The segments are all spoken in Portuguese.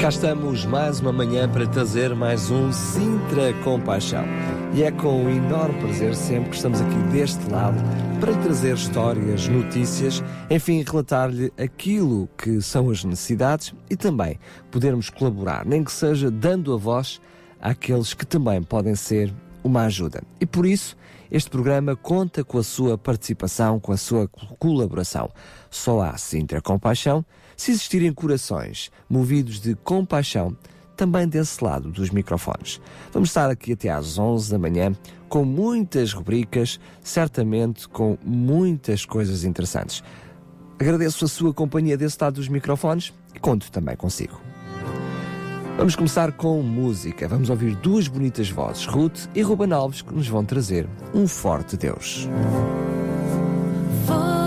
cá estamos mais uma manhã para trazer mais um Sintra Compaixão. E é com um enorme prazer sempre que estamos aqui deste lado para trazer histórias, notícias, enfim, relatar-lhe aquilo que são as necessidades e também podermos colaborar, nem que seja dando a voz àqueles que também podem ser uma ajuda. E por isso, este programa conta com a sua participação, com a sua colaboração. Só há Sintra Compaixão se existirem corações movidos de compaixão também desse lado dos microfones. Vamos estar aqui até às 11 da manhã com muitas rubricas, certamente com muitas coisas interessantes. Agradeço a sua companhia desse lado dos microfones e conto também consigo. Vamos começar com música. Vamos ouvir duas bonitas vozes, Ruth e Ruben Alves, que nos vão trazer um forte Deus. Forte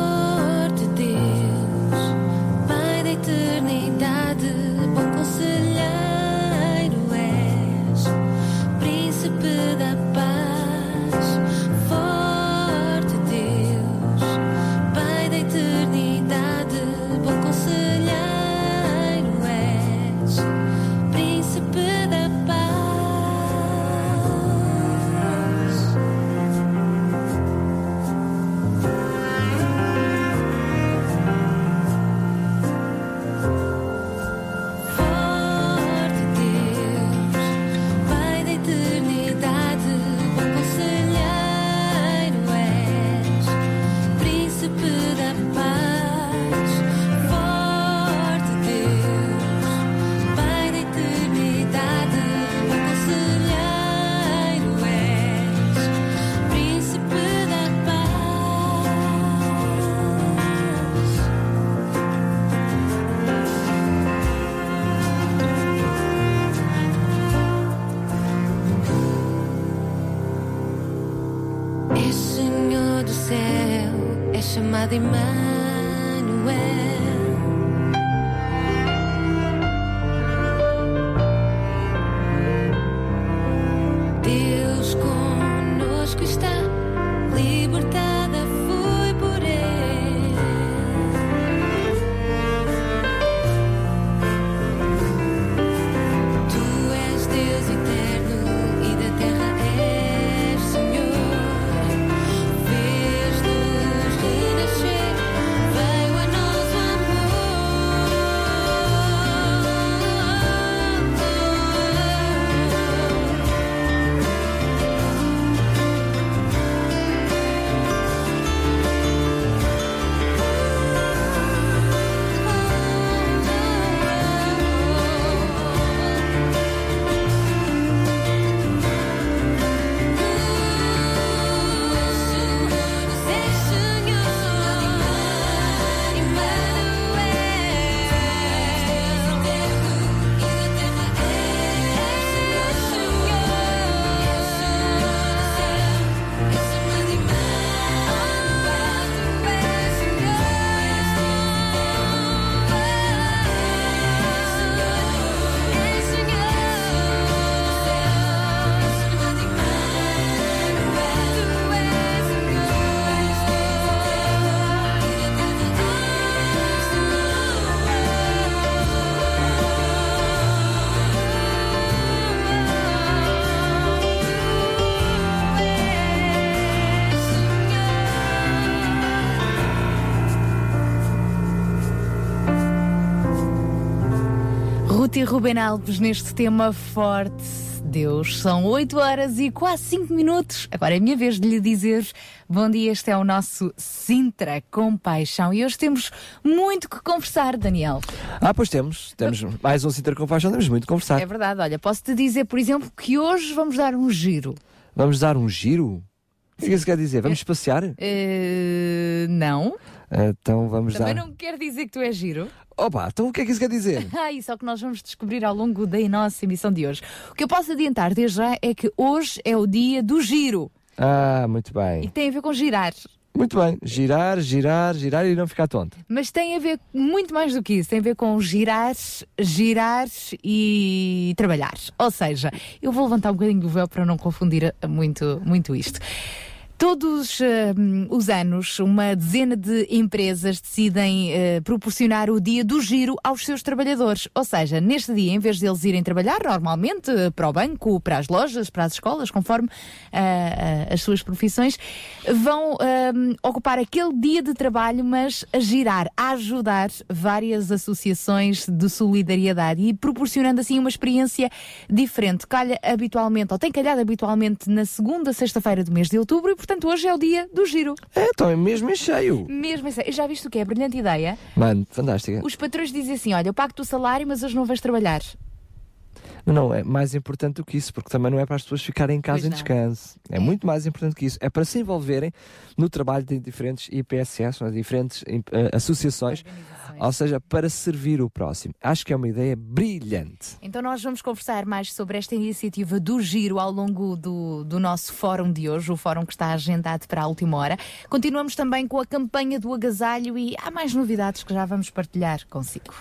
Ruben Alves neste tema forte. Deus, são 8 horas e quase 5 minutos. Agora é a minha vez de lhe dizer bom dia. Este é o nosso Sintra Compaixão e hoje temos muito que conversar, Daniel. Ah, pois temos. Temos mais um Sintra Compaixão, temos muito que conversar. É verdade, olha, posso-te dizer, por exemplo, que hoje vamos dar um giro. Vamos dar um giro? O que é que isso quer dizer? Vamos passear? Eh, não. Então vamos Também dar. não quer dizer que tu és giro. Opa, então o que é que isso quer dizer? Ah, isso é o que nós vamos descobrir ao longo da nossa emissão de hoje. O que eu posso adiantar desde já é que hoje é o dia do giro. Ah, muito E bem. tem a ver com girar. Muito bem. Girar, girar, girar e não ficar tonto. Mas tem a ver muito mais do que isso. Tem a ver com girar, girar e trabalhar. Ou seja, eu vou levantar um bocadinho o véu para não confundir muito, muito isto. Todos eh, os anos, uma dezena de empresas decidem eh, proporcionar o dia do giro aos seus trabalhadores. Ou seja, neste dia, em vez de eles irem trabalhar normalmente eh, para o banco, para as lojas, para as escolas, conforme ah, ah, as suas profissões, vão ahm, ocupar aquele dia de trabalho, mas a girar, a ajudar várias associações de solidariedade e proporcionando assim uma experiência diferente. Calha habitualmente, ou tem calhado habitualmente na segunda sexta-feira do mês de outubro portanto, hoje é o dia do giro. É, então é mesmo em cheio. Mesmo assim, já viste o que é? Brilhante ideia. Mano, fantástica. Os patrões dizem assim: olha, eu pago-te o salário, mas hoje não vais trabalhar. Não, é mais importante do que isso, porque também não é para as pessoas ficarem em casa Pois em não. descanso. É, É. muito mais importante que isso. É para se envolverem no trabalho de diferentes IPSS, ou diferentes eh, associações, ou seja, para servir o próximo. Acho que é uma ideia brilhante. Então nós vamos conversar mais sobre esta iniciativa do Giro ao longo do, do nosso fórum de hoje, o fórum que está agendado para a última hora. Continuamos também com a campanha do agasalho e há mais novidades que já vamos partilhar consigo.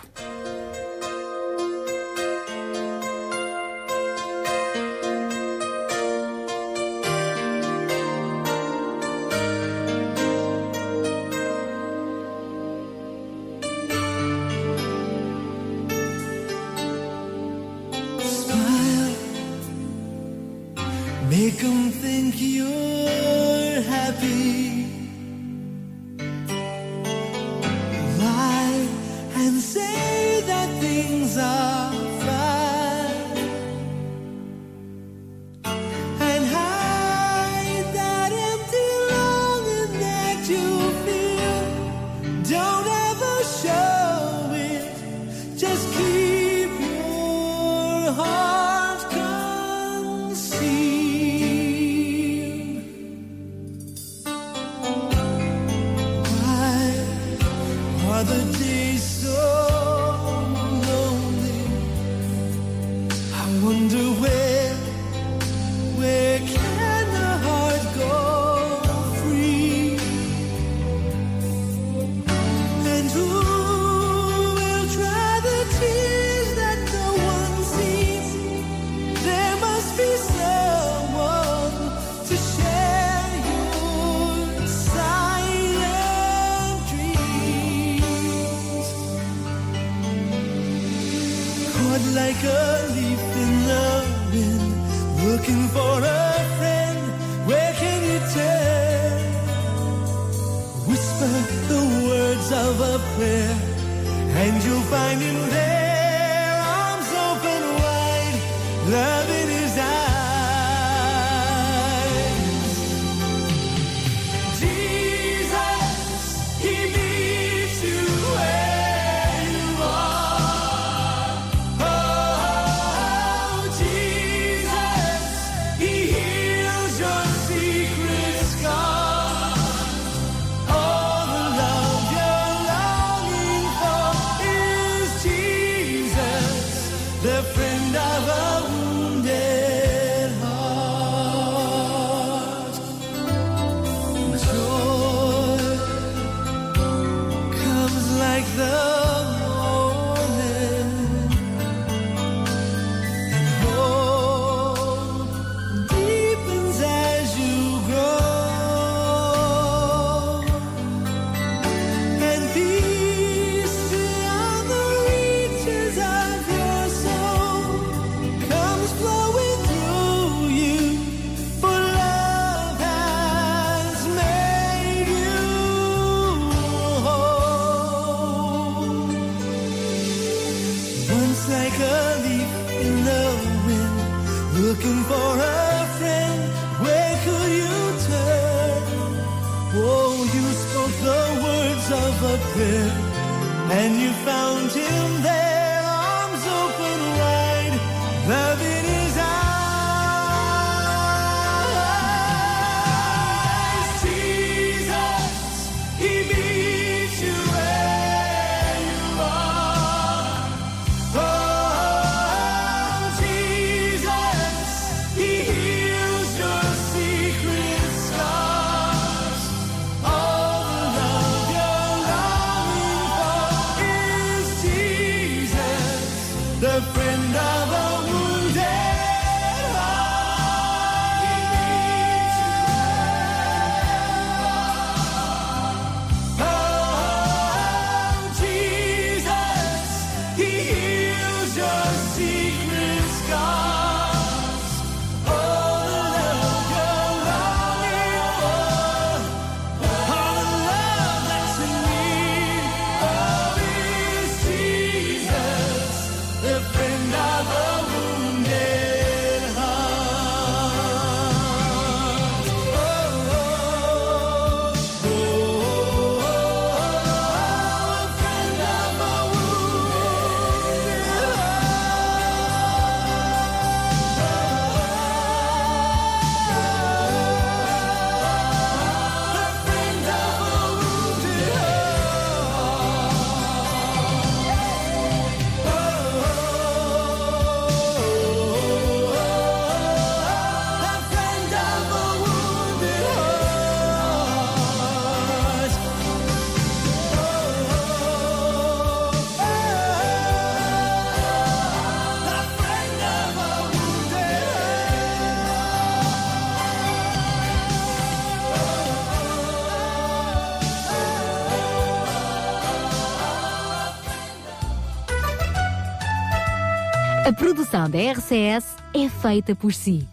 A produção da RCS é feita por si.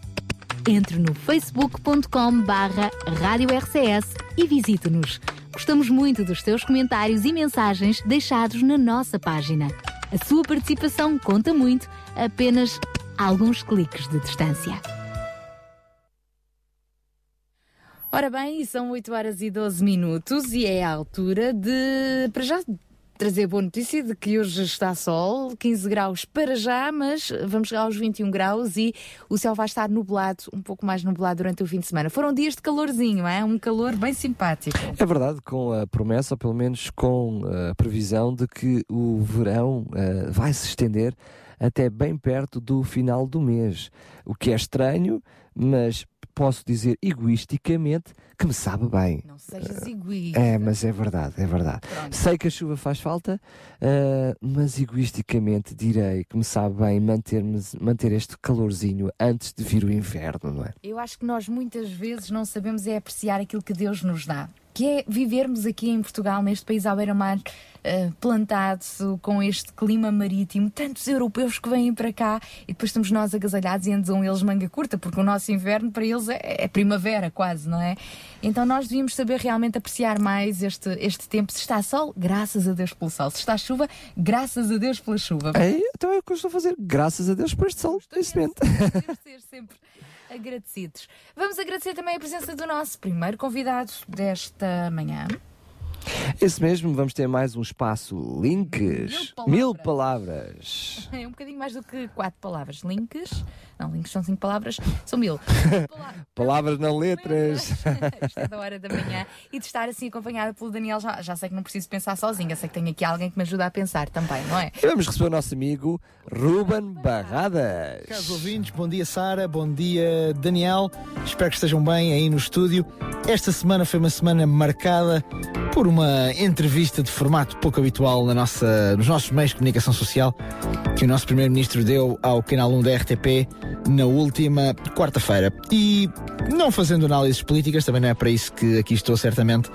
Entre no facebook.com barra Rádio RCS e visite-nos. Gostamos muito dos seus comentários e mensagens deixados na nossa página. A sua participação conta muito, apenas alguns cliques de distância. Ora bem, são 8 horas e 12 minutos e é a altura de, para já, trazer boa notícia de que hoje está sol, 15 graus para já, mas vamos chegar aos 21 graus e o céu vai estar nublado, um pouco mais nublado durante o fim de semana. Foram dias de calorzinho, é? Um calor bem simpático. É verdade, com a promessa, ou pelo menos com a previsão de que o verão eh, vai se estender até bem perto do final do mês. O que é estranho, mas posso dizer egoisticamente que me sabe bem. Não sejas egoísta. É, mas é verdade, é verdade. Pronto. Sei que a chuva faz falta, ah, mas egoisticamente direi que me sabe bem manter, manter este calorzinho antes de vir o inverno, não é? Eu acho que nós muitas vezes não sabemos é apreciar aquilo que Deus nos dá. Que é vivermos aqui em Portugal, neste país à beira-mar, eh, plantado com este clima marítimo, tantos europeus que vêm para cá e depois estamos nós agasalhados e andam eles manga curta, porque o nosso inverno para eles é, é primavera quase, não é? Então nós devíamos saber realmente apreciar mais este, este tempo. Se está sol, graças a Deus pelo sol. Se está chuva, graças a Deus pela chuva. É, então é o que eu estou a fazer, graças a Deus por este sol, neste momento. Devemos ser sempre agradecidos. Vamos agradecer também a presença do nosso primeiro convidado desta manhã. Esse mesmo, vamos ter mais um espaço Links. Mil Mil palavras. É um bocadinho mais do que quatro palavras. Links. Não, links são cinco palavras, são mil. Pala- Palavras não letras. Isto é da hora da manhã. E de estar assim acompanhada pelo Daniel, já, já sei que não preciso pensar sozinha, sei que tenho aqui alguém que me ajuda a pensar também, não é? E vamos receber o nosso amigo Ruben Barradas. Caros ouvintes, bom dia Sara, bom dia Daniel, espero que estejam bem aí no estúdio. Esta semana foi uma semana marcada por uma entrevista de formato pouco habitual na nossa, nos nossos meios de comunicação social que o nosso Primeiro-Ministro deu ao canal 1 da RTP na última quarta-feira. E não fazendo análises políticas, também não é para isso que aqui estou certamente,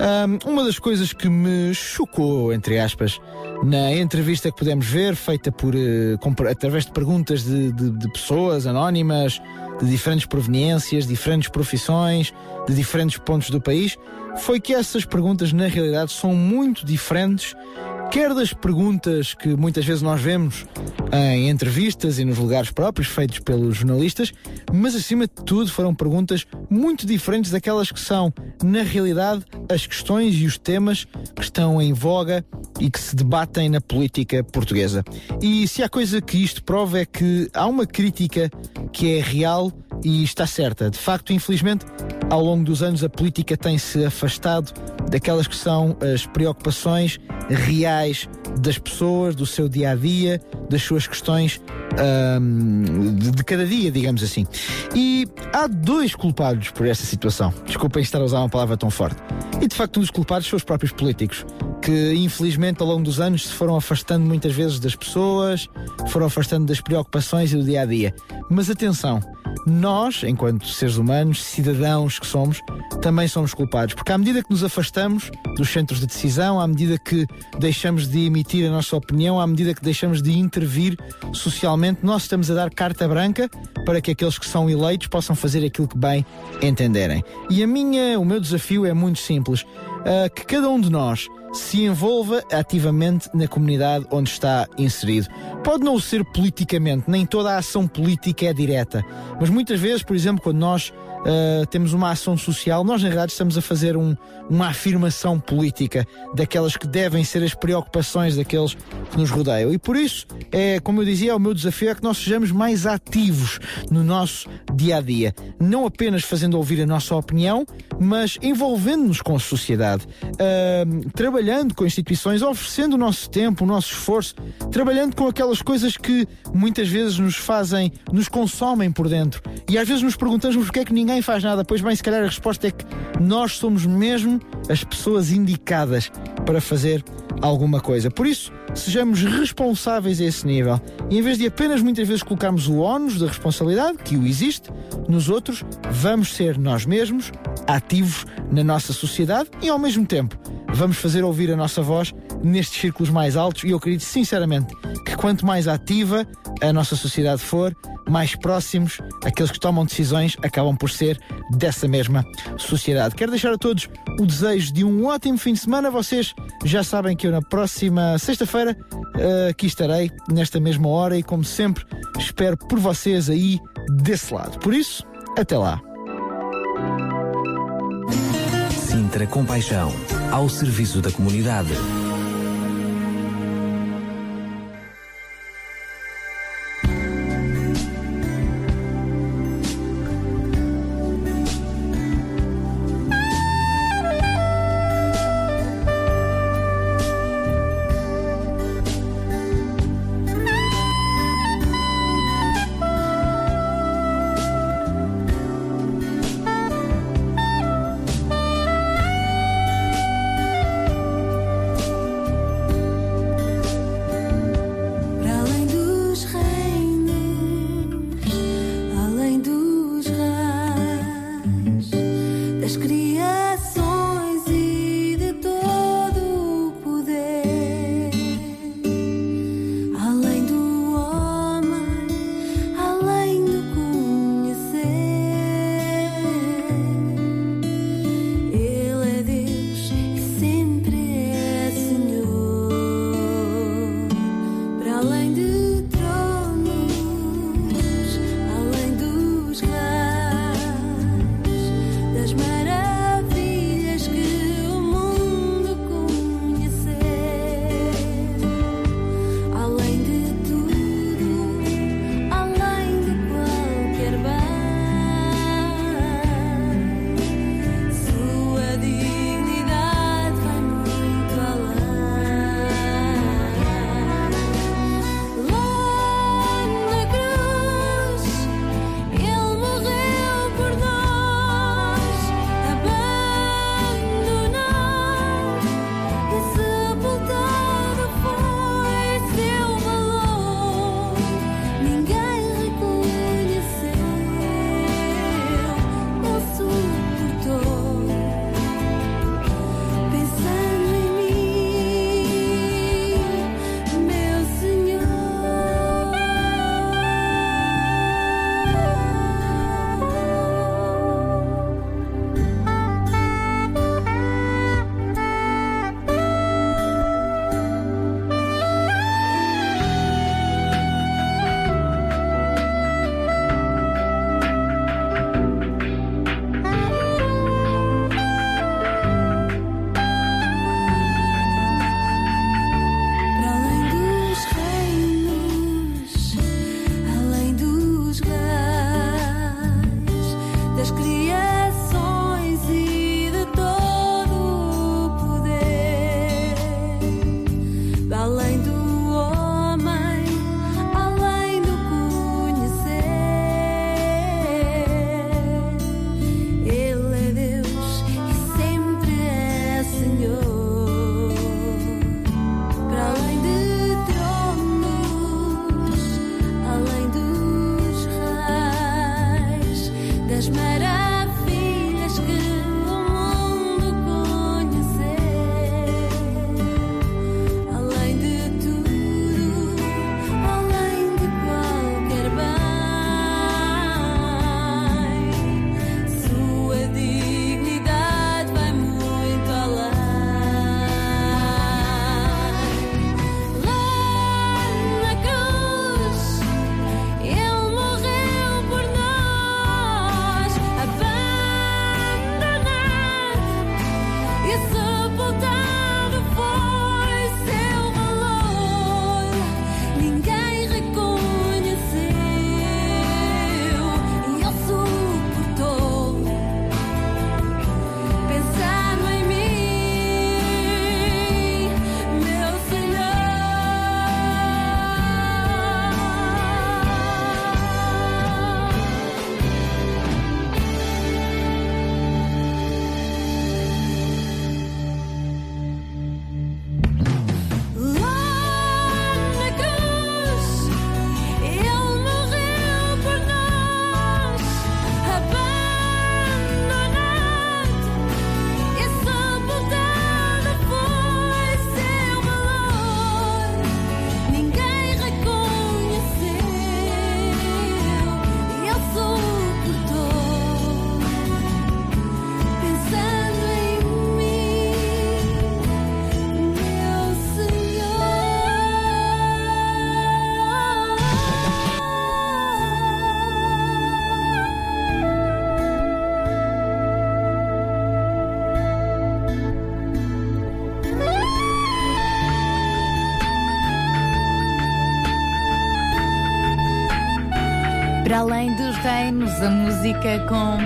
Ahm, uma das coisas que me chocou, entre aspas, na entrevista que pudemos ver, feita por, com- através de perguntas de, de- de pessoas anónimas, de diferentes proveniências, diferentes profissões, de diferentes pontos do país, foi que essas perguntas, na realidade, são muito diferentes, quer das perguntas que muitas vezes nós vemos em entrevistas e nos lugares próprios feitos pelos jornalistas, mas acima de tudo foram perguntas muito diferentes daquelas que são, na realidade, as questões e os temas que estão em voga e que se debatem na política portuguesa. E se há coisa que isto prova é que há uma crítica que é real e está certa. De facto, infelizmente, ao longo dos anos a política tem-se afastado daquelas que são as preocupações reais das pessoas, do seu dia a dia, das suas questões ahm, de, de cada dia, digamos assim. E há dois culpados por esta situação. Desculpem estar a usar uma palavra tão forte. E de facto, um dos culpados são os próprios políticos, que infelizmente ao longo dos anos se foram afastando muitas vezes das pessoas, foram afastando das preocupações e do dia a dia. Mas atenção, nós, enquanto seres humanos, cidadãos que somos, também somos culpados, porque à medida que nos afastamos dos centros de decisão, à medida que deixamos de emitir a nossa opinião, à medida que deixamos de intervir socialmente, nós estamos a dar carta branca para que aqueles que são eleitos possam fazer aquilo que bem entenderem. E a minha, o meu desafio é muito simples, ah, que cada um de nós se envolva ativamente na comunidade onde está inserido. Pode não ser politicamente, nem toda a ação política é direta, mas muitas vezes, por exemplo, quando nós uh, temos uma ação social, nós na verdade estamos a fazer um, uma afirmação política daquelas que devem ser as preocupações daqueles que nos rodeiam. E por isso, é, como eu dizia, o meu desafio é que nós sejamos mais ativos no nosso dia a dia, não apenas fazendo ouvir a nossa opinião, mas envolvendo-nos com a sociedade, uh, trabalhando com instituições, oferecendo o nosso tempo, o nosso esforço, trabalhando com aquelas coisas que muitas vezes nos fazem, nos consomem por dentro. E às vezes nos perguntamos porque é que ninguém faz nada. Pois bem, se calhar a resposta é que nós somos mesmo as pessoas indicadas para fazer alguma coisa. Por isso, sejamos responsáveis a esse nível. E em vez de apenas muitas vezes colocarmos o ónus da responsabilidade, que o existe, nos outros, vamos ser nós mesmos ativos na nossa sociedade e ao mesmo tempo vamos fazer ouvir a nossa voz nestes círculos mais altos e eu acredito sinceramente que quanto mais ativa a nossa sociedade for, mais próximos aqueles que tomam decisões acabam por ser dessa mesma sociedade. Quero deixar a todos o desejo de um ótimo fim de semana. Vocês já sabem que eu na próxima sexta-feira uh, aqui estarei nesta mesma hora e como sempre espero por vocês aí desse lado. Por isso, até lá. Sintra Compaixão, ao serviço da comunidade. Além dos reinos, a música com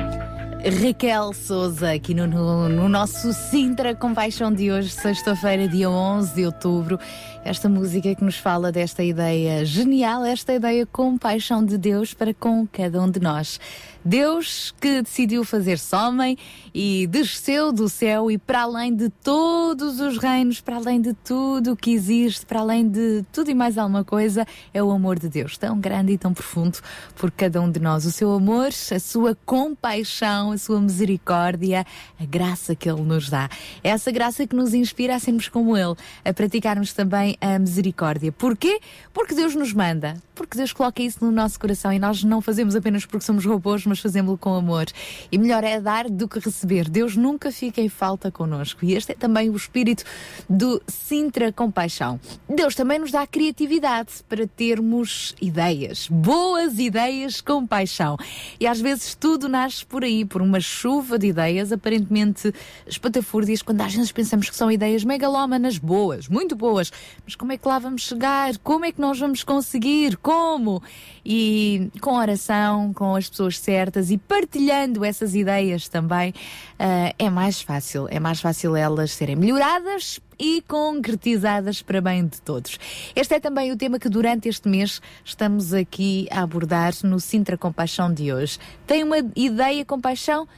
Raquel Souza, aqui no, no, no nosso Sintra Compaixão de hoje, sexta-feira, dia 11 de outubro. Esta música que nos fala desta ideia genial, esta ideia compaixão de Deus para com cada um de nós. Deus que decidiu fazer-se homem e desceu do céu e para além de todos os reinos, para além de tudo o que existe, para além de tudo e mais alguma coisa, é o amor de Deus, tão grande e tão profundo por cada um de nós. O seu amor, a sua compaixão, a sua misericórdia, a graça que Ele nos dá. É essa graça que nos inspira a sermos como Ele, a praticarmos também a misericórdia. Porquê? Porque Deus nos manda, porque Deus coloca isso no nosso coração e nós não fazemos apenas porque somos robôs, mas fazemos-lo com amor. E melhor é dar do que receber. Deus nunca fica em falta connosco. E este é também o espírito do Sintra Compaixão. Deus também nos dá criatividade para termos ideias, boas ideias com paixão. E às vezes tudo nasce por aí, por uma chuva de ideias aparentemente espatafúrdias, quando às vezes pensamos que são ideias megalómanas boas, muito boas. Mas como é que lá vamos chegar? Como é que nós vamos conseguir? Como? E com oração, com as pessoas certas e partilhando essas ideias também, ah, é mais fácil. É mais fácil elas serem melhoradas e concretizadas para bem de todos. Este é também o tema que durante este mês estamos aqui a abordar no Sintra Compaixão de hoje. Tem uma ideia com paixão?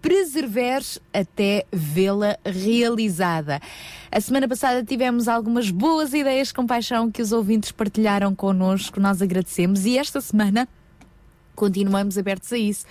Preserveres até vê-la realizada. A semana passada tivemos algumas boas ideias com paixão que os ouvintes partilharam connosco, nós agradecemos e esta semana continuamos abertos a isso.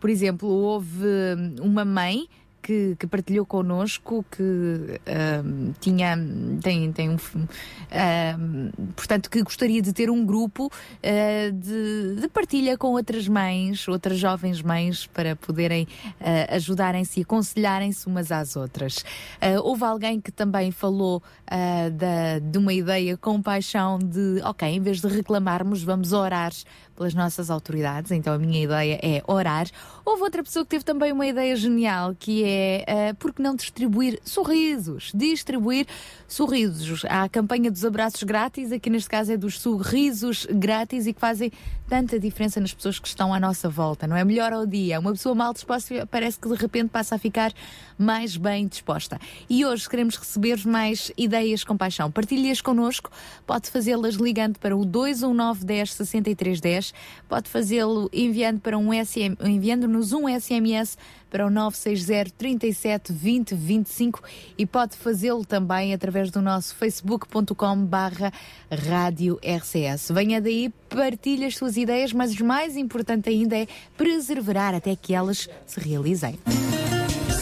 Por exemplo, houve hum, uma mãe que, que partilhou connosco que hum, tinha tem, tem um hum, portanto que gostaria de ter um grupo uh, de, de partilha com outras mães, outras jovens mães para poderem uh, ajudarem-se e aconselharem-se umas às outras. Uh, houve alguém que também falou uh, da, de uma ideia com paixão de ok, em vez de reclamarmos, vamos orar pelas nossas autoridades, então a minha ideia é orar. Houve outra pessoa que teve também uma ideia genial, que é uh, por que não distribuir sorrisos? Distribuir sorrisos. Há a campanha dos abraços grátis, aqui neste caso é dos sorrisos grátis e que fazem tanta diferença nas pessoas que estão à nossa volta, não é? Melhor ao dia. Uma pessoa mal disposta parece que de repente passa a ficar mais bem disposta. E hoje queremos receber mais ideias com paixão. Partilhe-as connosco, pode fazê-las ligando para o 219 10 63 10, pode fazê-lo enviando para um SM, enviando-nos um SMS para o 960 37 20 25 e pode fazê-lo também através do nosso facebook.com barra rádio RCS. Venha daí, partilhe as suas ideias, mas o mais importante ainda é preservar até que elas se realizem.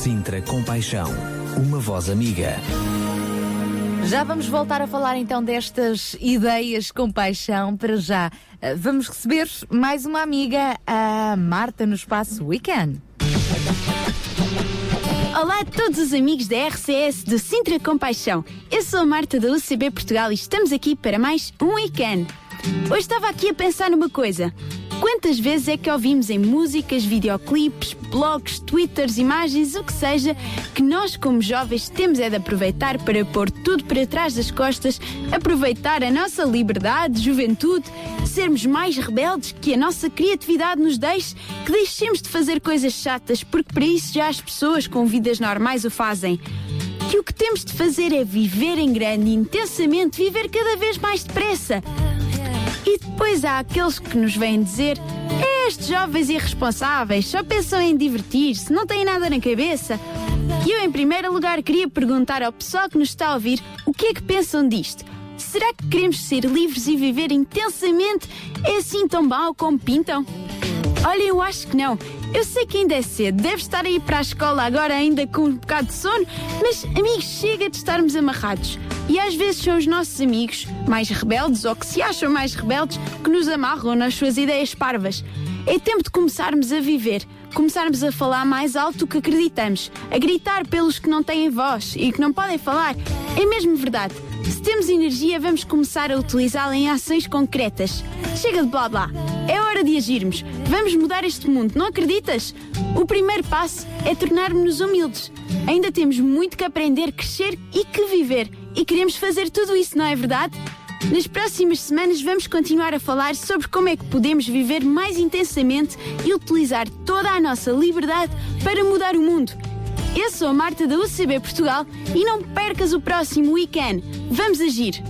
Sintra Compaixão. Uma voz amiga. Já vamos voltar a falar então destas ideias com paixão. Para já, eh, vamos receber mais uma amiga, a Marta, no espaço Weekend. Olá a todos os amigos da RCS do Sintra Compaixão. Eu sou a Marta da UCB Portugal e estamos aqui para mais um weekend. Hoje estava aqui a pensar numa coisa. Quantas vezes é que ouvimos em músicas, videoclipes, blogs, twitters, imagens, o que seja, que nós como jovens temos é de aproveitar para pôr tudo para trás das costas, aproveitar a nossa liberdade, juventude, sermos mais rebeldes, que a nossa criatividade nos deixe, que deixemos de fazer coisas chatas, porque para isso já as pessoas com vidas normais o fazem que o que temos de fazer é viver em grande, intensamente, viver cada vez mais depressa. E depois há aqueles que nos vêm dizer: "É, estes jovens irresponsáveis só pensam em divertir-se, não têm nada na cabeça. E eu, em primeiro lugar, queria perguntar ao pessoal que nos está a ouvir o que é que pensam disto. Será que queremos ser livres e viver intensamente? É assim tão mau como pintam? Olha, eu acho que não. Eu sei que ainda é cedo, deve estar a ir para a escola agora ainda com um bocado de sono, mas, amigos, chega de estarmos amarrados. E às vezes são os nossos amigos, mais rebeldes ou que se acham mais rebeldes, que nos amarram nas suas ideias parvas. É tempo de começarmos a viver, começarmos a falar mais alto do que acreditamos, a gritar pelos que não têm voz e que não podem falar. É mesmo verdade. Se temos energia, vamos começar a utilizá-la em ações concretas. Chega de blá blá. É hora de agirmos. Vamos mudar este mundo, não acreditas? O primeiro passo é tornar-nos humildes. Ainda temos muito que aprender, crescer e que viver. E queremos fazer tudo isso, não é verdade? Nas próximas semanas vamos continuar a falar sobre como é que podemos viver mais intensamente e utilizar toda a nossa liberdade para mudar o mundo. Eu sou a Marta da UCB Portugal e não percas o próximo weekend. Vamos agir!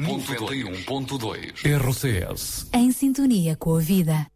Noventa e um ponto dois RCS. Em sintonia com a vida.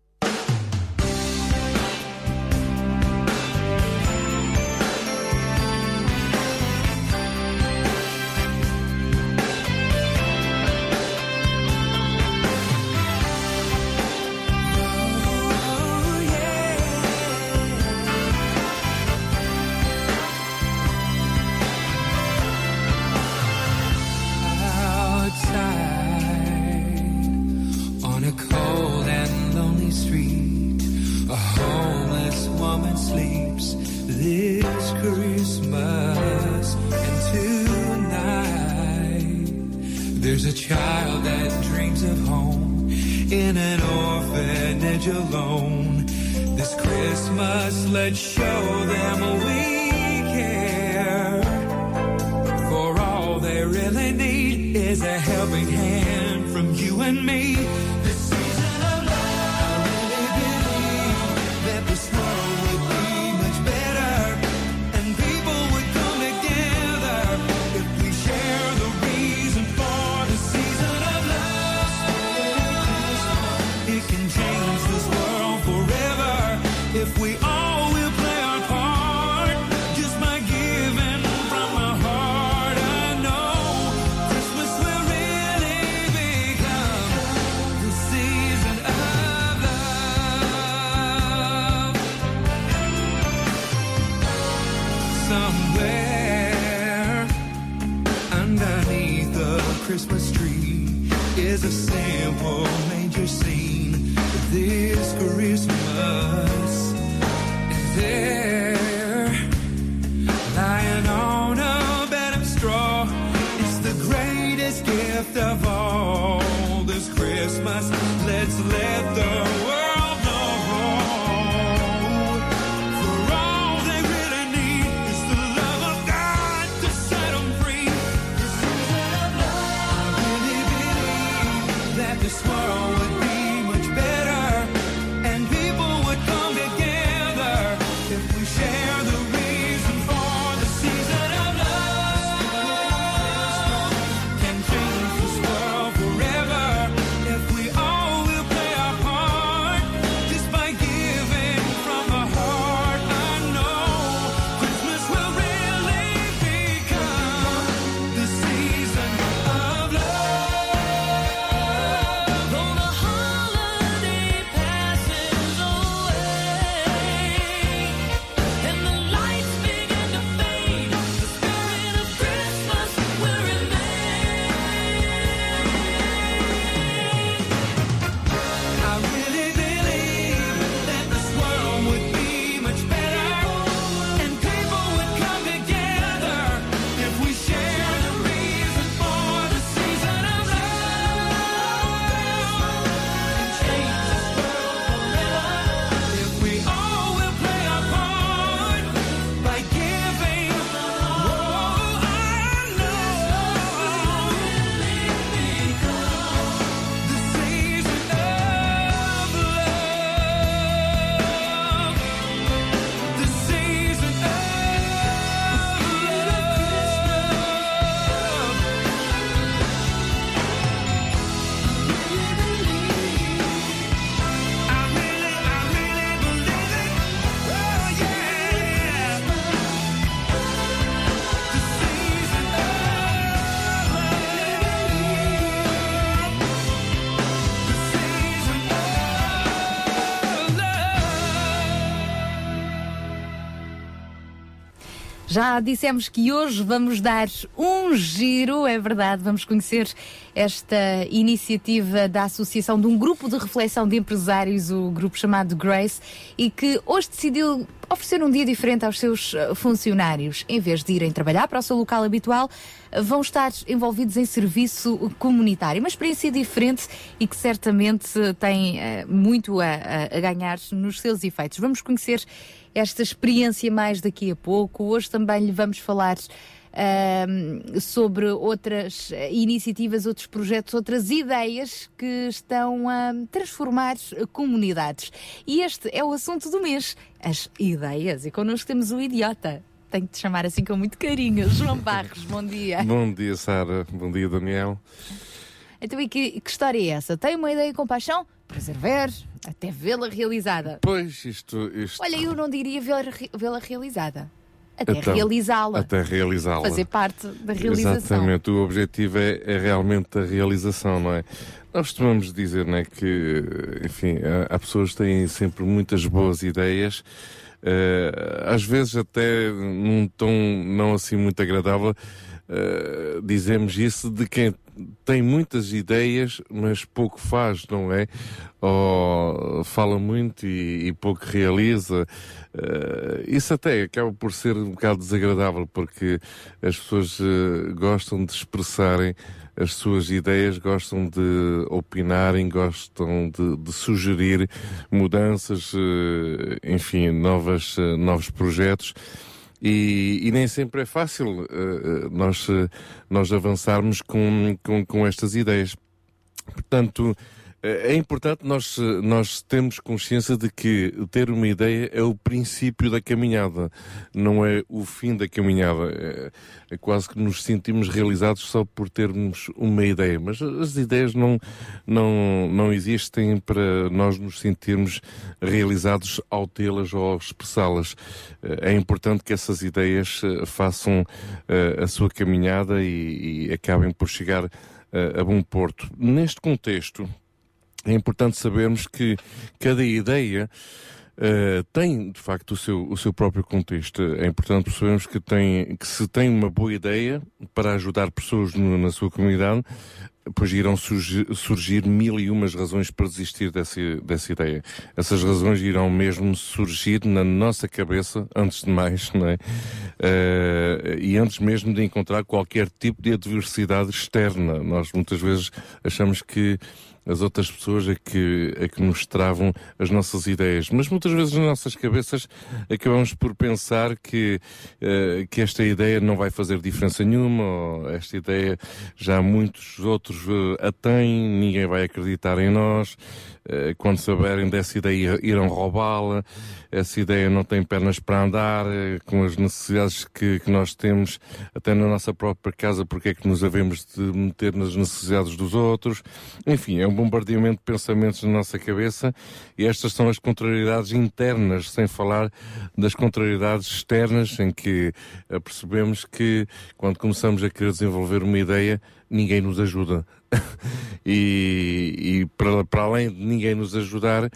Já dissemos que hoje vamos dar um giro, é verdade, vamos conhecer esta iniciativa da associação de um grupo de reflexão de empresários, o grupo chamado Grace, e que hoje decidiu oferecer um dia diferente aos seus eh, funcionários. Em vez de irem trabalhar para o seu local habitual, vão estar envolvidos em serviço comunitário. Uma experiência diferente e que certamente tem eh, muito a, a ganhar nos seus efeitos. Vamos conhecer esta experiência mais daqui a pouco. Hoje também lhe vamos falar ahm, sobre outras eh, iniciativas, outros projetos, outras ideias que estão a transformar comunidades. E este é o assunto do mês: as ideias. E connosco temos o idiota. Tenho que te chamar assim com muito carinho. João Barros, bom dia. Bom dia, Sara. Bom dia, Daniel. Então, e que, que história é essa? Tem uma ideia com paixão? Prazer ver, até vê-la realizada. Pois, isto. isto Olha, eu não diria vê-la realizada. Até Então, realizá-la. Até realizá-la. Fazer parte da realização. Exatamente, o objetivo é, é realmente a realização, não é? Nós costumamos dizer né, que, enfim, há, há pessoas que têm sempre muitas boas ideias, eh, às vezes até num tom não assim muito agradável, eh, dizemos isso de quem tem muitas ideias, mas pouco faz, não é? Ou fala muito e, e pouco realiza. Eh, isso até acaba por ser um bocado desagradável, porque as pessoas eh, gostam de expressarem as suas ideias, gostam de opinarem, gostam de, de sugerir mudanças, eh, enfim, novas, novos projetos. E, e nem sempre é fácil eh, nós, eh, nós avançarmos com, com, com estas ideias. Portanto, é importante nós, nós termos consciência de que ter uma ideia é o princípio da caminhada, não é o fim da caminhada. É, é quase que nos sentimos realizados só por termos uma ideia, mas as ideias não, não, não existem para nós nos sentirmos realizados ao tê-las ou ao expressá-las. Eh, É importante que essas ideias eh, façam eh, a sua caminhada e, e acabem por chegar eh, a bom porto. Neste contexto, é importante sabermos que cada ideia eh, tem, de facto, o seu, o seu próprio contexto. É importante percebermos que, tem, que se tem uma boa ideia para ajudar pessoas no- na sua comunidade, pois irão surgir, surgir mil e umas razões para desistir dessa, dessa ideia. Essas razões irão mesmo surgir na nossa cabeça, antes de mais, não é? Eh, e antes mesmo de encontrar qualquer tipo de adversidade externa. Nós muitas vezes achamos que as outras pessoas é que, é que nos travam as nossas ideias. Mas muitas vezes nas nossas cabeças acabamos por pensar que, eh, que esta ideia não vai fazer diferença nenhuma, ou esta ideia já muitos outros eh, a têm, ninguém vai acreditar em nós. Eh, quando souberem dessa ideia irão roubá-la, essa ideia não tem pernas para andar, eh, com as necessidades que, que nós temos, até na nossa própria casa, porque é que nos havemos de meter nas necessidades dos outros. Enfim, é um bombardeamento de pensamentos na nossa cabeça e estas são as contrariedades internas, sem falar das contrariedades externas, em que eh, percebemos que quando começamos a querer desenvolver uma ideia, ninguém nos ajuda. e e para, para além de ninguém nos ajudar,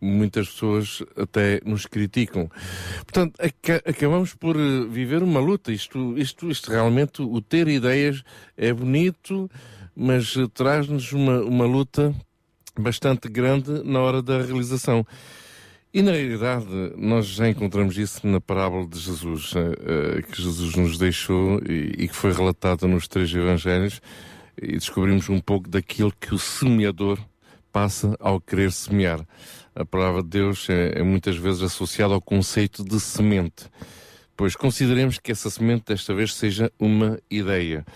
muitas pessoas até nos criticam. Portanto, aca- acabamos por eh, viver uma luta. Isto, isto, isto realmente, o ter ideias é bonito, mas eh, traz-nos uma, uma luta bastante grande na hora da realização. E na realidade, nós já encontramos isso na parábola de Jesus, eh, eh, que Jesus nos deixou e, que foi relatada nos três evangelhos, e descobrimos um pouco daquilo que o semeador passa ao querer semear. A palavra de Deus é, é muitas vezes associada ao conceito de semente, pois consideremos que essa semente desta vez seja uma ideia.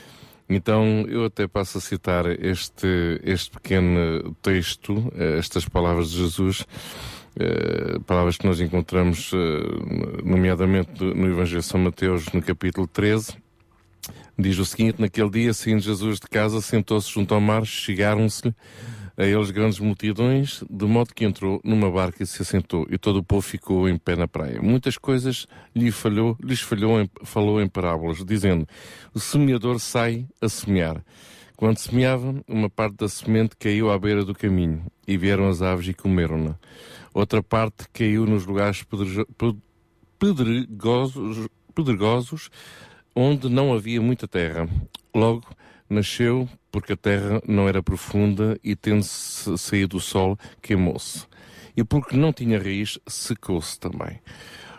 Então eu até passo a citar este, este pequeno texto, eh, estas palavras de Jesus, eh, palavras que nós encontramos, eh, nomeadamente no Evangelho de São Mateus, no capítulo 13. Diz o seguinte: Naquele dia, saindo Jesus de casa, sentou-se junto ao mar, chegaram-se a eles grandes multidões, de modo que entrou numa barca e se assentou, e todo o povo ficou em pé na praia. Muitas coisas lhe falhou, lhes falhou em, falou em parábolas, dizendo: O semeador sai a semear. Quando semeava, uma parte da semente caiu à beira do caminho, e vieram as aves e comeram-na. Outra parte caiu nos lugares pedregosos, pedregosos, onde não havia muita terra. Logo, nasceu porque a terra não era profunda e, tendo -se saído o sol, queimou-se. E porque não tinha raiz, secou-se também.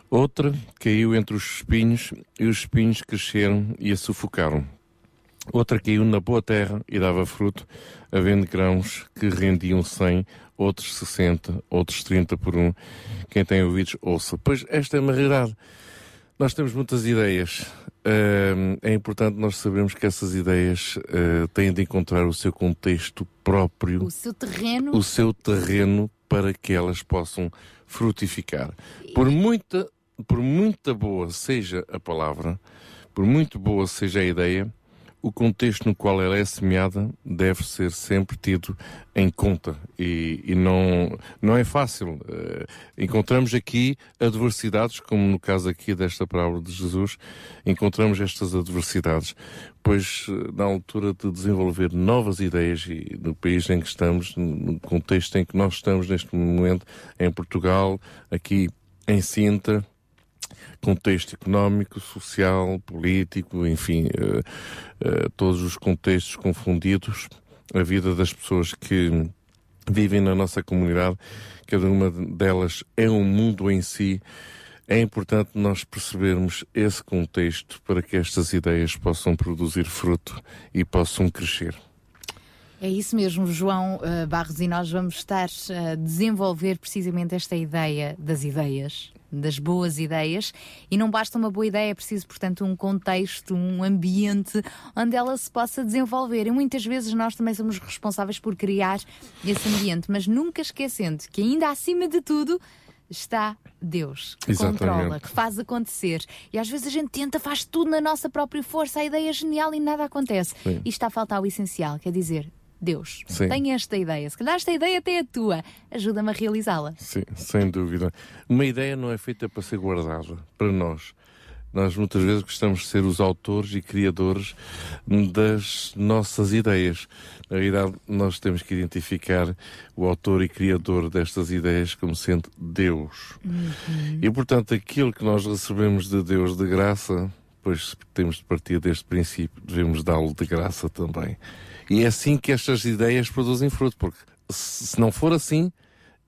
Outra caiu entre os espinhos e os espinhos cresceram e a sufocaram. Outra caiu na boa terra e dava fruto, havendo grãos que rendiam cem, outros sessenta, outros trinta por um. Quem tem ouvidos, ouça. Pois esta é uma realidade. Nós temos muitas ideias. Ahm, é importante nós sabermos que essas ideias ah, têm de encontrar o seu contexto próprio O seu terreno. o seu terreno para que elas possam frutificar. Por muita, por muita boa seja a palavra, por muito boa seja a ideia, o contexto no qual ela é semeada deve ser sempre tido em conta e, e não, não é fácil. Eh, encontramos aqui adversidades, como no caso aqui desta parábola de Jesus, encontramos estas adversidades, pois eh, na altura de desenvolver novas ideias e no país em que estamos, no contexto em que nós estamos neste momento, em Portugal, aqui em Sintra, contexto económico, social, político, enfim, eh, eh, todos os contextos confundidos, a vida das pessoas que vivem na nossa comunidade, cada uma delas é um mundo em si. É importante nós percebermos esse contexto para que estas ideias possam produzir fruto e possam crescer. É isso mesmo, João eh, Barros, e nós vamos estar a desenvolver precisamente esta ideia das ideias, das boas ideias, e não basta uma boa ideia, é preciso, portanto, um contexto, um ambiente onde ela se possa desenvolver. E muitas vezes nós também somos responsáveis por criar esse ambiente, mas nunca esquecendo que, ainda acima de tudo, está Deus, que Exatamente. controla, que faz acontecer. E às vezes a gente tenta, faz tudo na nossa própria força, a ideia é genial e nada acontece. Sim. E está a faltar o essencial, quer dizer, Deus, Sim. tenho esta ideia. Se calhar esta ideia até é tua, ajuda-me a realizá-la. Sim, sem dúvida. Uma ideia não é feita para ser guardada, para nós. Nós muitas vezes gostamos de ser os autores e criadores das nossas ideias. Na realidade, nós temos que identificar o autor e criador destas ideias como sendo Deus. E, portanto, aquilo que nós recebemos de Deus de graça, pois temos de partir deste princípio, devemos dá-lo de graça também. E é assim que estas ideias produzem fruto, porque se não for assim,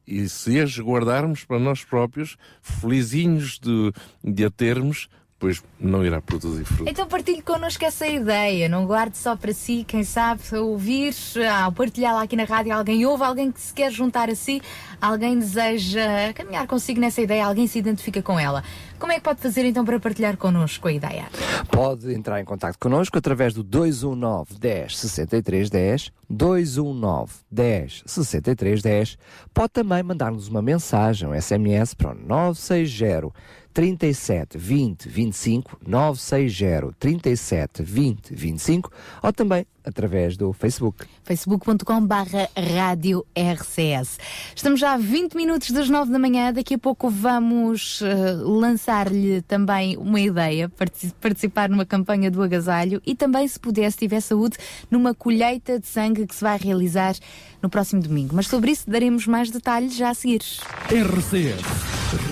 e se as guardarmos para nós próprios, felizinhos de, de a termos, pois não irá produzir fruto. Então partilhe connosco essa ideia, não guarde só para si, quem sabe ouvir, ao partilhá-la aqui na rádio, alguém ouve, alguém que se quer juntar a si, alguém deseja caminhar consigo nessa ideia, alguém se identifica com ela. Como é que pode fazer então para partilhar connosco a ideia? Pode entrar em contato connosco através do 219 10 63 10, 219 10 63 10. Pode também mandar-nos uma mensagem, um SMS para o 960 37 20 25, 960 37 20 25 ou também através do Facebook. facebook.com barra rádio RCS. Estamos já a 20 minutos das 9 da manhã, daqui a pouco vamos eh, lançar-lhe também uma ideia, partici- participar numa campanha do agasalho e também, se puder, se tiver saúde, numa colheita de sangue que se vai realizar no próximo domingo. Mas sobre isso daremos mais detalhes já a seguir. RCS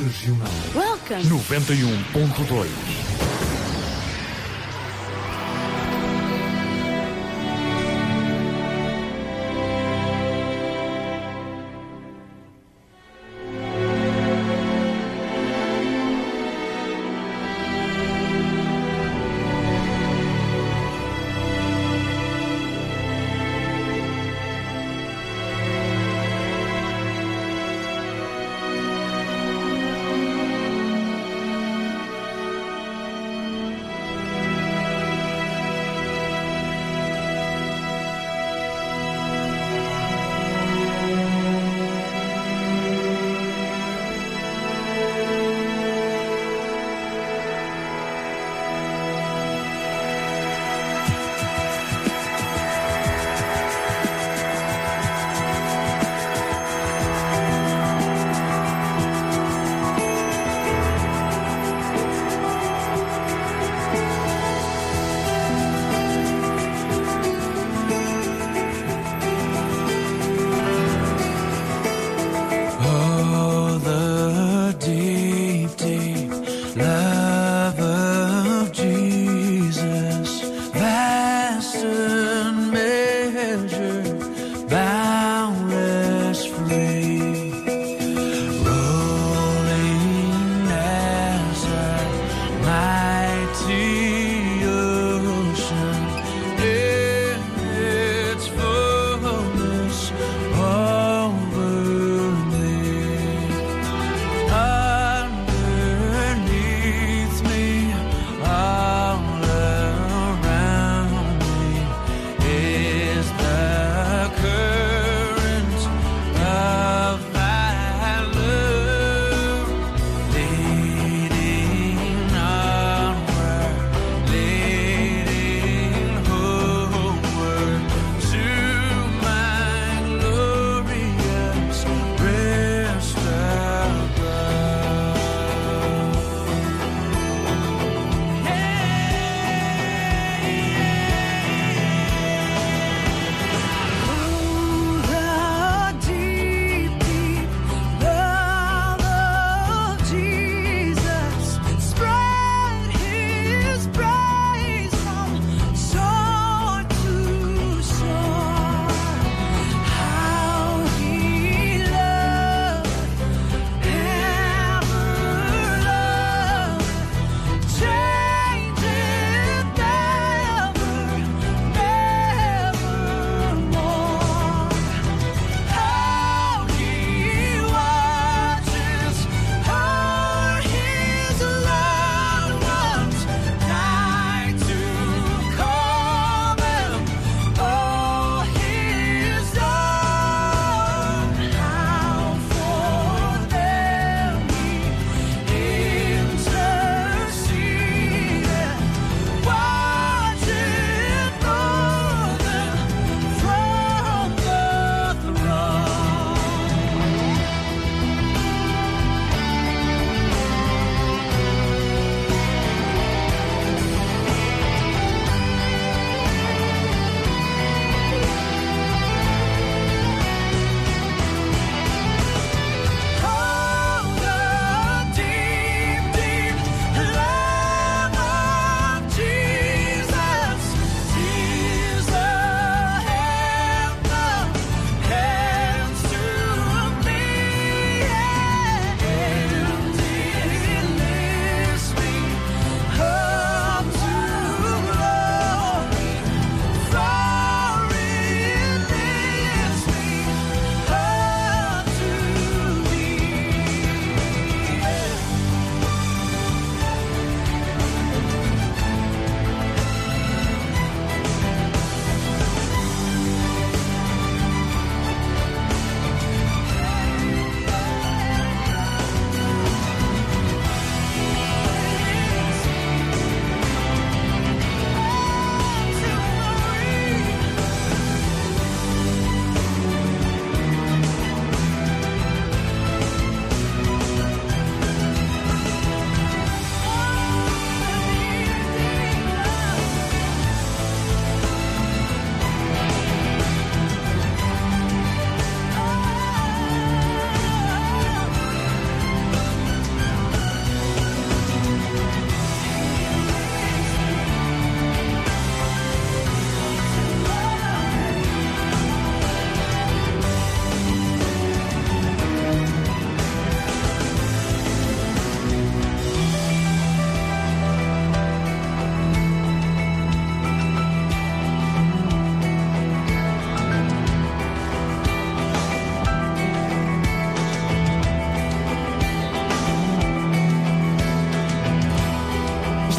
Regional Welcome! 91.2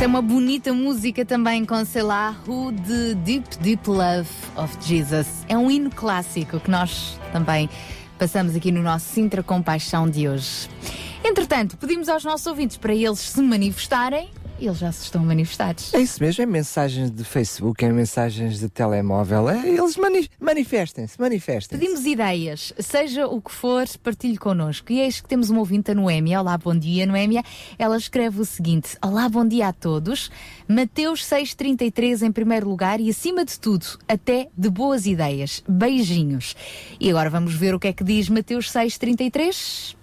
É uma bonita música também com, sei lá, Who the Deep Deep Love of Jesus. É um hino clássico que nós também passamos aqui no nosso Sintra Compaixão de hoje. Entretanto, pedimos aos nossos ouvintes para eles se manifestarem eles já se estão manifestados. É isso mesmo, é mensagens de Facebook, é mensagens de telemóvel. É, eles mani manifestem-se, manifestem. Pedimos ideias, seja o que for, partilhe connosco. E eis que temos uma ouvinte, a Noémia. Olá, bom dia, Noémia. Ela escreve o seguinte: Olá, bom dia a todos. Mateus 6,33 em primeiro lugar e, acima de tudo, até de boas ideias. Beijinhos. E agora vamos ver o que é que diz Mateus 6,33.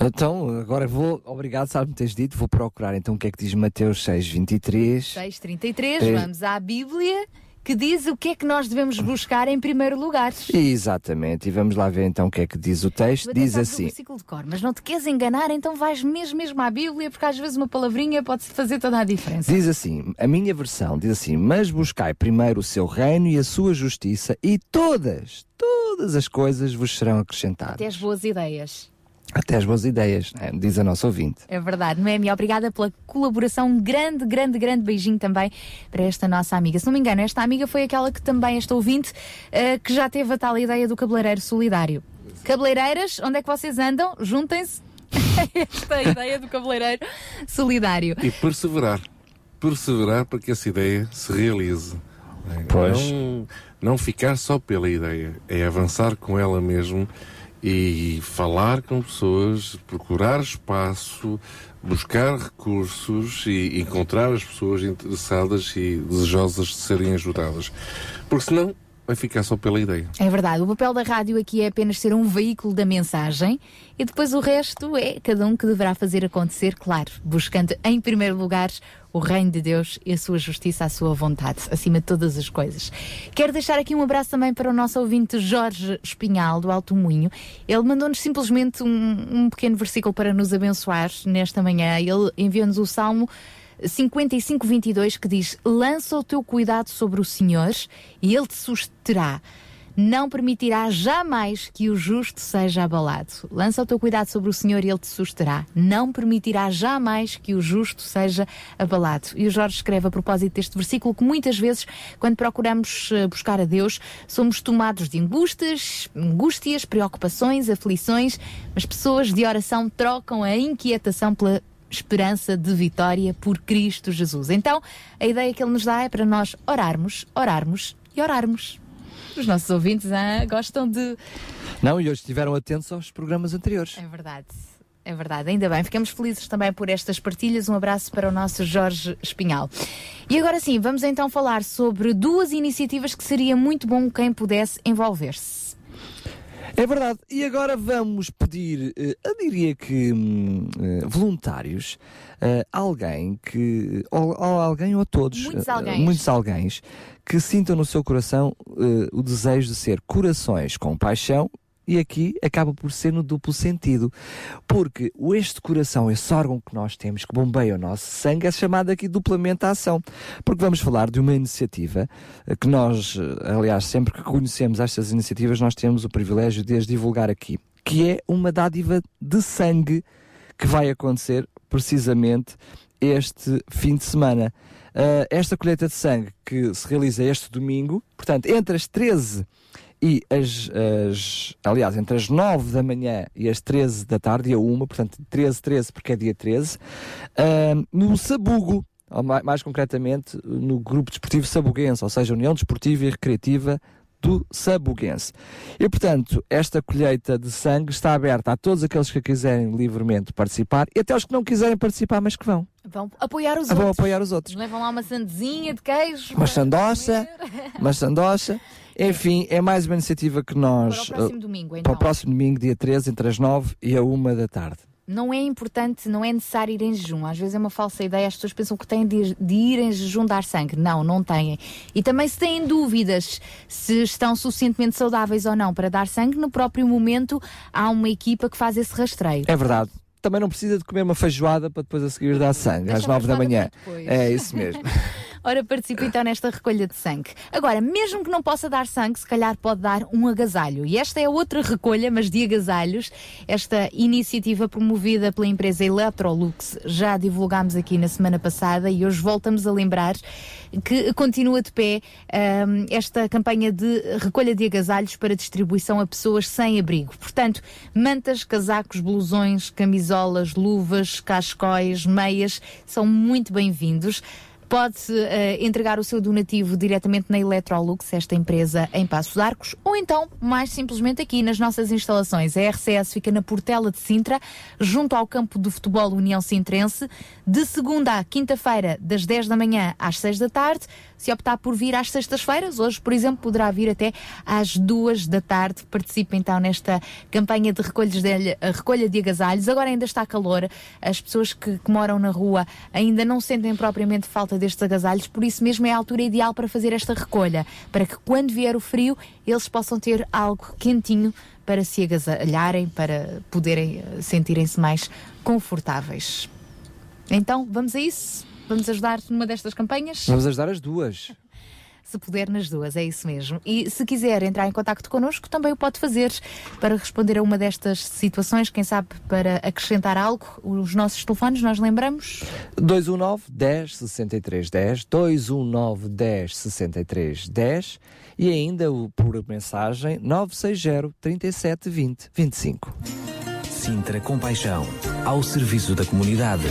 Então, agora vou, obrigado, sabe me teres dito, vou procurar então o que é que diz Mateus 6, 23. 6,33, É. vamos à Bíblia que diz o que é que nós devemos buscar em primeiro lugar. Exatamente, e vamos lá ver então o que é que diz o texto. Vou Diz assim: versículo de cor, mas não te queres enganar, então vais mesmo, mesmo à Bíblia, porque às vezes uma palavrinha pode fazer toda a diferença. Diz assim, a minha versão diz assim: Mas buscai primeiro o seu reino e a sua justiça, e todas, todas as coisas vos serão acrescentadas. Até as boas ideias. Até as boas ideias, né? diz a nossa ouvinte. É verdade. Noemi, obrigada pela colaboração. Um grande, grande, grande beijinho também para esta nossa amiga. Se não me engano, esta amiga foi aquela que também, esta ouvinte, eh, que já teve a tal ideia do cabeleireiro solidário. Cabeleireiras, onde é que vocês andam? Juntem-se. esta ideia do cabeleireiro solidário. E perseverar. Perseverar para que essa ideia se realize. Pois. Não, não ficar só pela ideia, é avançar com ela mesmo e falar com pessoas, procurar espaço, buscar recursos e encontrar as pessoas interessadas e desejosas de serem ajudadas. Porque senão vai ficar só pela ideia. É verdade, o papel da rádio aqui é apenas ser um veículo da mensagem e depois o resto é cada um que deverá fazer acontecer, claro, buscando em primeiro lugar o reino de Deus e a sua justiça, a sua vontade, acima de todas as coisas. Quero deixar aqui um abraço também para o nosso ouvinte Jorge Espinhal, do Alto Moinho. Ele mandou-nos simplesmente um, um pequeno versículo para nos abençoar nesta manhã. Ele enviou-nos o Salmo 55:22 que diz: Lança o teu cuidado sobre o Senhor e ele te susterá. Não permitirá jamais que o justo seja abalado. Lança o teu cuidado sobre o Senhor e ele te susterá. Não permitirá jamais que o justo seja abalado. E o Jorge escreve a propósito deste versículo que muitas vezes, quando procuramos eh, buscar a Deus, somos tomados de angústias, angústias, preocupações, aflições, mas pessoas de oração trocam a inquietação pela esperança de vitória por Cristo Jesus. Então, a ideia que ele nos dá é para nós orarmos, orarmos e orarmos. Os nossos ouvintes ah, gostam de. Não, e hoje estiveram atentos aos programas anteriores. É verdade. É verdade, ainda bem. Ficamos felizes também por estas partilhas. Um abraço para o nosso Jorge Espinhal. E agora sim, vamos então falar sobre duas iniciativas que seria muito bom quem pudesse envolver-se. É verdade. E agora vamos pedir, eh, eu diria que hum, eh, voluntários, eh, alguém que, ou, ou alguém ou a todos, Muitos alguéns. muitos alguéns, que sintam no seu coração o desejo de ser corações com paixão. E aqui acaba por ser no duplo sentido, porque este coração, esse órgão que nós temos, que bombeia o nosso sangue, é chamado aqui duplamente a ação. Porque vamos falar de uma iniciativa eh, que nós, eh, aliás, sempre que conhecemos estas iniciativas, nós temos o privilégio de as divulgar aqui, que é uma dádiva de sangue que vai acontecer precisamente este fim de semana. Uh, esta colheita de sangue que se realiza este domingo, portanto, entre as 13 e as, as- aliás, entre as 9 da manhã e as 13 da tarde, dia 1, portanto, 13, 13, porque é dia 13, uh, no Sabugo, mais concretamente no Grupo Desportivo Sabuguense, ou seja, União Desportiva e Recreativa do Sabuguense. E, portanto, esta colheita de sangue está aberta a todos aqueles que quiserem livremente participar e até os que não quiserem participar, mas que vão. Vão apoiar os Ah, Vão outros. apoiar os outros. Levam lá uma sandezinha de queijo. Uma sandocha, comer. uma sandocha. Enfim, é mais uma iniciativa que nós. Para o próximo eh, domingo, para então. o próximo domingo, dia 13, entre as 9 e a 1 da tarde. Não é importante, não é necessário ir em jejum. Às vezes é uma falsa ideia, as pessoas pensam que têm de, de ir em jejum dar sangue. Não, não têm. E também se têm dúvidas se estão suficientemente saudáveis ou não para dar sangue, no próprio momento há uma equipa que faz esse rastreio. É verdade. Também não precisa de comer uma feijoada para depois a seguir dar sangue, Deixa às 9 da manhã. para. É isso mesmo. Ora, participe então nesta recolha de sangue. Agora, mesmo que não possa dar sangue, se calhar pode dar um agasalho. E esta é outra recolha, mas de agasalhos. Esta iniciativa promovida pela empresa Electrolux já divulgámos aqui na semana passada e hoje voltamos a lembrar que continua de pé hum, esta campanha de recolha de agasalhos para distribuição a pessoas sem abrigo. Portanto, mantas, casacos, blusões, camisolas, luvas, cascóis, meias são muito bem-vindos. Pode eh, entregar o seu donativo diretamente na Electrolux, esta empresa em Passos Arcos, ou então, mais simplesmente aqui nas nossas instalações. A RCS fica na Portela de Sintra, junto ao campo do futebol União Sintrense, de segunda à quinta-feira, das 10 da manhã às 6 da tarde. Se optar por vir às sextas-feiras, hoje, por exemplo, poderá vir até às 2 da tarde. Participe então nesta campanha de de, recolha de agasalhos. Agora ainda está calor, as pessoas que, que moram na rua ainda não sentem propriamente falta destes agasalhos, por isso mesmo é a altura ideal para fazer esta recolha, para que quando vier o frio eles possam ter algo quentinho para se agasalharem, para poderem eh, sentirem-se mais confortáveis. Então, vamos a isso? Vamos ajudar numa destas campanhas? Vamos ajudar as duas. Se puder nas duas, é isso mesmo. E se quiser entrar em contato connosco, também o pode fazer para responder a uma destas situações, quem sabe para acrescentar algo. Os nossos telefones, nós lembramos? 219 10 63 10, 219 10 63 10 e ainda o por mensagem 960 37 20 25. Sintra Compaixão, ao serviço da comunidade.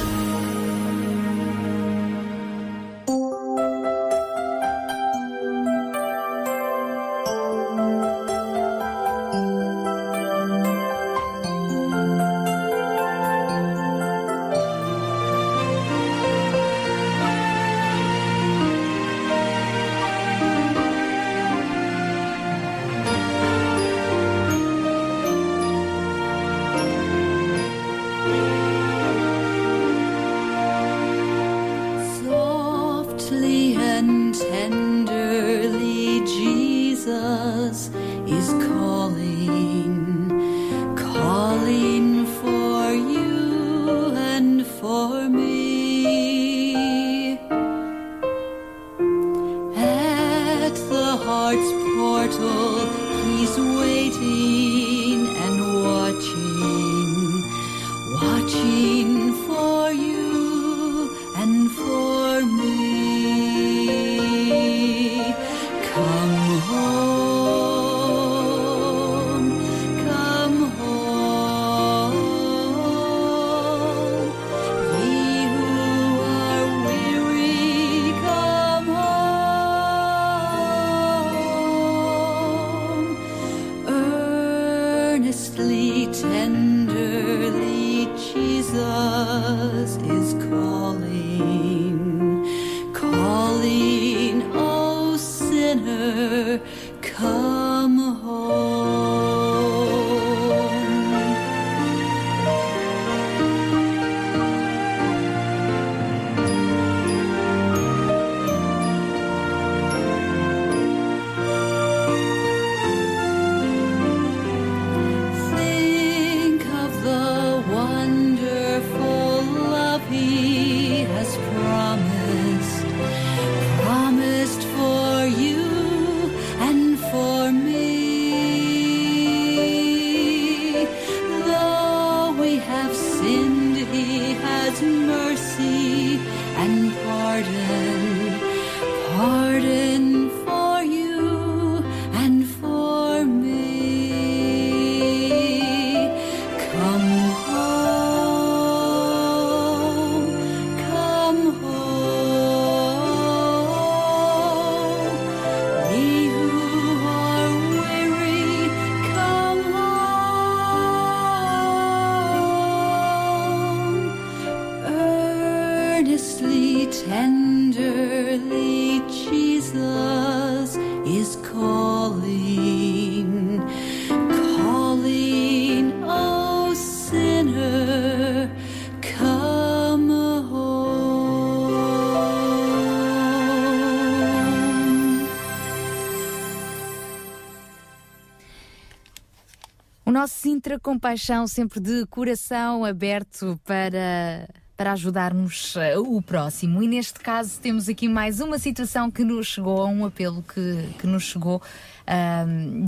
Sintra Compaixão, sempre de coração aberto para para ajudarmos eh, o próximo. E neste caso temos aqui mais uma situação que nos chegou, um apelo que, que nos chegou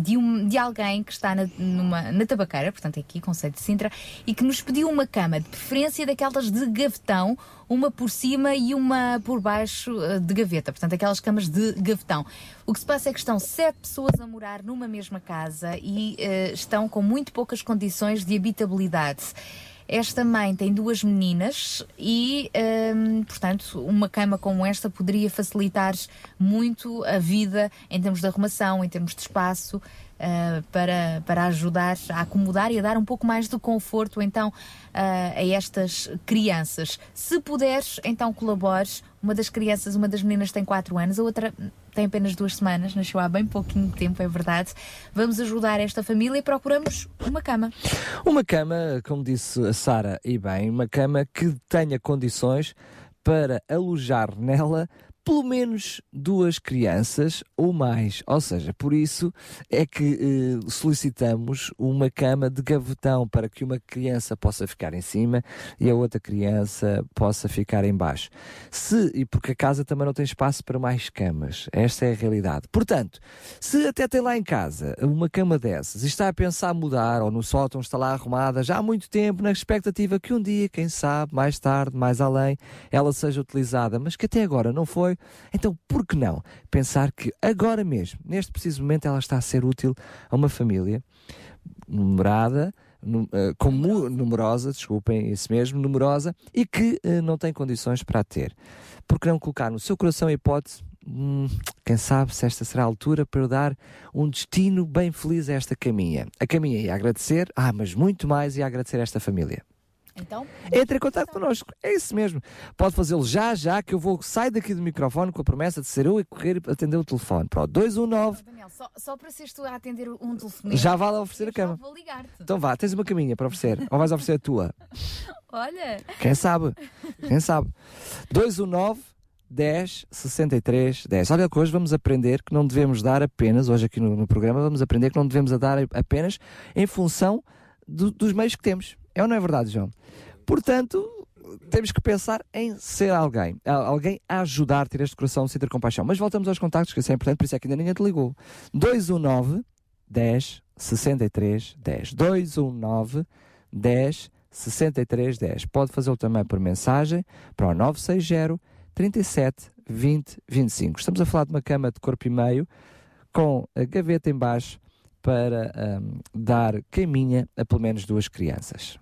de, um, de alguém que está na, numa, na tabaqueira, portanto é aqui, Conselho de Sintra, e que nos pediu uma cama, de preferência daquelas de gavetão, uma por cima e uma por baixo eh, de gaveta, portanto aquelas camas de gavetão. O que se passa é que estão sete pessoas a morar numa mesma casa e eh, estão com muito poucas condições de habitabilidade. Esta mãe tem duas meninas e, hum, portanto, uma cama como esta poderia facilitar muito a vida em termos de arrumação, em termos de espaço, uh, para, para ajudar a acomodar e a dar um pouco mais de conforto então uh, a estas crianças. Se puderes, então colabores. Uma das crianças, uma das meninas tem 4 anos, a outra tem apenas duas semanas, nasceu há bem pouquinho tempo, é verdade. Vamos ajudar esta família e procuramos uma cama. Uma cama, como disse a Sara, e bem, uma cama que tenha condições para alojar nela pelo menos duas crianças ou mais. Ou seja, por isso é que eh, solicitamos uma cama de gavetão para que uma criança possa ficar em cima e a outra criança possa ficar em baixo. Se, e porque a casa também não tem espaço para mais camas. Esta é a realidade. Portanto, se até tem lá em casa uma cama dessas e está a pensar mudar ou no sótão está lá arrumada já há muito tempo na expectativa que um dia, quem sabe, mais tarde, mais além, ela seja utilizada, mas que até agora não foi, então por que não pensar que agora mesmo, neste preciso momento, ela está a ser útil a uma família numerada, nu- eh, com mu- numerosa, desculpem, isso mesmo, numerosa, e que eh, não tem condições para a ter. Por que não colocar no seu coração a hipótese, hum, quem sabe se esta será a altura para eu dar um destino bem feliz a esta caminha. A caminha ia agradecer, ah, mas muito mais ia agradecer a esta família. Então, Entre em contato connosco, é isso mesmo. Pode fazê-lo já, já, que eu vou sair daqui do microfone com a promessa de ser eu a correr e atender o telefone. Pronto, 219, Daniel, só, só para seres tu a atender um telefonema. já vale a oferecer a cama. Vou ligar-te. Então vá, tens uma caminha para oferecer, ou vais oferecer a tua? Olha, Quem sabe? Quem sabe? 219 10 63 10. Olha que hoje vamos aprender que não devemos dar apenas, hoje aqui no, no programa, vamos aprender que não devemos a dar apenas em função do- dos meios que temos. É ou não é verdade, João? Portanto, temos que pensar em ser alguém, al- alguém a ajudar a ter este coração de ter compaixão. Mas voltamos aos contactos, que isso é importante, por isso é que ainda ninguém te ligou. 219 10 63 10. 219 10 63 10. Pode fazê-lo também por mensagem para o 960 37 20 25. Estamos a falar de uma cama de corpo e meio com a gaveta em baixo para ahm, dar caminha a pelo menos duas crianças.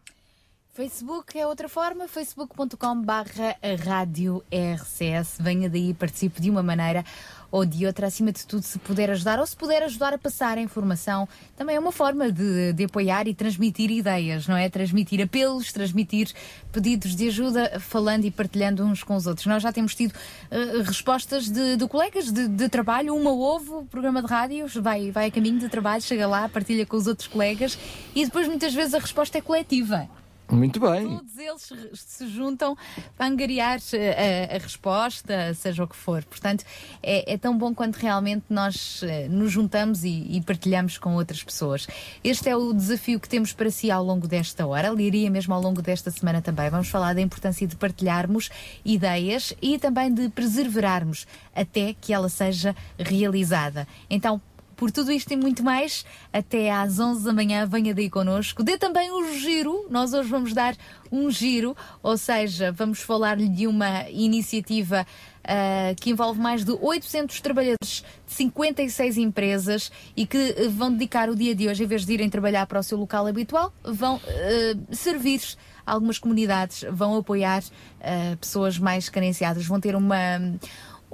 Facebook é outra forma, facebook.com barra rádio RCS. Venha daí, participe de uma maneira ou de outra, acima de tudo, se puder ajudar ou se puder ajudar a passar a informação, também é uma forma de, de apoiar e transmitir ideias, não é? Transmitir apelos, transmitir pedidos de ajuda, falando e partilhando uns com os outros. Nós já temos tido eh, respostas de, de colegas de, de trabalho, uma ouve o programa de rádio, vai, vai a caminho de trabalho, chega lá, partilha com os outros colegas e depois muitas vezes a resposta é coletiva Muito bem. todos eles se- juntam para angariar eh, a, a resposta, seja o que for. Portanto, é, é tão bom quando realmente nós eh, nos juntamos e, e partilhamos com outras pessoas. Este é o desafio que temos para si ao longo desta hora, liria mesmo ao longo desta semana também. Vamos falar da importância de partilharmos ideias e também de preservarmos até que ela seja realizada. Então, por tudo isto e muito mais, até às 11 da manhã, venha daí connosco. Dê também um giro, nós hoje vamos dar um giro, ou seja, vamos falar-lhe de uma iniciativa ah, que envolve mais de 800 trabalhadores de 56 empresas e que eh, vão dedicar o dia de hoje, em vez de irem trabalhar para o seu local habitual, vão ah, servir algumas comunidades, vão apoiar ah, pessoas mais carenciadas, vão ter uma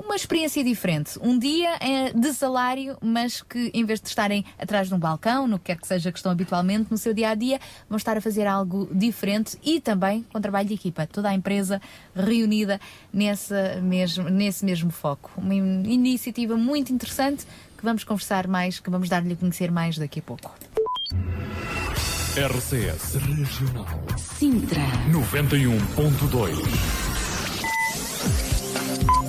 uma experiência diferente. Um dia é de salário, mas que em vez de estarem atrás de um balcão, no que quer que seja que estão habitualmente no seu dia a dia, vão estar a fazer algo diferente e também com trabalho de equipa. Toda a empresa reunida nessa mesmo, nesse mesmo foco. Uma in- iniciativa muito interessante que vamos conversar mais, que vamos dar-lhe a conhecer mais daqui a pouco. RCS Regional Sintra. 91.2.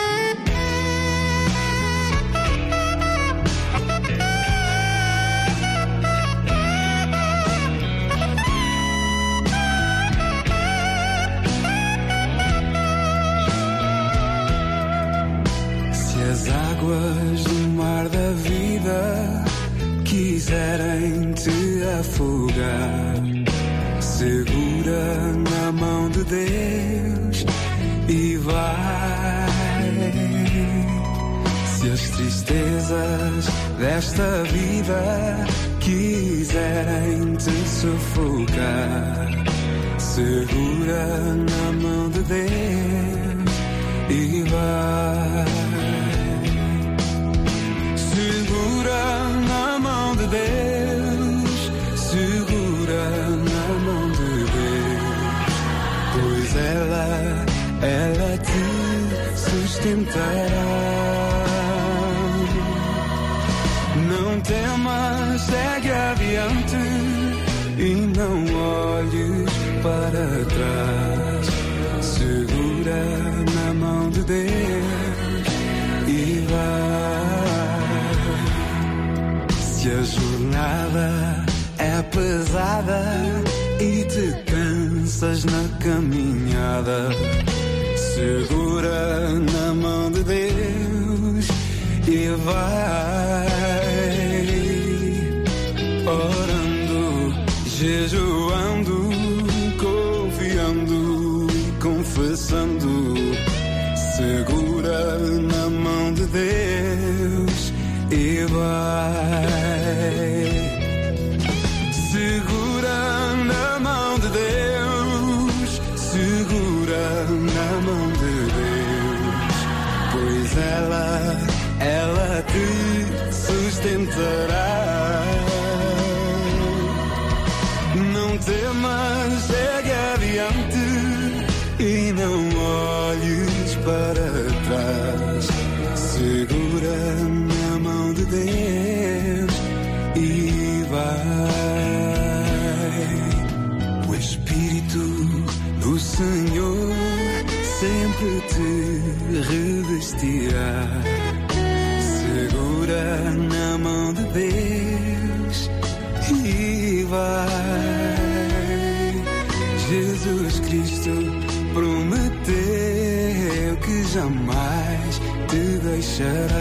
águas do mar da vida quiserem te afogar, segura na mão de Deus e vai. Se as tristezas desta vida quiserem te sufocar, segura na mão de Deus e vai. Segura na mão de Deus, segura na mão de Deus, pois ela, ela te sustentará. Não temas, segue adiante e não olhes para trás. Segura na mão de Deus e vai. Se a jornada é pesada e te cansas na caminhada, segura na mão de Deus e vai. Orando, jejuando, te sustentará. Te deixará.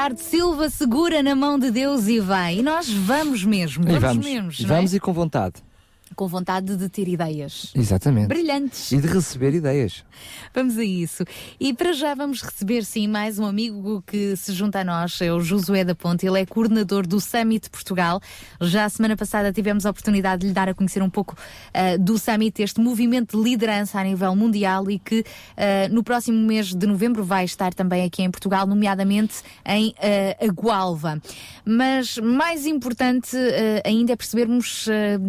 Ricardo Silva segura na mão de Deus e vai. E nós vamos mesmo, E vamos, vamos, mesmo. é? vamos e com vontade. Com vontade de ter ideias. Exatamente. Brilhantes. E de receber ideias. Vamos a isso. E para já vamos receber, sim, mais um amigo que se junta a nós, é o Josué da Ponte. Ele é coordenador do Summit Portugal. Já a semana passada tivemos a oportunidade de lhe dar a conhecer um pouco ah, do Summit, este movimento de liderança a nível mundial e que ah, no próximo mês de novembro vai estar também aqui em Portugal, nomeadamente em ah, Agualva. Mas mais importante ainda é percebermos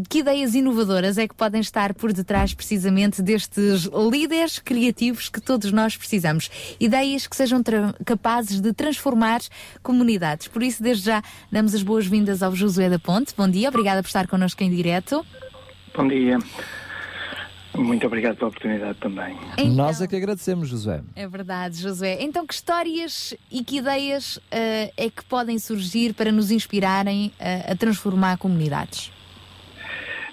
que ideias inovadoras é que podem estar por detrás precisamente destes líderes criativos que todos nós precisamos. Ideias que sejam capazes de transformar comunidades. Por isso, desde já, damos as boas-vindas ao Josué da Ponte. Bom dia, obrigada por estar connosco em direto. Bom dia. Muito obrigado pela oportunidade também. Nós é que agradecemos, José. É verdade, Josué. Então, que histórias e que ideias eh, é que podem surgir para nos inspirarem eh, a transformar comunidades?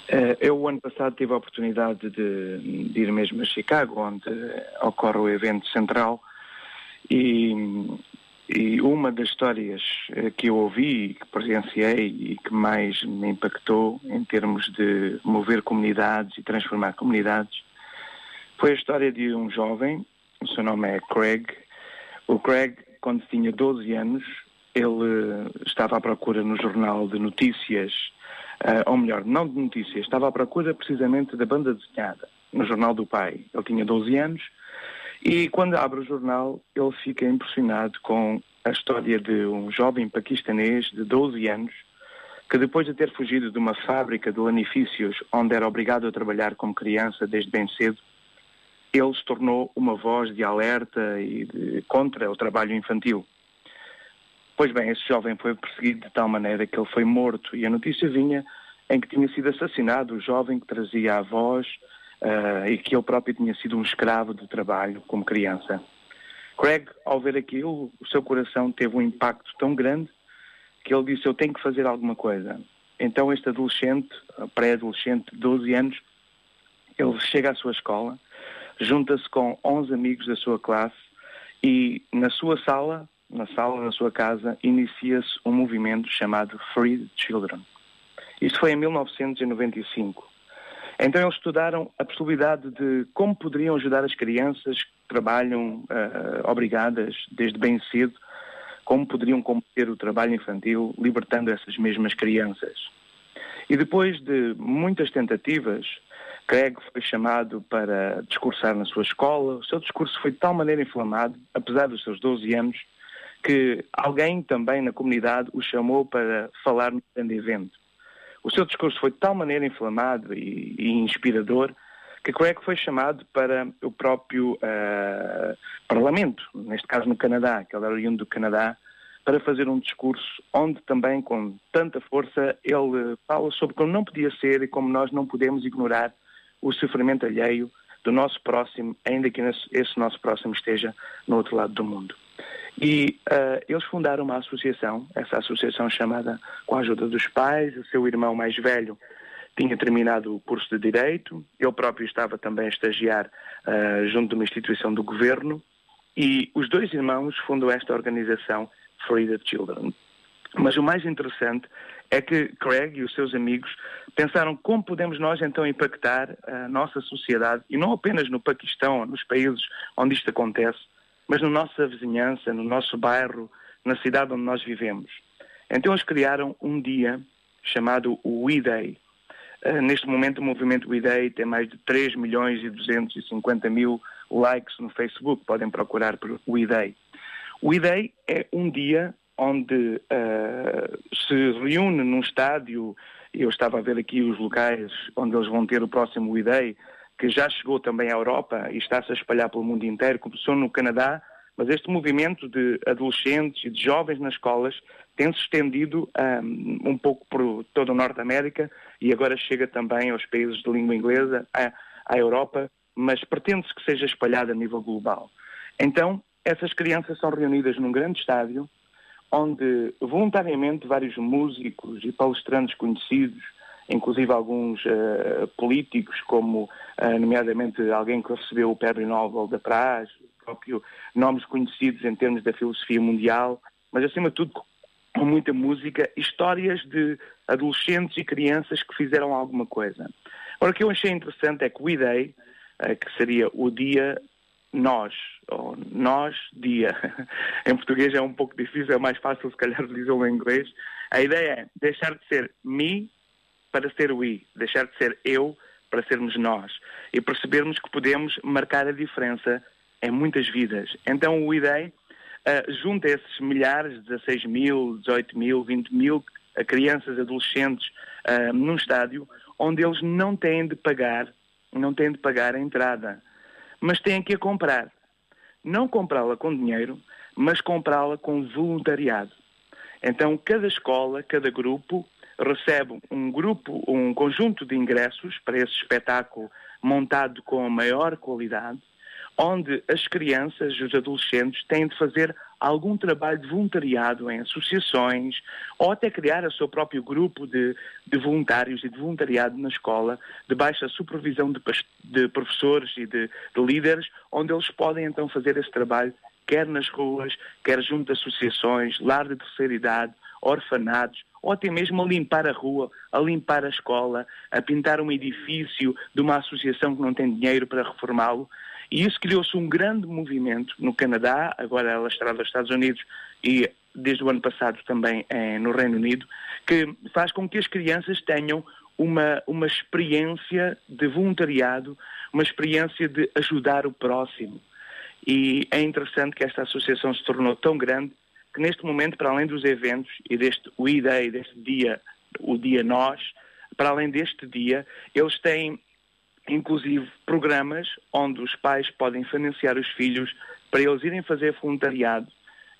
Eh, Eu, o ano passado, tive a oportunidade de, de ir mesmo a Chicago, onde ocorre o evento central, e, e uma das histórias eh, que eu ouvi, que presenciei e que mais me impactou em termos de mover comunidades e transformar comunidades foi a história de um jovem, o seu nome é Craig. O Craig, quando tinha 12 anos, ele eh, estava à procura no jornal de notícias, ou melhor, não de notícias, estava à procura precisamente da banda desenhada, no jornal do pai. Ele tinha 12 anos e quando abre o jornal, ele fica impressionado com a história de um jovem paquistanês de 12 anos que depois de ter fugido de uma fábrica de lanifícios onde era obrigado a trabalhar como criança desde bem cedo, ele se tornou uma voz de alerta e de, contra o trabalho infantil. Pois bem, esse jovem foi perseguido de tal maneira que ele foi morto e a notícia vinha em que tinha sido assassinado o jovem que trazia a voz ah, e que ele próprio tinha sido um escravo de trabalho como criança. Craig, ao ver aquilo, o seu coração teve um impacto tão grande que ele disse, eu tenho que fazer alguma coisa. Então este adolescente, pré-adolescente de 12 anos, ele chega à sua escola, junta-se com 11 amigos da sua classe e na sua sala, na sala da sua casa, inicia-se um movimento chamado Free Children. Isto foi em 1995. Então eles estudaram a possibilidade de como poderiam ajudar as crianças que trabalham ah, obrigadas desde bem cedo, como poderiam combater o trabalho infantil, libertando essas mesmas crianças. E depois de muitas tentativas, Craig foi chamado para discursar na sua escola. O seu discurso foi de tal maneira inflamado, apesar dos seus 12 anos, que alguém também na comunidade o chamou para falar no grande evento. O seu discurso foi de tal maneira inflamado e, e inspirador que Craig foi chamado para o próprio ah, Parlamento, neste caso no Canadá, que ele era oriundo do Canadá, para fazer um discurso onde também, com tanta força, ele fala sobre como não podia ser e como nós não podemos ignorar o sofrimento alheio do nosso próximo, ainda que esse nosso próximo esteja no outro lado do mundo. E ah, eles fundaram uma associação, essa associação chamada Com a Ajuda dos Pais, o seu irmão mais velho tinha terminado o curso de Direito, ele próprio estava também a estagiar ah, junto de uma instituição do governo, e os dois irmãos fundam esta organização Free the Children. Mas o mais interessante é que Craig e os seus amigos pensaram como podemos nós então impactar a nossa sociedade, e não apenas no Paquistão, nos países onde isto acontece, mas na nossa vizinhança, no nosso bairro, na cidade onde nós vivemos. Então eles criaram um dia chamado o We Day. Uh, neste momento o movimento We Day tem mais de 3 milhões e 250 mil likes no Facebook, podem procurar por We Day. O We Day é um dia onde uh, se reúne num estádio, eu estava a ver aqui os locais onde eles vão ter o próximo Day, que já chegou também à Europa e está-se a espalhar pelo mundo inteiro, começou no Canadá, mas este movimento de adolescentes e de jovens nas escolas tem-se estendido um, um pouco por toda a Norte América e agora chega também aos países de língua inglesa, à, à Europa, mas pretende-se que seja espalhado a nível global. Então, essas crianças são reunidas num grande estádio, onde voluntariamente vários músicos e palestrantes conhecidos, inclusive alguns uh, políticos, como uh, nomeadamente alguém que recebeu o Prémio Nobel da Paz, próprio nomes conhecidos em termos da filosofia mundial, mas acima de tudo com muita música, histórias de adolescentes e crianças que fizeram alguma coisa. Ora, o que eu achei interessante é que o I-Day, eh, que seria o dia nós, ou nós dia, em português é um pouco difícil, é mais fácil se calhar dizê-lo em inglês. A ideia é deixar de ser me para ser we, deixar de ser eu para sermos nós e percebermos que podemos marcar a diferença em muitas vidas. Então o IDEI uh, junta esses milhares, 16 mil, 18 mil, 20 mil uh, crianças, adolescentes uh, num estádio onde eles não têm de pagar, não têm de pagar a entrada, mas têm que a comprar. Não comprá-la com dinheiro, mas comprá-la com voluntariado. Então cada escola, cada grupo recebe um grupo, um conjunto de ingressos para esse espetáculo montado com a maior qualidade, onde as crianças e os adolescentes têm de fazer algum trabalho de voluntariado em associações ou até criar o seu próprio grupo de, de voluntários e de voluntariado na escola, debaixo da supervisão de, de professores e de, de líderes, onde eles podem então fazer esse trabalho, quer nas ruas, quer junto de associações, lar de terceira idade, orfanados, ou até mesmo a limpar a rua, a limpar a escola, a pintar um edifício de uma associação que não tem dinheiro para reformá-lo. E isso criou-se um grande movimento no Canadá, agora está nos Estados Unidos e desde o ano passado também é, no Reino Unido, que faz com que as crianças tenham uma, uma experiência de voluntariado, uma experiência de ajudar o próximo. E é interessante que esta associação se tornou tão grande que neste momento, para além dos eventos e deste We Day, deste dia, o dia nós, para além deste dia, eles têm inclusive programas onde os pais podem financiar os filhos para eles irem fazer voluntariado.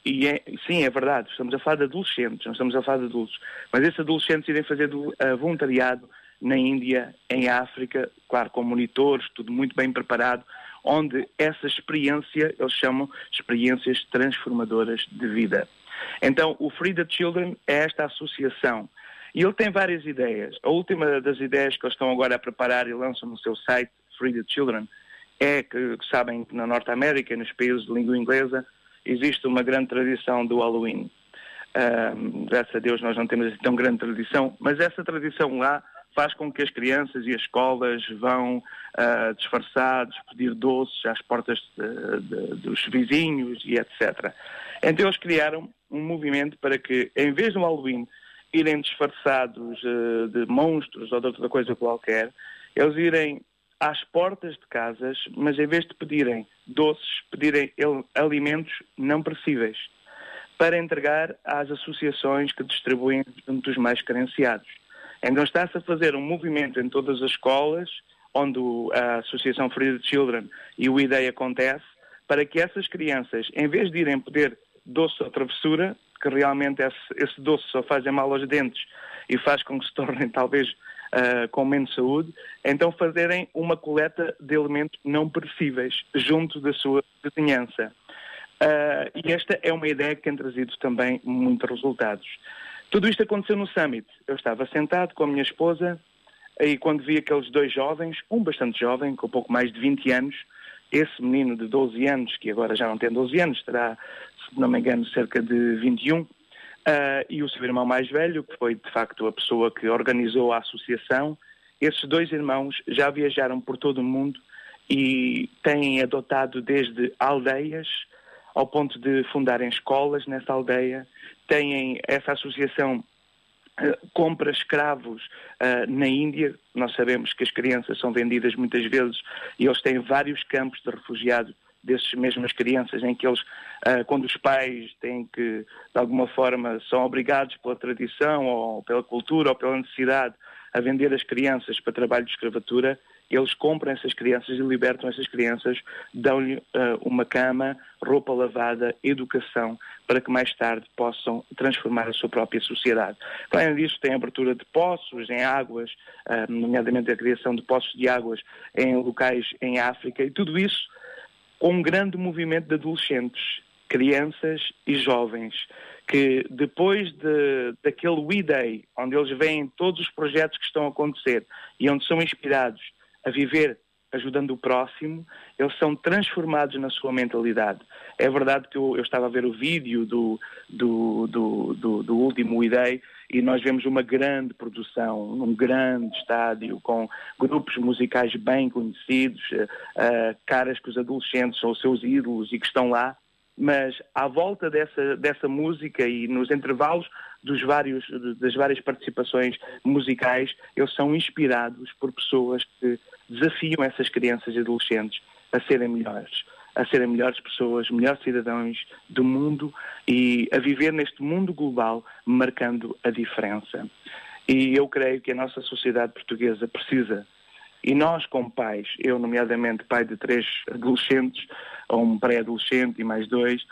E é, sim, é verdade, estamos a falar de adolescentes, não estamos a falar de adultos, mas esses adolescentes irem fazer uh, voluntariado na Índia, em África, claro, com monitores, tudo muito bem preparado, onde essa experiência, eles chamam experiências transformadoras de vida. Então, o Free the Children é esta associação. E ele tem várias ideias. A última das ideias que eles estão agora a preparar e lançam no seu site, Free the Children, é que, sabem que na Norte América, nos países de língua inglesa, existe uma grande tradição do Halloween. Um, graças a Deus nós não temos assim tão grande tradição, mas essa tradição lá faz com que as crianças e as escolas vão uh, disfarçados, pedir doces às portas de, de, dos vizinhos e etc. Então eles criaram um movimento para que, em vez do Halloween irem disfarçados uh, de monstros ou de outra coisa qualquer, eles irem às portas de casas, mas em vez de pedirem doces, pedirem alimentos não perecíveis para entregar às associações que distribuem junto dos mais carenciados. Então está-se a fazer um movimento em todas as escolas, onde a Associação Free the Children e o IDEI acontece, para que essas crianças, em vez de irem pedir doce ou travessura, que realmente esse, esse doce só faz mal aos dentes e faz com que se tornem talvez uh, com menos saúde, então fazerem uma coleta de elementos não perecíveis junto da sua vizinhança. Uh, e esta é uma ideia que tem trazido também muitos resultados. Tudo isto aconteceu no Summit. Eu estava sentado com a minha esposa e quando vi aqueles dois jovens, um bastante jovem, com pouco mais de 20 anos, esse menino de 12 anos, que agora já não tem 12 anos, terá, se não me engano, cerca de 21, uh, ah, e o seu irmão mais velho, que foi de facto a pessoa que organizou a associação, esses dois irmãos já viajaram por todo o mundo e têm adotado desde aldeias, ao ponto de fundarem escolas nessa aldeia, têm essa associação uh, compra escravos uh, na Índia. Nós sabemos que as crianças são vendidas muitas vezes e eles têm vários campos de refugiados dessas mesmas crianças em que eles, uh, quando os pais têm que, de alguma forma, são obrigados pela tradição ou pela cultura ou pela necessidade a vender as crianças para trabalho de escravatura, eles compram essas crianças e libertam essas crianças, dão-lhe uh, uma cama, roupa lavada, educação, para que mais tarde possam transformar a sua própria sociedade. Além disso, tem abertura de poços em águas, uh, nomeadamente a criação de poços de águas em locais em África, e tudo isso com um grande movimento de adolescentes, crianças e jovens, que depois de, daquele We Day, onde eles veem todos os projetos que estão a acontecer e onde são inspirados a viver ajudando o próximo, eles são transformados na sua mentalidade. É verdade que eu, eu estava a ver o vídeo do, do, do, do, do último IDEI e nós vemos uma grande produção, num grande estádio, com grupos musicais bem conhecidos, eh, caras que os adolescentes são os seus ídolos e que estão lá, mas à volta dessa, dessa música e nos intervalos dos vários, das várias participações musicais, eles são inspirados por pessoas que desafiam essas crianças e adolescentes a serem melhores, a serem melhores pessoas, melhores cidadãos do mundo e a viver neste mundo global marcando a diferença. E eu creio que a nossa sociedade portuguesa precisa e nós, como pais, eu, nomeadamente pai de três adolescentes, ou um pré-adolescente e mais dois,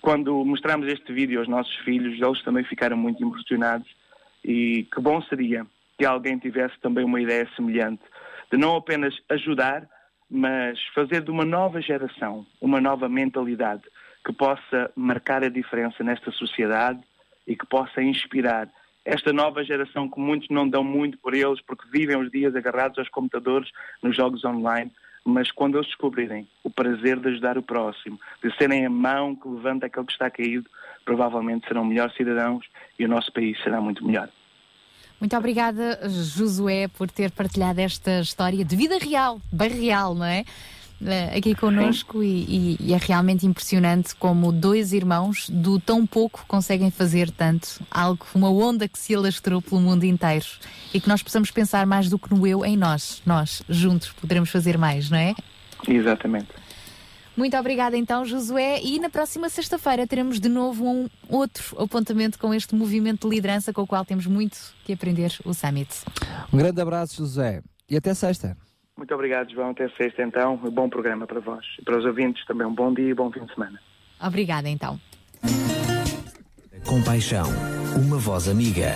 quando mostramos este vídeo aos nossos filhos, eles também ficaram muito impressionados. E que bom seria que alguém tivesse também uma ideia semelhante, de não apenas ajudar, mas fazer de uma nova geração, uma nova mentalidade que possa marcar a diferença nesta sociedade e que possa inspirar esta nova geração que muitos não dão muito por eles porque vivem os dias agarrados aos computadores, nos jogos online, mas quando eles descobrirem o prazer de ajudar o próximo, de serem a mão que levanta aquele que está caído, provavelmente serão melhores cidadãos e o nosso país será muito melhor. Muito obrigada, Josué, por ter partilhado esta história de vida real, bem real, não é? Eh, aqui connosco e, e- é realmente impressionante como dois irmãos do tão pouco conseguem fazer tanto. Algo, uma onda que se alastrou pelo mundo inteiro. E que nós possamos pensar mais do que no eu em nós. Nós, juntos, poderemos fazer mais, não é? Exatamente. Muito obrigada então, Josué. E na próxima sexta-feira teremos de novo um outro apontamento com este movimento de liderança com o qual temos muito que aprender o Summit. Um grande abraço, José. E até sexta. Muito obrigado, João. Até sexta, então. Um bom programa para vós. E para os ouvintes também um bom dia e bom fim de semana. Obrigada então. Compaixão. Uma voz amiga.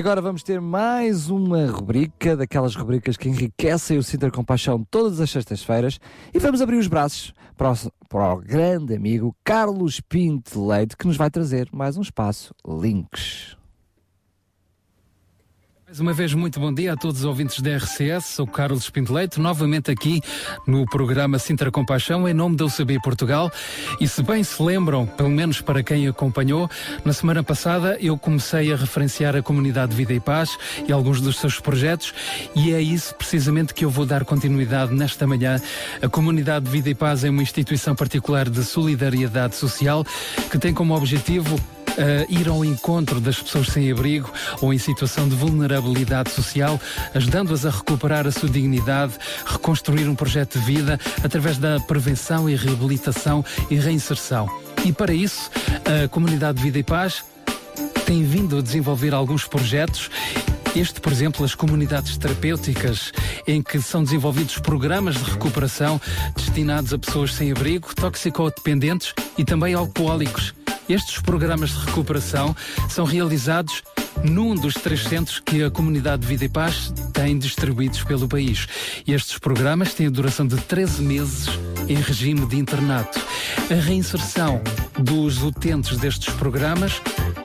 Agora vamos ter mais uma rubrica, daquelas rubricas que enriquecem o Sintra Compaixão todas as sextas-feiras. E vamos abrir os braços para o, para o grande amigo Carlos Pinto Leite, que nos vai trazer mais um espaço Links. Mais uma vez, muito bom dia a todos os ouvintes da RCS. Sou Carlos Pinto Leite, novamente aqui no programa Sintra Compaixão, em nome da UCB Portugal. E se bem se lembram, pelo menos para quem acompanhou, na semana passada eu comecei a referenciar a comunidade Vida e Paz e alguns dos seus projetos, e é isso precisamente que eu vou dar continuidade nesta manhã. A comunidade Vida e Paz é uma instituição particular de solidariedade social que tem como objetivo ir ao encontro das pessoas sem abrigo ou em situação de vulnerabilidade social, ajudando-as a recuperar a sua dignidade, reconstruir um projeto de vida através da prevenção e reabilitação e reinserção. E para isso, a comunidade Vida e Paz tem vindo a desenvolver alguns projetos este, por exemplo, as comunidades terapêuticas, em que são desenvolvidos programas de recuperação destinados a pessoas sem abrigo, toxicodependentes e também alcoólicos. Estes programas de recuperação são realizados num dos três centros que a comunidade de Vida e Paz tem distribuídos pelo país. Estes programas têm a duração de 13 meses em regime de internato. A reinserção dos utentes destes programas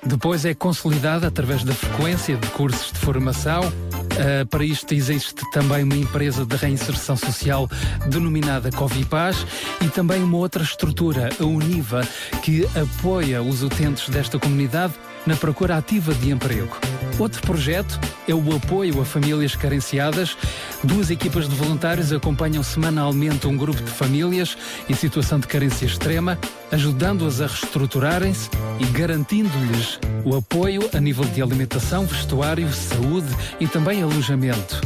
depois é consolidada através da frequência de cursos de formação. Uh, para isto existe também uma empresa de reinserção social denominada Covipaz e também uma outra estrutura, a Univa, que apoia os utentes desta comunidade na procura ativa de emprego. Outro projeto é o apoio a famílias carenciadas. Duas equipas de voluntários acompanham semanalmente um grupo de famílias em situação de carência extrema, ajudando-as a reestruturarem-se e garantindo-lhes o apoio a nível de alimentação, vestuário, saúde e também alojamento.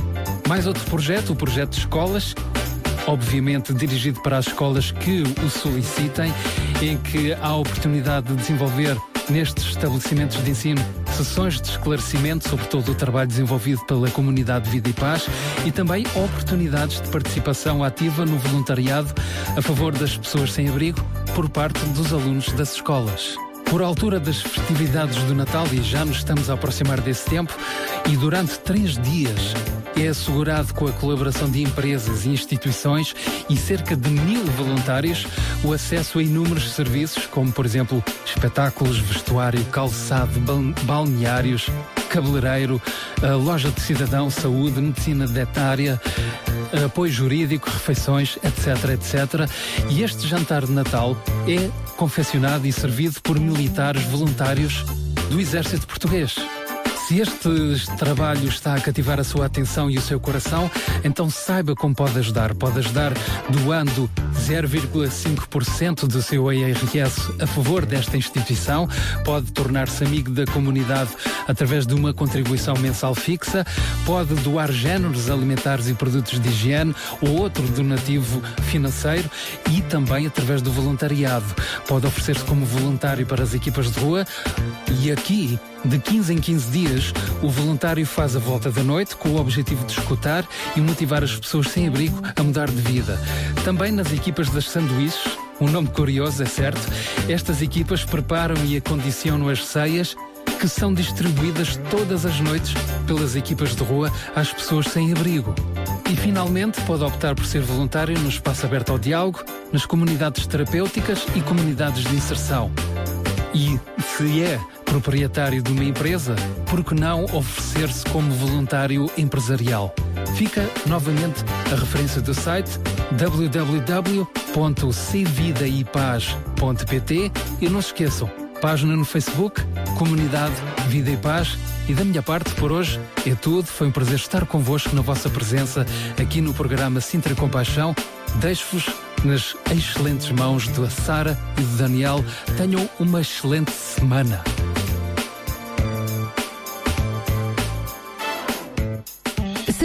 Mais outro projeto, o projeto de escolas, obviamente dirigido para as escolas que o solicitem, em que há a oportunidade de desenvolver nestes estabelecimentos de ensino sessões de esclarecimento sobre todo o trabalho desenvolvido pela comunidade de Vida e Paz e também oportunidades de participação ativa no voluntariado a favor das pessoas sem abrigo por parte dos alunos das escolas. Por altura das festividades do Natal, e já nos estamos a aproximar desse tempo, e durante três dias é assegurado com a colaboração de empresas e instituições e cerca de mil voluntários o acesso a inúmeros serviços, como por exemplo espetáculos, vestuário, calçado, balneários, cabeleireiro, loja de cidadão, saúde, medicina dentária, apoio jurídico, refeições, etc, etc. E este jantar de Natal é confeccionado e servido por militares voluntários do Exército Português. Se este trabalho está a cativar a sua atenção e o seu coração, então saiba como pode ajudar. Pode ajudar doando 0,5% do seu IRS a favor desta instituição, pode tornar-se amigo da comunidade através de uma contribuição mensal fixa, pode doar géneros alimentares e produtos de higiene ou outro donativo financeiro e também através do voluntariado. Pode oferecer-se como voluntário para as equipas de rua e aqui de 15 em 15 dias, o voluntário faz a volta da noite com o objetivo de escutar e motivar as pessoas sem abrigo a mudar de vida. Também nas equipas das sanduíches, um nome curioso, é certo, estas equipas preparam e acondicionam as ceias que são distribuídas todas as noites pelas equipas de rua às pessoas sem abrigo. E finalmente pode optar por ser voluntário no espaço aberto ao diálogo, nas comunidades terapêuticas e comunidades de inserção. E se é proprietário de uma empresa, por que não oferecer-se como voluntário empresarial? Fica novamente a referência do site www.cvidaipaz.pt e não se esqueçam, página no Facebook, Comunidade Vida e Paz. E da minha parte, por hoje, é tudo. Foi um prazer estar convosco na vossa presença aqui no programa Sintra Compaixão. Deixo-vos nas excelentes mãos da Sara e do Daniel. Tenham uma excelente semana.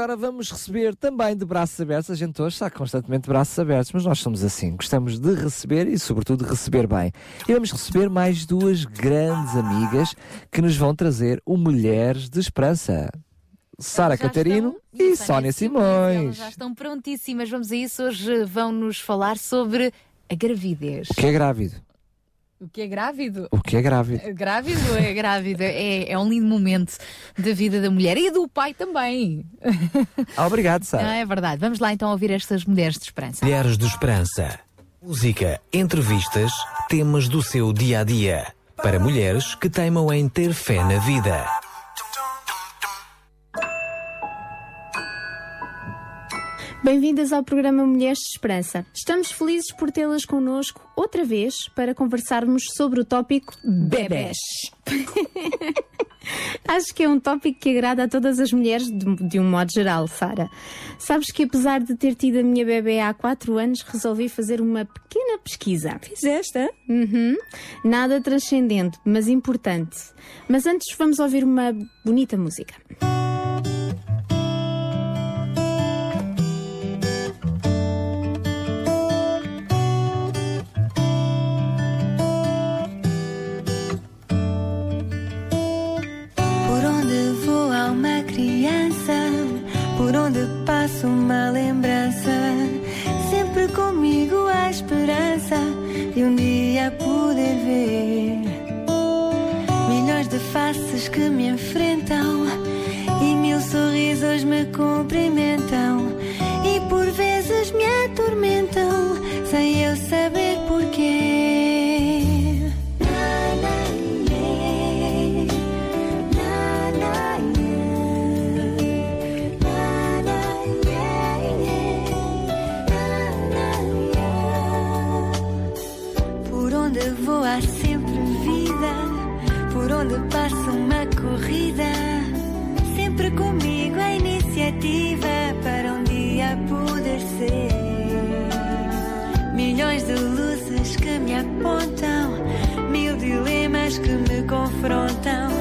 agora vamos receber também de braços abertos. A gente hoje está constantemente de braços abertos, mas nós somos assim. Gostamos de receber e, sobretudo, de receber bem. E vamos receber mais duas grandes amigas que nos vão trazer o Mulheres de Esperança. Sara Catarino e Sónia Simões. já estão prontíssimas. Vamos a isso. Hoje vão-nos falar sobre a gravidez. O que é grávido? O que é grávido? O que é grávido? Grávido é grávido. É, é um lindo momento da vida da mulher e do pai também. Ah, obrigado, Não, Sara. é verdade. Vamos lá então ouvir estas mulheres de esperança. Mulheres de Esperança. Música, entrevistas, temas do seu dia a dia. Para mulheres que teimam em ter fé na vida. Bem-vindas ao programa Mulheres de Esperança. Estamos felizes por tê-las connosco outra vez para conversarmos sobre o tópico bebés. Acho que é um tópico que agrada a todas as mulheres de, de um modo geral, Sara. Sabes que apesar de ter tido a minha bebê há 4 anos, resolvi fazer uma pequena pesquisa. Fizeste? Uhum. Nada transcendente, mas importante. Mas antes vamos ouvir uma bonita música. Por passa uma lembrança, sempre comigo a esperança de um dia poder ver milhões de faces que me enfrentam e mil sorrisos me cumprimentam. E por vezes me atormentam confrontam.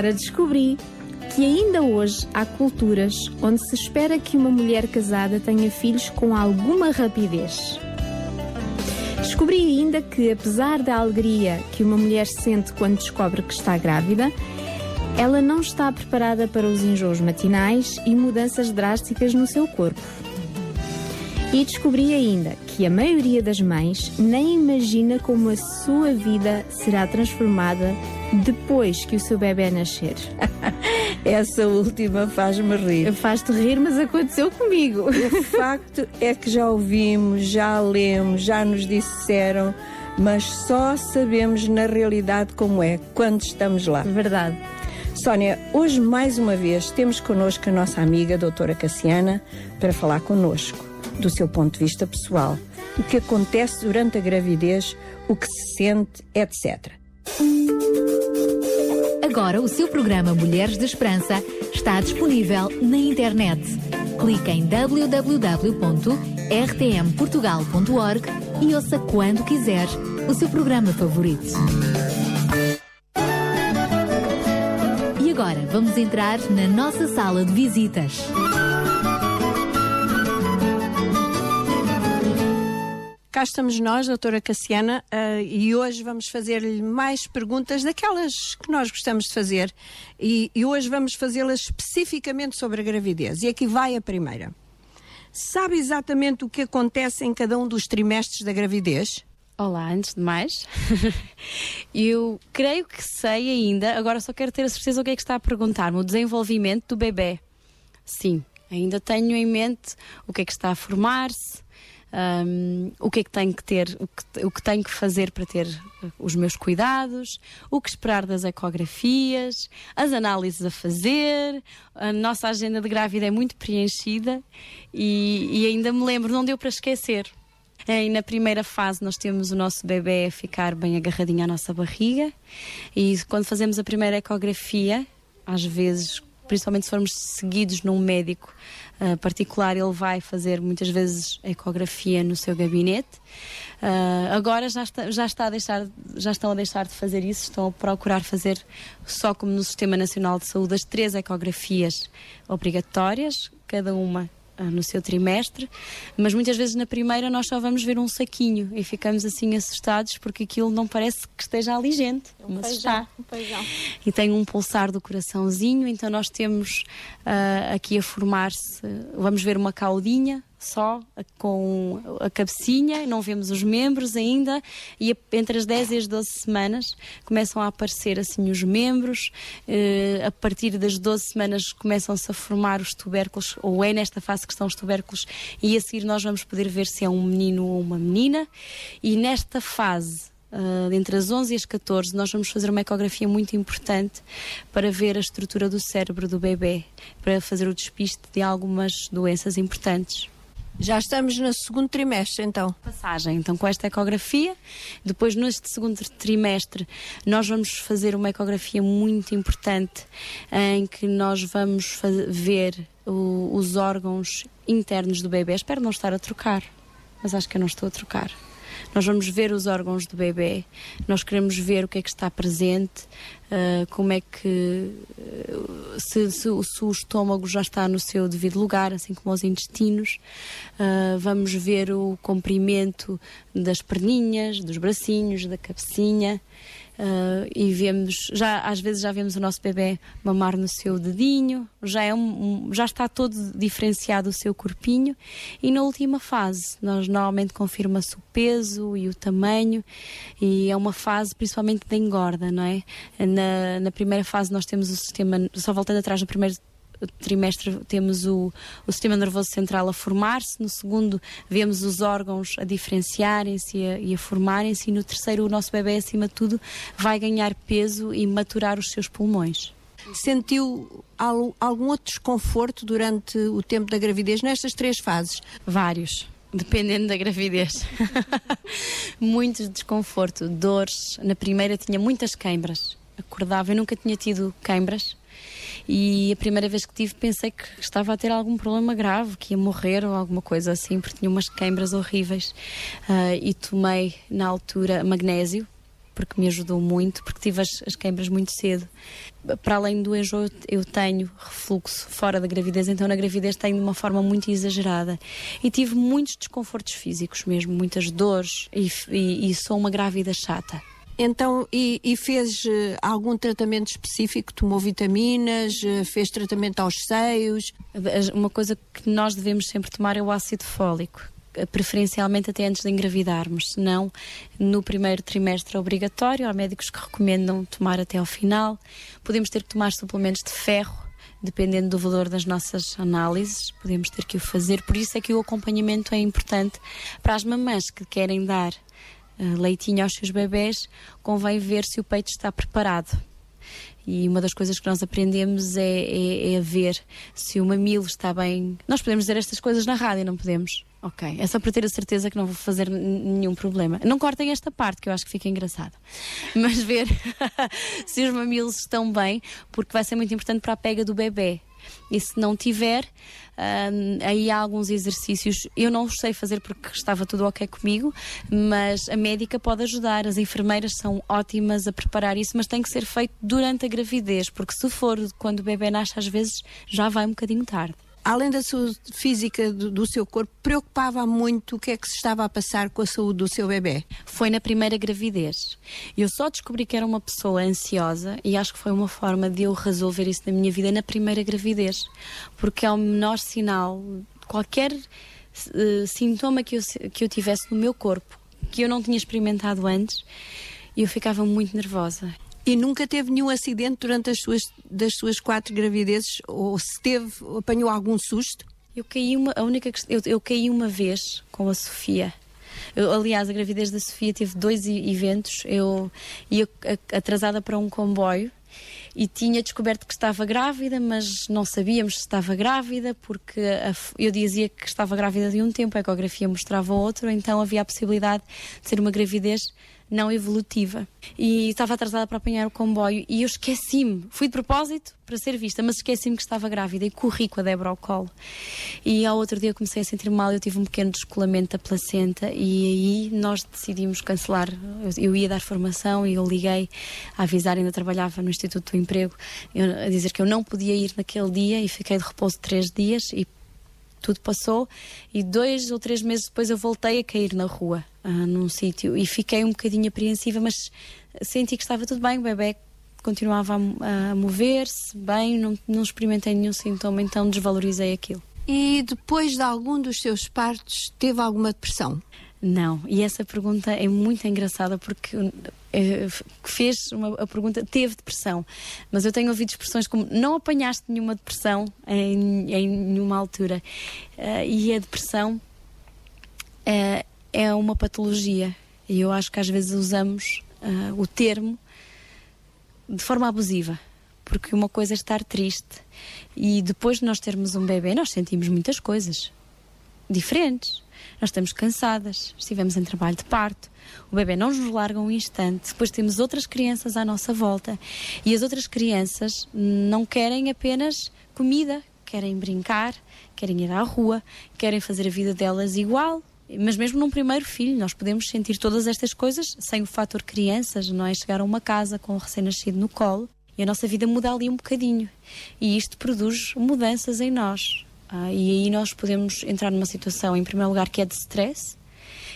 Sara, descobri que ainda hoje há culturas onde se espera que uma mulher casada tenha filhos com alguma rapidez. Descobri ainda que, apesar da alegria que uma mulher sente quando descobre que está grávida, ela não está preparada para os enjoos matinais e mudanças drásticas no seu corpo. E descobri ainda que a maioria das mães nem imagina como a sua vida será transformada depois que o seu bebê nascer. Essa última faz-me rir. Faz-te rir, mas aconteceu comigo. O facto é que já ouvimos, já lemos, já nos disseram, mas só sabemos na realidade como é quando estamos lá. Verdade. Sónia, hoje mais uma vez temos connosco a nossa amiga a doutora Cassiana para falar connosco do seu ponto de vista pessoal, o que acontece durante a gravidez, o que se sente, etc. Agora o seu programa Mulheres de Esperança está disponível na internet. Clique em www.rtmportugal.org e ouça quando quiser o seu programa favorito. E agora vamos entrar na nossa sala de visitas. Cá estamos nós, doutora Cassiana, eh, e hoje vamos fazer-lhe mais perguntas daquelas que nós gostamos de fazer. E, e hoje vamos fazê-las especificamente sobre a gravidez. E aqui vai a primeira. Sabe exatamente o que acontece em cada um dos trimestres da gravidez? Olá, antes de mais, eu creio que sei ainda, agora só quero ter a certeza o que é que está a perguntar-me, o desenvolvimento do bebê. Sim, ainda tenho em mente o que é que está a formar-se, um, o que é que tenho que ter, o que, o que tenho que fazer para ter os meus cuidados, o que esperar das ecografias, as análises a fazer. A nossa agenda de grávida é muito preenchida e, e ainda me lembro, não deu para esquecer. E na primeira fase nós temos o nosso bebê a ficar bem agarradinho à nossa barriga e quando fazemos a primeira ecografia, às vezes, principalmente se formos seguidos num médico uh, particular, ele vai fazer muitas vezes ecografia no seu gabinete. Uh, agora já, está, já, está a deixar, já estão a deixar de fazer isso, estão a procurar fazer só como no Sistema Nacional de Saúde as três ecografias obrigatórias, cada uma ah, no seu trimestre, mas muitas vezes na primeira nós só vamos ver um saquinho e ficamos assim assustados porque aquilo não parece que esteja ali gente, mas está. E tem um pulsar do coraçãozinho, então nós temos ah, aqui a formar-se, vamos ver uma caudinha só com a cabecinha, não vemos os membros ainda, e entre as 10 e as 12 semanas começam a aparecer assim os membros, eh, a partir das 12 semanas começam-se a formar os tubérculos, ou é nesta fase que estão os tubérculos, e a seguir nós vamos poder ver se é um menino ou uma menina, e nesta fase Uh, entre as 11 e as 14, nós vamos fazer uma ecografia muito importante para ver a estrutura do cérebro do bebê, para fazer o despiste de algumas doenças importantes. Já estamos no segundo trimestre, então. Passagem, então, com esta ecografia. Depois, neste segundo trimestre, nós vamos fazer uma ecografia muito importante em que nós vamos ver o, os órgãos internos do bebê. Espero não estar a trocar, mas acho que eu não estou a trocar. Nós vamos ver os órgãos do bebê, nós queremos ver o que é que está presente, uh, como é que. Uh, se, se, se, o estômago já está no seu devido lugar, assim como os intestinos. Uh, vamos ver o comprimento das perninhas, dos bracinhos, da cabecinha. Uh, e vemos, já, às vezes já vemos o nosso bebê mamar no seu dedinho, já, é um, já está todo diferenciado o seu corpinho. E na última fase, nós normalmente confirma-se o peso e o tamanho, e é uma fase principalmente de engorda, não é? Na, na primeira fase, nós temos o sistema, só voltando atrás, no primeiro trimestre temos o, o sistema nervoso central a formar-se, no segundo vemos os órgãos a diferenciarem-se e a, a formarem-se, e no terceiro o nosso bebê, acima de tudo, vai ganhar peso e maturar os seus pulmões. Sentiu algum outro desconforto durante o tempo da gravidez nestas três fases? Vários. Dependendo da gravidez. Muito desconforto, dores. Na primeira tinha muitas queimbras. Acordava, eu nunca tinha tido queimbras e a primeira vez que tive pensei que estava a ter algum problema grave, que ia morrer ou alguma coisa assim, porque tinha umas queimbras horríveis. Uh, e tomei na altura magnésio, porque me ajudou muito, porque tive as, as queimbras muito cedo. Para além do enjoo, eu tenho refluxo fora da gravidez, então na gravidez tenho de uma forma muito exagerada. E tive muitos desconfortos físicos mesmo, muitas dores, e, e, e sou uma grávida chata. Então, e, e fez uh, algum tratamento específico? Tomou vitaminas? Uh, fez tratamento aos seios? Uma coisa que nós devemos sempre tomar é o ácido fólico preferencialmente até antes de engravidarmos, senão no primeiro trimestre é obrigatório, há médicos que recomendam tomar até ao final. Podemos ter que tomar suplementos de ferro, dependendo do valor das nossas análises, podemos ter que o fazer. Por isso é que o acompanhamento é importante para as mamães que querem dar eh, leitinho aos seus bebés, convém ver se o peito está preparado. E uma das coisas que nós aprendemos é, é, é ver se o mamilo está bem. Nós podemos dizer estas coisas na rádio, não podemos? Ok, é só para ter a certeza que não vou fazer nenhum problema. Não cortem esta parte, que eu acho que fica engraçado. Mas ver se os mamilos estão bem, porque vai ser muito importante para a pega do bebê. E se não tiver, um, aí há alguns exercícios. Eu não os sei fazer porque estava tudo ok comigo, mas a médica pode ajudar. As enfermeiras são ótimas a preparar isso, mas tem que ser feito durante a gravidez, porque se for quando o bebê nasce, às vezes já vai um bocadinho tarde além da saúde física do, do, seu corpo, preocupava muito o que é que se estava a passar com a saúde do seu bebê? Foi na primeira gravidez. Eu só descobri que era uma pessoa ansiosa e acho que foi uma forma de eu resolver isso na minha vida na primeira gravidez. Porque é o menor sinal, qualquer uh, sintoma que eu, que eu tivesse no meu corpo, que eu não tinha experimentado antes, eu ficava muito nervosa. E nunca teve nenhum acidente durante as suas, das suas quatro gravidezes? Ou se teve, apanhou algum susto? Eu caí uma, a única eu, eu caí uma vez com a Sofia. Eu, aliás, a gravidez da Sofia teve dois eventos. Eu ia atrasada para um comboio e tinha descoberto que estava grávida, mas não sabíamos se estava grávida, porque a, eu dizia que estava grávida de um tempo, a ecografia mostrava outro, então havia a possibilidade de ser uma gravidez não evolutiva. E estava atrasada para apanhar o comboio e eu esqueci-me. Fui de propósito para ser vista, mas esqueci-me que estava grávida e corri com a Débora ao colo. E ao outro dia comecei a sentir mal, eu tive um pequeno descolamento da placenta e aí nós decidimos cancelar. Eu, ia dar formação e eu liguei a avisar, ainda trabalhava no Instituto do Emprego, eu, a dizer que eu não podia ir naquele dia e fiquei de repouso três dias e tudo passou e dois ou três meses depois eu voltei a cair na rua, uh, num sítio, e fiquei um bocadinho apreensiva, mas senti que estava tudo bem, o bebê continuava a, a mover-se bem, não, não experimentei nenhum sintoma, então desvalorizei aquilo. e depois de algum dos seus partos teve alguma depressão? Não, e essa pergunta é muito engraçada porque eh, fez uma, a pergunta, teve depressão, mas eu tenho ouvido expressões como não apanhaste nenhuma depressão em, em nenhuma altura. Uh, e a depressão uh, é uma patologia, e eu acho que às vezes usamos uh, o termo de forma abusiva, porque uma coisa é estar triste e depois de nós termos um bebê, nós sentimos muitas coisas diferentes nós estamos cansadas, estivemos em trabalho de parto, o bebê não nos larga um instante, depois temos outras crianças à nossa volta e as outras crianças não querem apenas comida, querem brincar, querem ir à rua, querem fazer a vida delas igual. Mas mesmo num primeiro filho, nós podemos sentir todas estas coisas sem o fator crianças, não é? Chegar a uma casa com o recém-nascido no colo e a nossa vida muda ali um bocadinho. E isto produz mudanças em nós. Ah, e aí nós podemos entrar numa situação, em primeiro lugar, que é de stress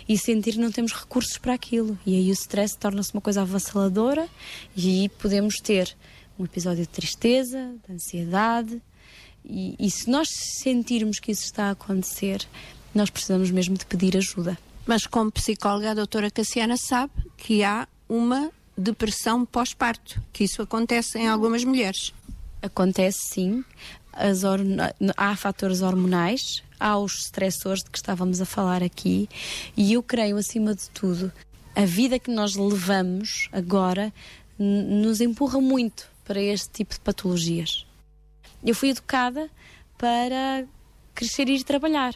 e sentir que não temos recursos para aquilo. E aí o stress torna-se uma coisa avassaladora e aí podemos ter um episódio de tristeza, de ansiedade. E, e se nós sentirmos que isso está a acontecer, nós precisamos mesmo de pedir ajuda. Mas como psicóloga, a doutora Cassiana sabe que há uma depressão pós-parto, que isso acontece em algumas mulheres. Acontece sim há fatores hormonais, há os stressores de que estávamos a falar aqui, e eu creio, acima de tudo, a vida que nós levamos agora nos empurra muito para este tipo de patologias. Eu fui educada para crescer e ir trabalhar.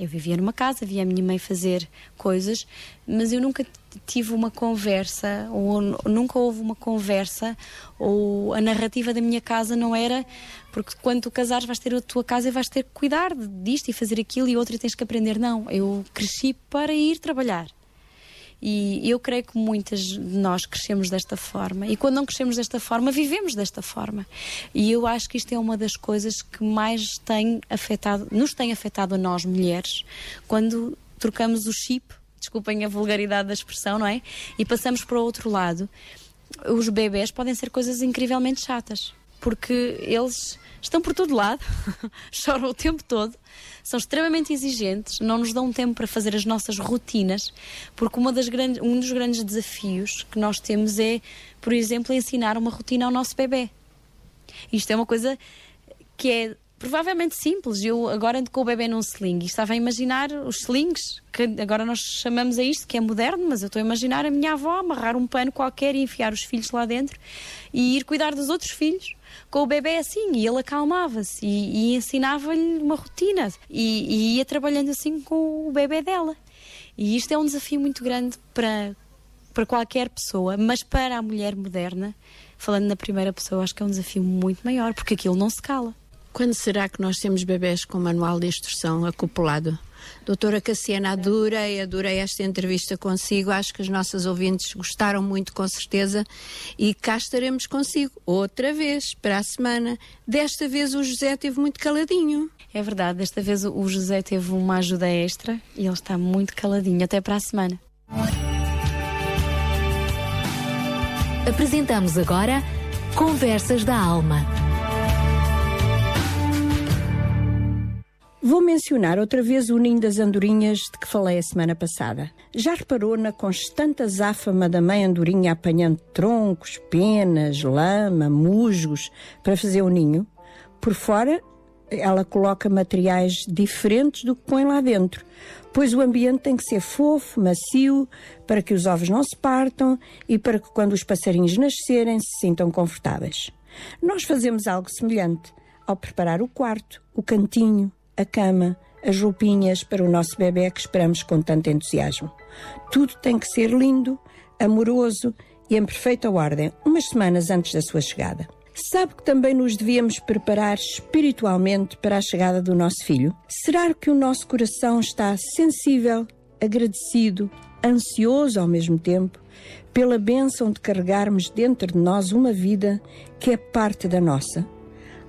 Eu vivia numa casa, via a minha mãe fazer coisas, mas eu nunca tive uma conversa, ou nunca houve uma conversa, ou a narrativa da minha casa não era porque quando tu casares vais ter a tua casa e vais ter que cuidar disto e fazer aquilo e outro e tens que aprender. Não, eu cresci para ir trabalhar. E eu creio que muitas de nós crescemos desta forma. E quando não crescemos desta forma, vivemos desta forma. E eu acho que isto é uma das coisas que mais tem afetado, nos tem afetado a nós mulheres, quando trocamos o chip, desculpem a vulgaridade da expressão, não é? E passamos para o outro lado. Os bebés podem ser coisas incrivelmente chatas, porque eles estão por todo lado, choram o tempo todo, são extremamente exigentes, não nos dão tempo para fazer as nossas rotinas, porque uma das grandes, um dos grandes desafios que nós temos é, por exemplo, ensinar uma rotina ao nosso bebê. Isto é uma coisa que é provavelmente simples. Eu agora ando com o bebê num sling e estava a imaginar os slings, que agora nós chamamos a isto, que é moderno, mas eu estou a imaginar a minha avó amarrar um pano qualquer e enfiar os filhos lá dentro e ir cuidar dos outros filhos com o bebê assim e ele acalmava-se e, e ensinava-lhe uma rotina e, e ia trabalhando assim com o bebê dela. E isto é um desafio muito grande para, para qualquer pessoa, mas para a mulher moderna, falando na primeira pessoa, acho que é um desafio muito maior, porque aquilo não se cala. Quando será que nós temos bebés com manual de instrução acoplado? Doutora Cassiana, adorei, adorei esta entrevista consigo. Acho que os nossos ouvintes gostaram muito, com certeza. E cá estaremos consigo outra vez, para a semana. Desta vez o José teve muito caladinho. É verdade, desta vez o José teve uma ajuda extra e ele está muito caladinho. Até para a semana. Apresentamos agora Conversas da Alma. Vou mencionar outra vez o ninho das andorinhas de que falei a semana passada. Já reparou na constante azáfama da mãe andorinha apanhando troncos, penas, lama, musgos para fazer o ninho? Por fora, ela coloca materiais diferentes do que põe lá dentro, pois o ambiente tem que ser fofo, macio, para que os ovos não se partam e para que quando os passarinhos nascerem se sintam confortáveis. Nós fazemos algo semelhante ao preparar o quarto, o cantinho, a cama, as roupinhas para o nosso bebê que esperamos com tanto entusiasmo. Tudo tem que ser lindo, amoroso e em perfeita ordem, umas semanas antes da sua chegada. Sabe que também nos devíamos preparar espiritualmente para a chegada do nosso filho? Será que o nosso coração está sensível, agradecido, ansioso ao mesmo tempo, pela bênção de carregarmos dentro de nós uma vida que é parte da nossa?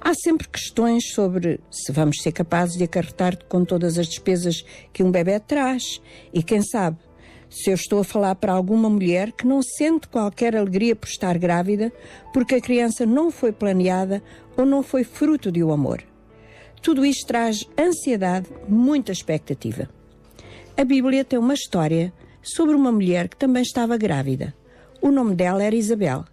Há sempre questões sobre se vamos ser capazes de acarretar com todas as despesas que um bebê traz. E quem sabe, se eu estou a falar para alguma mulher que não sente qualquer alegria por estar grávida porque a criança não foi planeada ou não foi fruto de um amor. Tudo isto traz ansiedade, muita expectativa. A Bíblia tem uma história sobre uma mulher que também estava grávida. O nome dela era Isabel.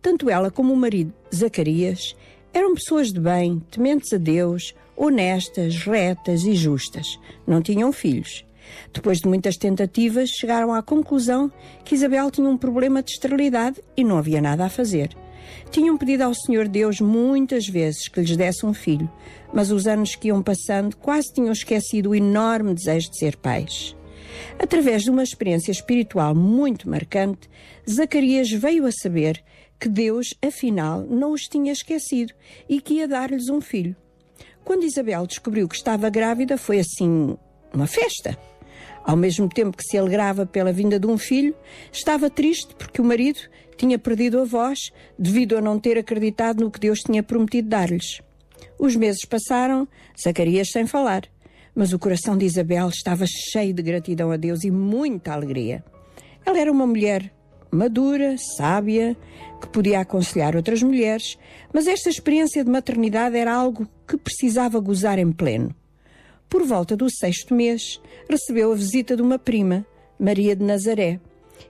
Tanto ela como o marido, Zacarias, eram pessoas de bem, tementes a Deus, honestas, retas e justas. Não tinham filhos. Depois de muitas tentativas, chegaram à conclusão que Isabel tinha um problema de esterilidade e não havia nada a fazer. Tinham pedido ao Senhor Deus muitas vezes que lhes desse um filho, mas os anos que iam passando quase tinham esquecido o enorme desejo de ser pais. Através de uma experiência espiritual muito marcante, Zacarias veio a saber que Deus, afinal, não os tinha esquecido e que ia dar-lhes um filho. Quando Isabel descobriu que estava grávida, foi assim uma festa. Ao mesmo tempo que se alegrava pela vinda de um filho, estava triste porque o marido tinha perdido a voz devido a não ter acreditado no que Deus tinha prometido dar-lhes. Os meses passaram, Zacarias sem falar, mas o coração de Isabel estava cheio de gratidão a Deus e muita alegria. Ela era uma mulher madura, sábia, que podia aconselhar outras mulheres, mas esta experiência de maternidade era algo que precisava gozar em pleno. Por volta do sexto mês, recebeu a visita de uma prima, Maria de Nazaré.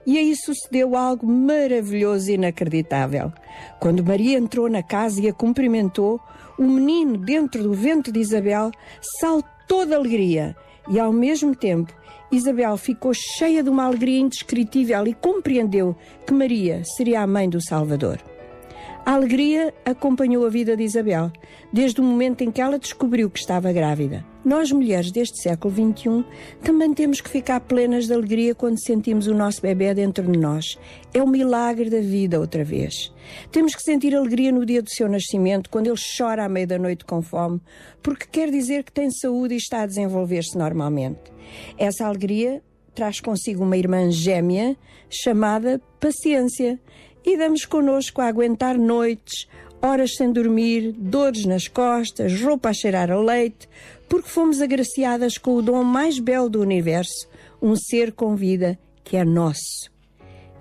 E aí sucedeu algo maravilhoso e inacreditável. Quando Maria entrou na casa e a cumprimentou, o menino dentro do ventre de Isabel saltou de alegria e, ao mesmo tempo, Isabel ficou cheia de uma alegria indescritível e compreendeu que Maria seria a mãe do Salvador. A alegria acompanhou a vida de Isabel, desde o momento em que ela descobriu que estava grávida. Nós, mulheres deste século XXI, também temos que ficar plenas de alegria quando sentimos o nosso bebê dentro de nós. É o milagre da vida outra vez. Temos que sentir alegria no dia do seu nascimento, quando ele chora à meia da noite com fome, porque quer dizer que tem saúde e está a desenvolver-se normalmente. Essa alegria traz consigo uma irmã gêmea chamada paciência e damos connosco a aguentar noites, horas sem dormir, dores nas costas, roupa a cheirar a leite, porque fomos agraciadas com o dom mais belo do universo, um ser com vida que é nosso.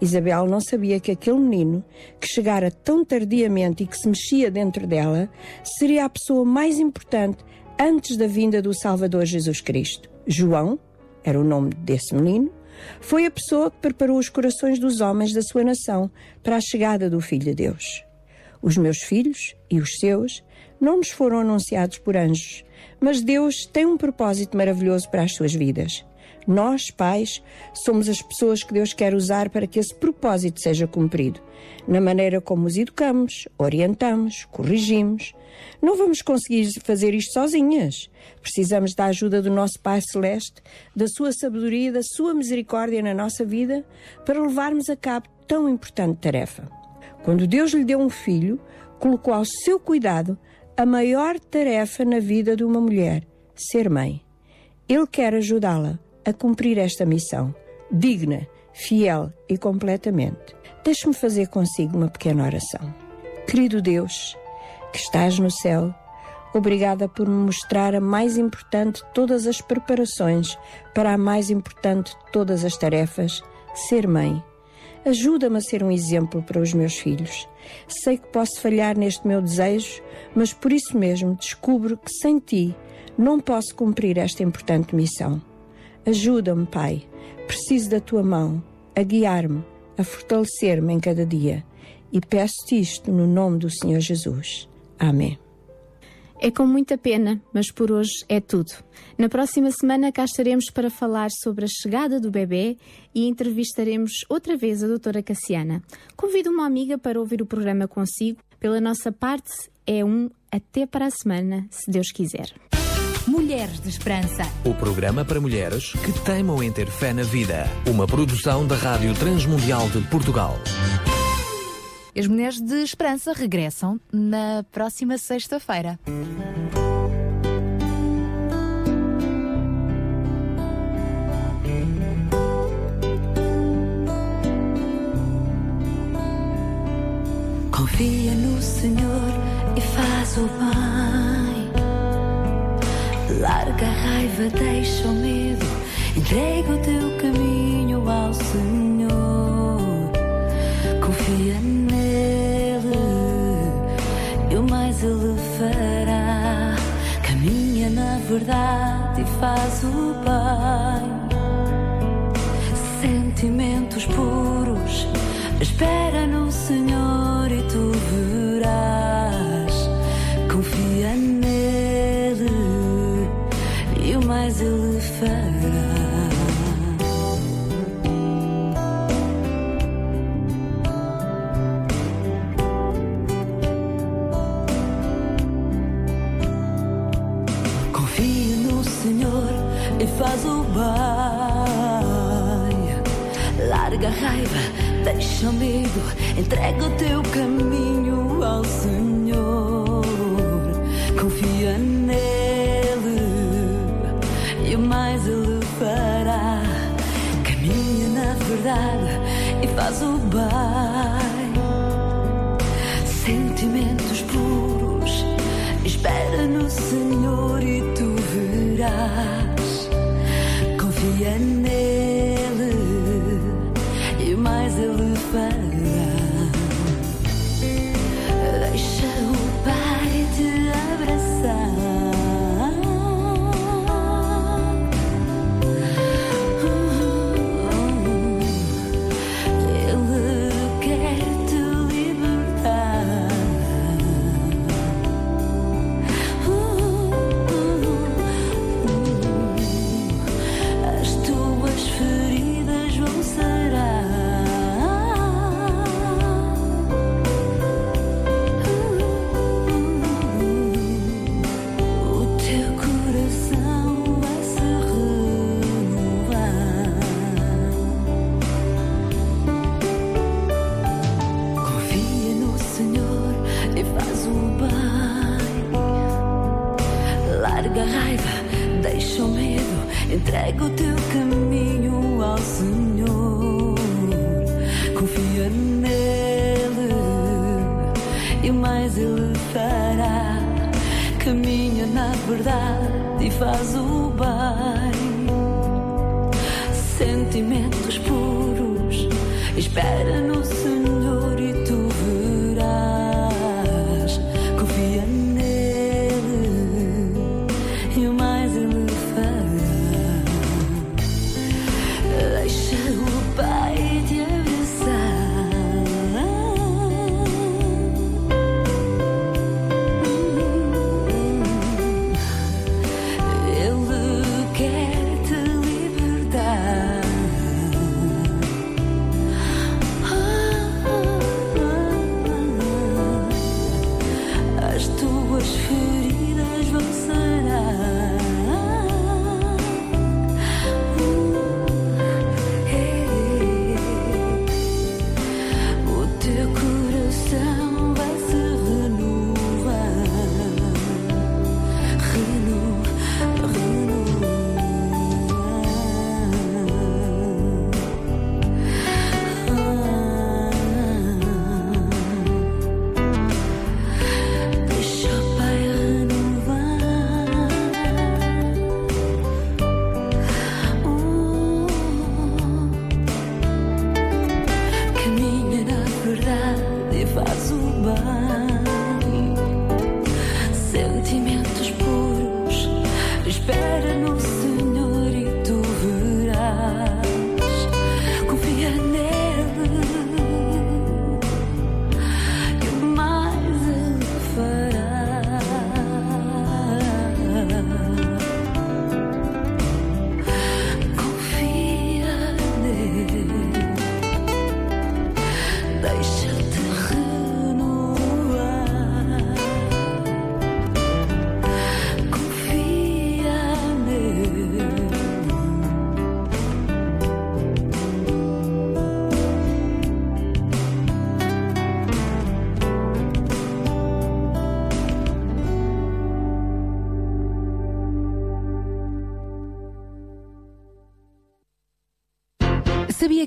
Isabel não sabia que aquele menino, que chegara tão tardiamente e que se mexia dentro dela, seria a pessoa mais importante antes da vinda do Salvador Jesus Cristo. João, era o nome desse menino, foi a pessoa que preparou os corações dos homens da sua nação para a chegada do Filho de Deus. Os meus filhos e os seus não nos foram anunciados por anjos, mas Deus tem um propósito maravilhoso para as suas vidas. Nós, pais, somos as pessoas que Deus quer usar para que esse propósito seja cumprido, na maneira como os educamos, orientamos, corrigimos. Não vamos conseguir fazer isto sozinhas. Precisamos da ajuda do nosso Pai Celeste, da sua sabedoria da sua misericórdia na nossa vida para levarmos a cabo tão importante tarefa. Quando Deus lhe deu um filho, colocou ao seu cuidado a maior tarefa na vida de uma mulher: ser mãe. Ele quer ajudá-la a cumprir esta missão, digna, fiel e completamente. Deixe-me fazer consigo uma pequena oração. Querido Deus, que estás no céu, obrigada por me mostrar a mais importante de todas as preparações para a mais importante de todas as tarefas, ser mãe. Ajuda-me a ser um exemplo para os meus filhos. Sei que posso falhar neste meu desejo, mas por isso mesmo descubro que sem ti não posso cumprir esta importante missão. Ajuda-me, Pai. Preciso da tua mão, a guiar-me, a fortalecer-me em cada dia. E peço-te isto no nome do Senhor Jesus. Amém. É com muita pena, mas por hoje é tudo. Na próxima semana cá estaremos para falar sobre a chegada do bebê e entrevistaremos outra vez a doutora Cassiana. Convido uma amiga para ouvir o programa consigo. Pela nossa parte, é um até para a semana, se Deus quiser. Mulheres de Esperança. O programa para mulheres que teimam em ter fé na vida. Uma produção da Rádio Transmundial de Portugal. As Mulheres de Esperança regressam na próxima sexta-feira. Confia no Senhor e faz o bem. Larga a raiva, deixa o medo. Entrega o teu caminho ao Senhor. Verdade e faz o bem. Sentimentos puros, espera no Senhor faz o bem. Larga a raiva, deixa o medo, entrega o teu caminho ao Senhor. Confia nele e o mais ele fará. Caminha na verdade e faz o bem.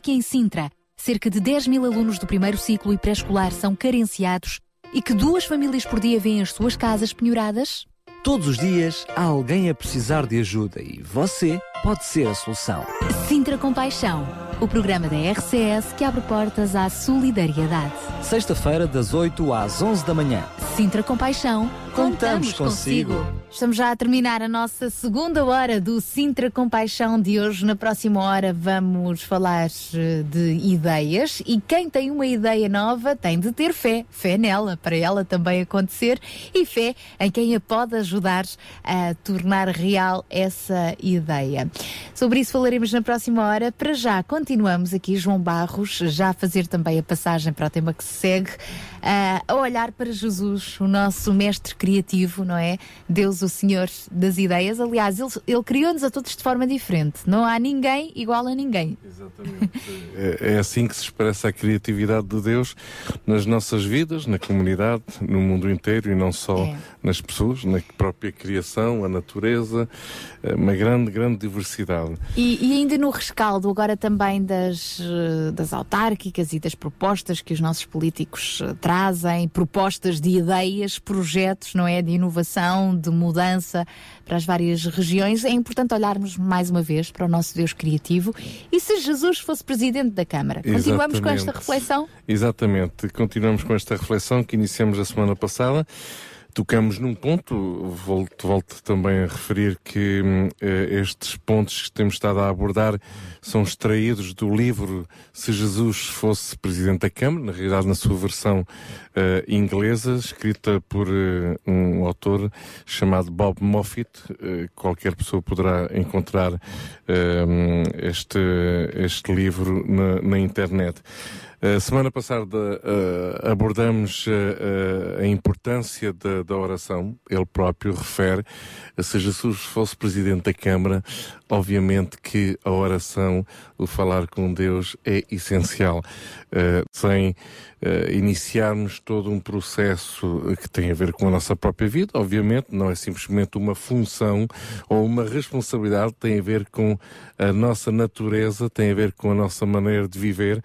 Que em Sintra, cerca de 10 mil alunos do primeiro ciclo e pré-escolar são carenciados e que duas famílias por dia vêm as suas casas penhoradas? Todos os dias há alguém a precisar de ajuda e você pode ser a solução. Sintra Compaixão, o programa da RCS que abre portas à solidariedade. Sexta-feira, das 8 às 11 da manhã. Sintra Compaixão, Contamos consigo. Estamos já a terminar a nossa segunda hora do Sintra Compaixão de hoje. Na próxima hora vamos falar eh, de ideias e quem tem uma ideia nova tem de ter fé. Fé nela, para ela também acontecer e fé em quem a pode ajudar a tornar real essa ideia. Sobre isso falaremos na próxima hora. Para já, continuamos aqui, João Barros, já a fazer também a passagem para o tema que se segue, ah, a olhar para Jesus, o nosso mestre criativo, não é? Deus o Senhor das ideias. Aliás, Ele, ele criou-nos a todos de forma diferente. Não há ninguém igual a ninguém. É, é assim que se expressa a criatividade de Deus nas nossas vidas, na comunidade, no mundo inteiro e não só É. nas pessoas, na própria criação, a natureza, é uma grande, grande diversidade. E, e ainda no rescaldo agora também das, eh, das autárquicas e das propostas que os nossos políticos eh, trazem, propostas de ideias, projetos, não é? De inovação, de mudança para as várias regiões. É importante olharmos mais uma vez para o nosso Deus criativo. E se Jesus fosse presidente da Câmara? Continuamos com esta reflexão? Exatamente. Continuamos com esta reflexão que iniciamos a semana passada. Tocamos num ponto, volto, volto também a referir que eh, estes pontos que temos estado a abordar são extraídos do livro Se Jesus Fosse Presidente da Câmara, na realidade na sua versão eh, inglesa, escrita por eh, um autor chamado Bob Moffitt. Qualquer pessoa poderá encontrar hum, este, este livro na, na internet. Semana passada eh, abordamos eh, a importância da oração. Ele próprio refere, se Jesus fosse presidente da Câmara, obviamente que a oração, o falar com Deus é essencial. Eh, sem eh, iniciarmos todo um processo que tem a ver com a nossa própria vida, obviamente, não é simplesmente uma função ou uma responsabilidade, tem a ver com a nossa natureza, tem a ver com a nossa maneira de viver,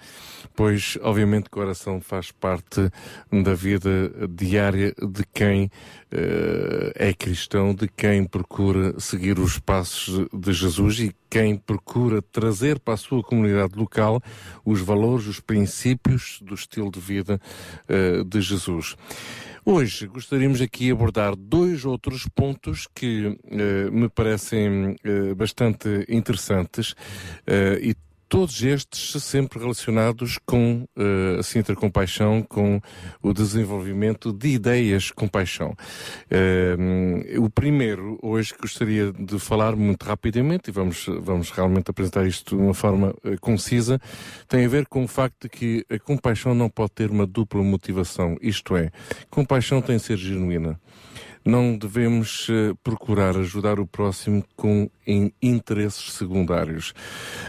pois obviamente que a oração faz parte da vida diária de quem eh, é cristão, de quem procura seguir os passos de Jesus e quem procura trazer para a sua comunidade local os valores, os princípios do estilo de vida eh, de Jesus. Hoje gostaríamos aqui abordar dois outros pontos que eh, me parecem eh, bastante interessantes e todos estes sempre relacionados com eh, a Sintra Compaixão, com o desenvolvimento de ideias com paixão. Eh, o primeiro, hoje gostaria de falar muito rapidamente, e vamos, vamos realmente apresentar isto de uma forma eh, concisa, tem a ver com o facto de que a compaixão não pode ter uma dupla motivação, isto é, compaixão tem de ser genuína. Não devemos eh, procurar ajudar o próximo com em interesses secundários.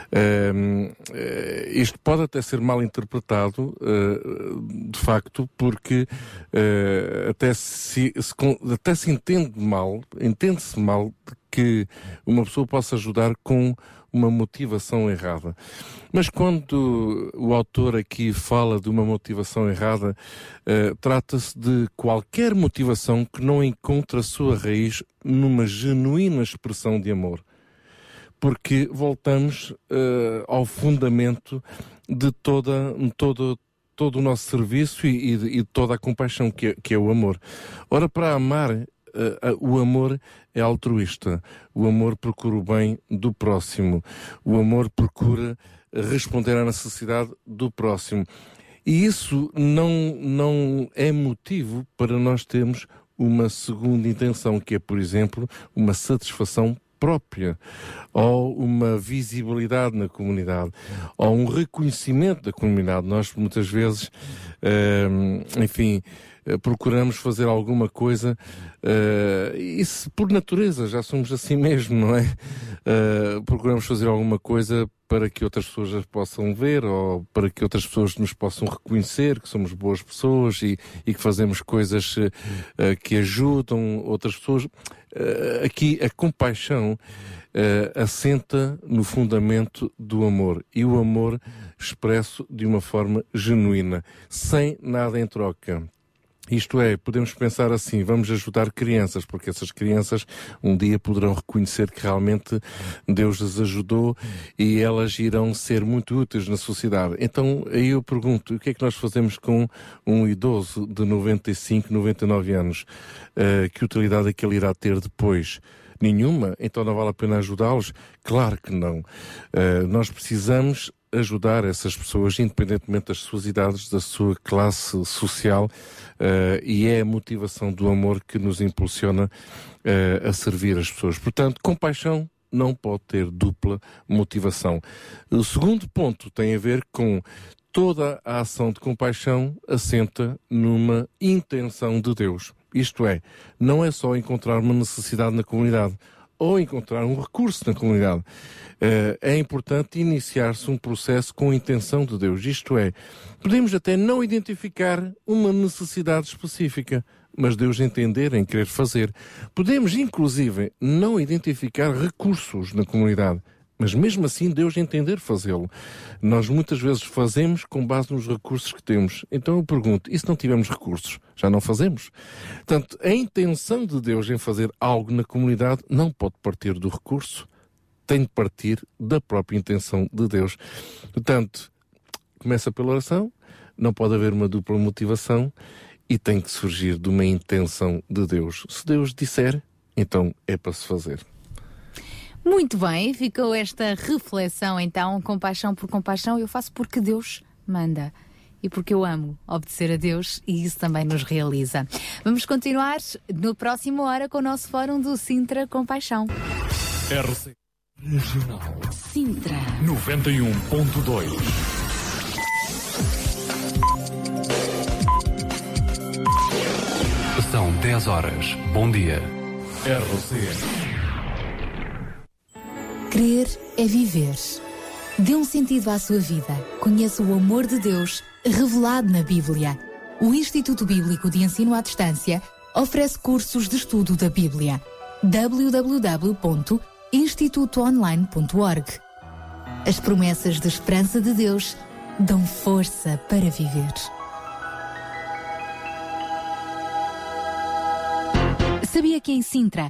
Eh, isto pode até ser mal interpretado, eh, de facto, porque até, se, se até se entende mal, entende-se mal que uma pessoa possa ajudar com uma motivação errada. Mas quando o autor aqui fala de uma motivação errada, eh, trata-se de qualquer motivação que não encontre a sua raiz numa genuína expressão de amor. Porque voltamos eh, ao fundamento de toda, todo, todo o nosso serviço e, e de, e toda a compaixão, que é, que é o amor. Ora, para amar, eh, o amor é altruísta. O amor procura o bem do próximo. O amor procura responder à necessidade do próximo. E isso não, não é motivo para nós termos uma segunda intenção, que é, por exemplo, uma satisfação própria, ou uma visibilidade na comunidade, ou um reconhecimento da comunidade. Nós, muitas vezes, hum, enfim, procuramos fazer alguma coisa, eh, e se por natureza já somos assim mesmo, não é? Eh, procuramos fazer alguma coisa para que outras pessoas as possam ver ou para que outras pessoas nos possam reconhecer que somos boas pessoas e, e que fazemos coisas eh, eh, que ajudam outras pessoas. Eh, aqui a compaixão eh, assenta no fundamento do amor e o amor expresso de uma forma genuína, sem nada em troca. Isto é, podemos pensar assim, vamos ajudar crianças, porque essas crianças um dia poderão reconhecer que realmente Deus as ajudou e elas irão ser muito úteis na sociedade. Então, aí eu pergunto, o que é que nós fazemos com um idoso de 95, 99 anos? Uh, que utilidade é que ele irá ter depois? Nenhuma? Então não vale a pena ajudá-los? Claro que não. Uh, nós precisamos ajudar essas pessoas, independentemente das suas idades, da sua classe social, uh, e é a motivação do amor que nos impulsiona uh, a servir as pessoas. Portanto, compaixão não pode ter dupla motivação. O segundo ponto tem a ver com toda a ação de compaixão assenta numa intenção de Deus. Isto é, não é só encontrar uma necessidade na comunidade ou encontrar um recurso na comunidade. Uh, é importante iniciar-se um processo com a intenção de Deus. Isto é, podemos até não identificar uma necessidade específica, mas Deus entender em querer fazer. Podemos, inclusive, não identificar recursos na comunidade, mas mesmo assim Deus entender fazê-lo. Nós muitas vezes fazemos com base nos recursos que temos. Então eu pergunto, e se não tivermos recursos? Já não fazemos? Portanto, a intenção de Deus em fazer algo na comunidade não pode partir do recurso, tem de partir da própria intenção de Deus. Portanto, começa pela oração, não pode haver uma dupla motivação e tem que surgir de uma intenção de Deus. Se Deus disser, então é para se fazer. Muito bem, ficou esta reflexão então, compaixão por compaixão, eu faço porque Deus manda e porque eu amo obedecer a Deus e isso também nos realiza. Vamos continuar no próximo hora com o nosso fórum do Sintra Compaixão. RC Regional Sintra 91.2 São 10 horas. Bom dia. RCN. Crer é viver. Dê um sentido à sua vida. Conheça o amor de Deus revelado na Bíblia. O Instituto Bíblico de Ensino à Distância oferece cursos de estudo da Bíblia. www.institutoonline.org As promessas de esperança de Deus dão força para viver. Sabia que em Sintra,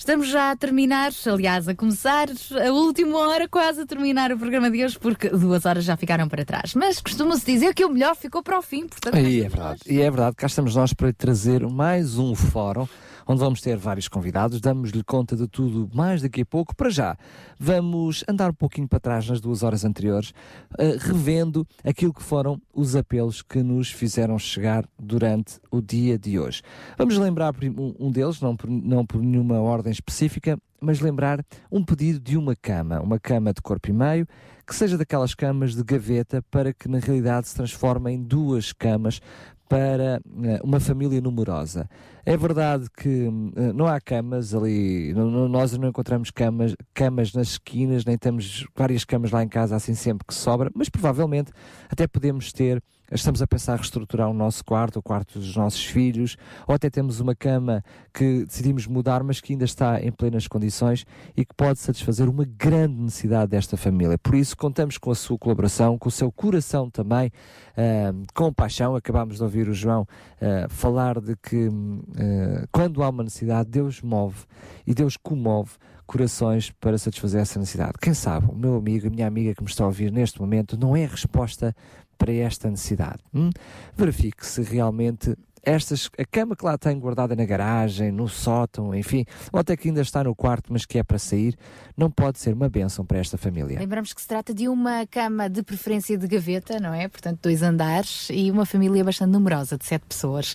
Estamos já a terminar, aliás, a começar a última hora, quase a terminar o programa de hoje, porque duas horas já ficaram para trás. Mas costuma-se dizer que o melhor ficou para o fim, portanto. E é verdade, e é verdade, cá estamos nós para trazer mais um fórum onde vamos ter vários convidados, damos-lhe conta de tudo mais daqui a pouco. Para já, vamos andar um pouquinho para trás nas duas horas anteriores, uh, revendo aquilo que foram os apelos que nos fizeram chegar durante o dia de hoje. Vamos lembrar um deles, não por, não por nenhuma ordem específica, mas lembrar um pedido de uma cama, uma cama de corpo e meio, que seja daquelas camas de gaveta para que na realidade se transforme em duas camas para uh, uma família numerosa. É verdade que uh, não há camas ali, nós não encontramos camas, camas nas esquinas, nem temos várias camas lá em casa assim sempre que sobra, mas provavelmente até podemos ter estamos a pensar reestruturar o nosso quarto, o quarto dos nossos filhos, ou até temos uma cama que decidimos mudar, mas que ainda está em plenas condições e que pode satisfazer uma grande necessidade desta família. Por isso, contamos com a sua colaboração, com o seu coração também, uh, com paixão. Acabámos de ouvir o João uh, falar de que uh, quando há uma necessidade, Deus move e Deus comove corações para satisfazer essa necessidade. Quem sabe, o meu amigo, a minha amiga que me está a ouvir neste momento, não é a resposta para esta necessidade. Hum? Verifique se realmente estas, a cama que lá tem guardada na garagem, no sótão, enfim, ou até que ainda está no quarto, mas que é para sair, não pode ser uma bênção para esta família. Lembramos que se trata de uma cama de preferência de gaveta, não é? Portanto, dois andares e uma família bastante numerosa, de sete pessoas.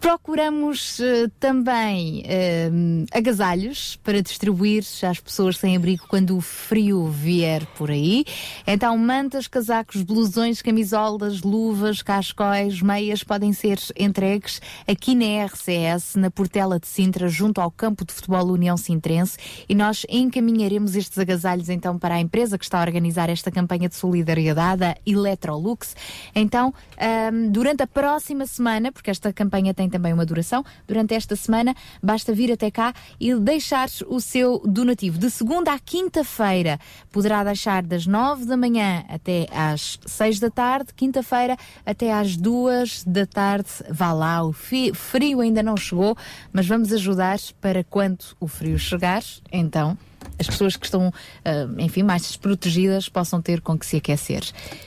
Procuramos eh, também eh, agasalhos para distribuir às pessoas sem abrigo quando o frio vier por aí. Então, mantas, casacos, blusões, camisolas, luvas, cascóis, meias podem ser entregues aqui na RCS, na Portela de Sintra, junto ao campo de futebol União Sintrense, e nós encaminharemos estes agasalhos então para a empresa que está a organizar esta campanha de solidariedade, a Electrolux. Então, ahm, durante a próxima semana, porque esta campanha tem também uma duração, durante esta semana basta vir até cá e deixar o seu donativo. De segunda à quinta-feira, poderá deixar das nove da manhã até às seis da tarde, quinta-feira até às duas da tarde. Vá lá, o frio ainda não chegou, mas vamos ajudar para quando o frio chegar, então as pessoas que estão, ah, enfim, mais desprotegidas possam ter com que se aquecer.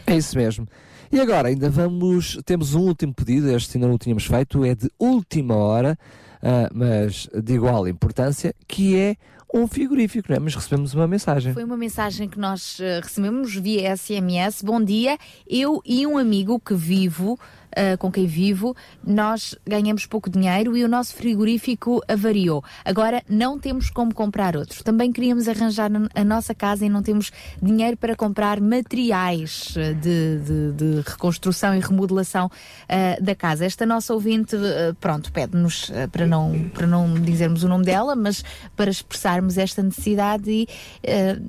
É isso mesmo. E agora ainda vamos, temos um último pedido, este ainda não o tínhamos feito, é de última hora, ah, mas de igual importância, que é um frigorífico, não é? Mas recebemos uma mensagem. Foi uma mensagem que nós eh, recebemos via SMS. Bom dia, eu e um amigo que vivo, eh, com quem vivo, nós ganhamos pouco dinheiro e o nosso frigorífico avariou. Agora não temos como comprar outro. Também queríamos arranjar a nossa casa e não temos dinheiro para comprar materiais eh, de, de- de reconstrução e remodelação eh, da casa. Esta nossa ouvinte, eh, pronto, pede-nos para não, para não dizermos o nome dela, mas para expressarmos esta necessidade e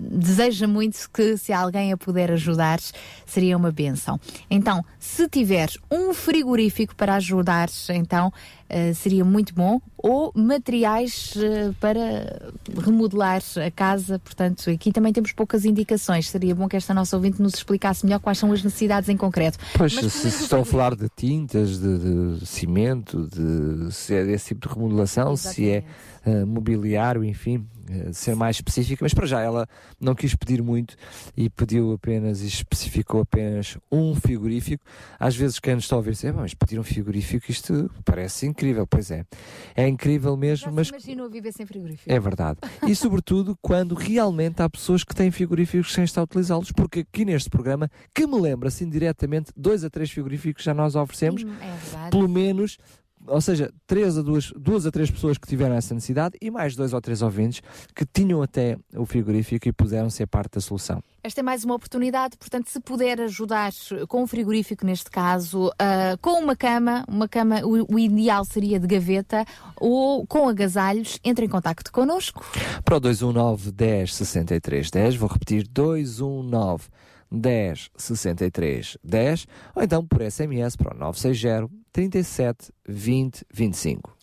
deseja muito que se alguém a puder ajudar, seria uma benção. Então, se tiver um frigorífico para ajudar, então eh, seria muito bom, ou materiais eh, para remodelar a casa, portanto, aqui também temos poucas indicações. Seria bom que esta nossa ouvinte nos explicasse melhor quais são as necessidades em concreto. Pois, Mas, se, se estão a falar de tintas, de, de cimento, de se é desse tipo de remodelação, se é eh, mobiliário, enfim, ser mais específica, mas para já ela não quis pedir muito e pediu apenas e especificou apenas um frigorífico. Às vezes quem nos está a ouvir diz, "É, mas pedir um frigorífico isto parece incrível, pois é. É incrível mesmo, mas Imaginou viver sem frigorífico. é verdade. E sobretudo quando realmente há pessoas que têm frigoríficos sem estar a utilizá-los, porque aqui neste programa, que me lembra assim diretamente, dois a três frigoríficos já nós oferecemos, Sim, é verdade. pelo menos, ou seja, três a duas, duas a três pessoas que tiveram essa necessidade e mais dois ou três ouvintes que tinham até o frigorífico e puderam ser parte da solução. Esta é mais uma oportunidade, portanto, se puder ajudar com um frigorífico, neste caso, ah, com uma cama, uma cama, o, o ideal seria de gaveta, ou com agasalhos, entre em contacto connosco. Para o 219 10 63 10, vou repetir 219 10 63 10, ou então por SMS para o 960 37 20 25.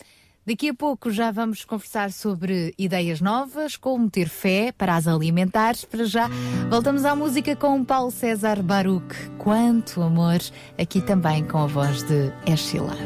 Daqui a pouco já vamos conversar sobre ideias novas, como ter fé para as alimentar. Para já, voltamos à música com Paulo César Baruch. Quanto amor, aqui também com a voz de Sheila.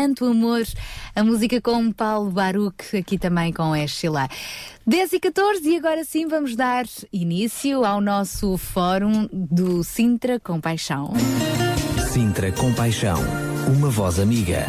Quanto amor! A música com Paulo Baruch, aqui também com Sheila. 10 e 14 e agora sim vamos dar início ao nosso fórum do Sintra Compaixão. Sintra Compaixão, uma voz amiga.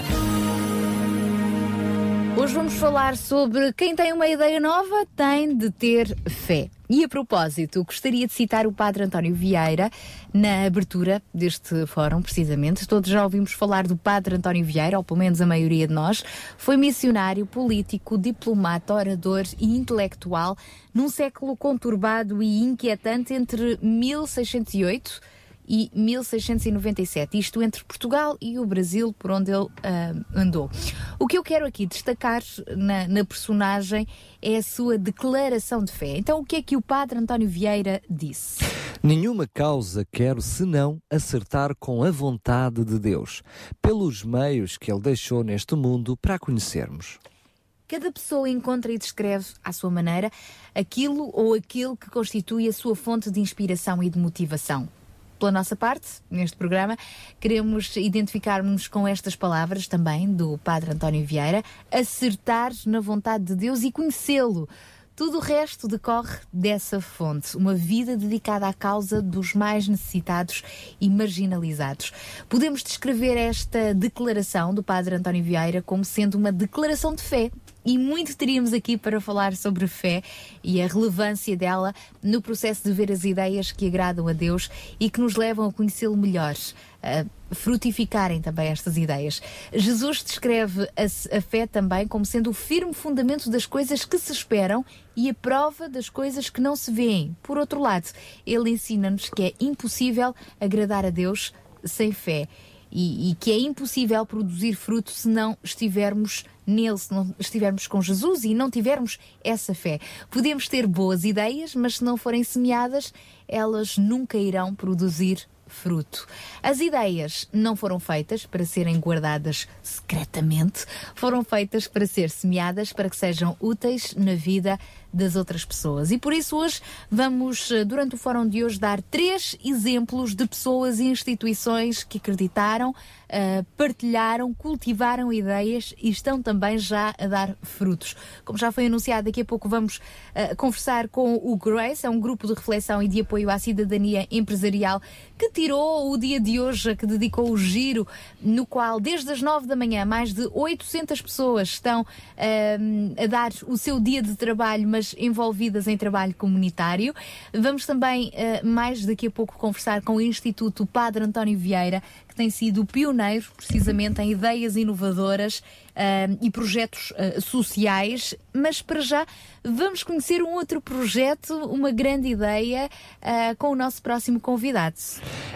Hoje vamos falar sobre quem tem uma ideia nova tem de ter fé. E a propósito, gostaria de citar o Padre António Vieira na abertura deste fórum, precisamente. Todos já ouvimos falar do Padre António Vieira, ou pelo menos a maioria de nós. Foi missionário, político, diplomata, orador e intelectual num século conturbado e inquietante entre 1608 e 1697, isto entre Portugal e o Brasil, por onde ele ah, andou. O que eu quero aqui destacar na, na personagem é a sua declaração de fé. Então, o que é que o Padre António Vieira disse? Nenhuma causa quero senão acertar com a vontade de Deus, pelos meios que Ele deixou neste mundo para a conhecermos. Cada pessoa encontra e descreve, à sua maneira, aquilo ou aquilo que constitui a sua fonte de inspiração e de motivação. Pela nossa parte, neste programa, queremos identificar-nos com estas palavras também do Padre António Vieira, acertar na vontade de Deus e conhecê-lo. Tudo o resto decorre dessa fonte, uma vida dedicada à causa dos mais necessitados e marginalizados. Podemos descrever esta declaração do Padre António Vieira como sendo uma declaração de fé. E muito teríamos aqui para falar sobre fé e a relevância dela no processo de ver as ideias que agradam a Deus e que nos levam a conhecê-lo melhor, a frutificarem também estas ideias. Jesus descreve a, a fé também como sendo o firme fundamento das coisas que se esperam e a prova das coisas que não se veem. Por outro lado, ele ensina-nos que é impossível agradar a Deus sem fé. E, e, que é impossível produzir fruto se não estivermos nele, se não estivermos com Jesus e não tivermos essa fé. Podemos ter boas ideias, mas se não forem semeadas, elas nunca irão produzir fruto. As ideias não foram feitas para serem guardadas secretamente, foram feitas para ser semeadas para que sejam úteis na vida das outras pessoas. E por isso hoje vamos, eh, durante o fórum de hoje, dar três exemplos de pessoas e instituições que acreditaram, uh, partilharam, cultivaram ideias e estão também já a dar frutos. Como já foi anunciado, daqui a pouco vamos uh, conversar com o Grace, é um grupo de reflexão e de apoio à cidadania empresarial que tirou o dia de hoje, que dedicou o giro, no qual desde as 9 da manhã mais de 800 pessoas estão uh, a dar o seu dia de trabalho, mas envolvidas em trabalho comunitário. Vamos também, mais daqui a pouco, conversar com o Instituto Padre António Vieira, que tem sido pioneiro precisamente em ideias inovadoras uh, e projetos uh, sociais. Mas para já vamos conhecer um outro projeto, uma grande ideia, com o nosso próximo convidado.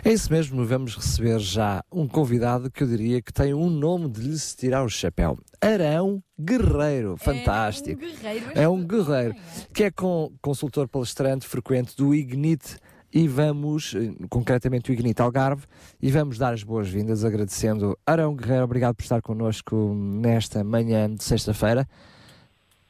É isso mesmo, vamos receber já um convidado que eu diria que tem um nome de lhe se tirar o chapéu. Arão Guerreiro, fantástico. É um guerreiro, é um guerreiro que é com, consultor palestrante frequente do Ignite e vamos, eh, concretamente o Ignite Algarve, e vamos dar as boas-vindas agradecendo Arão Guerreiro, obrigado por estar connosco nesta manhã de sexta-feira.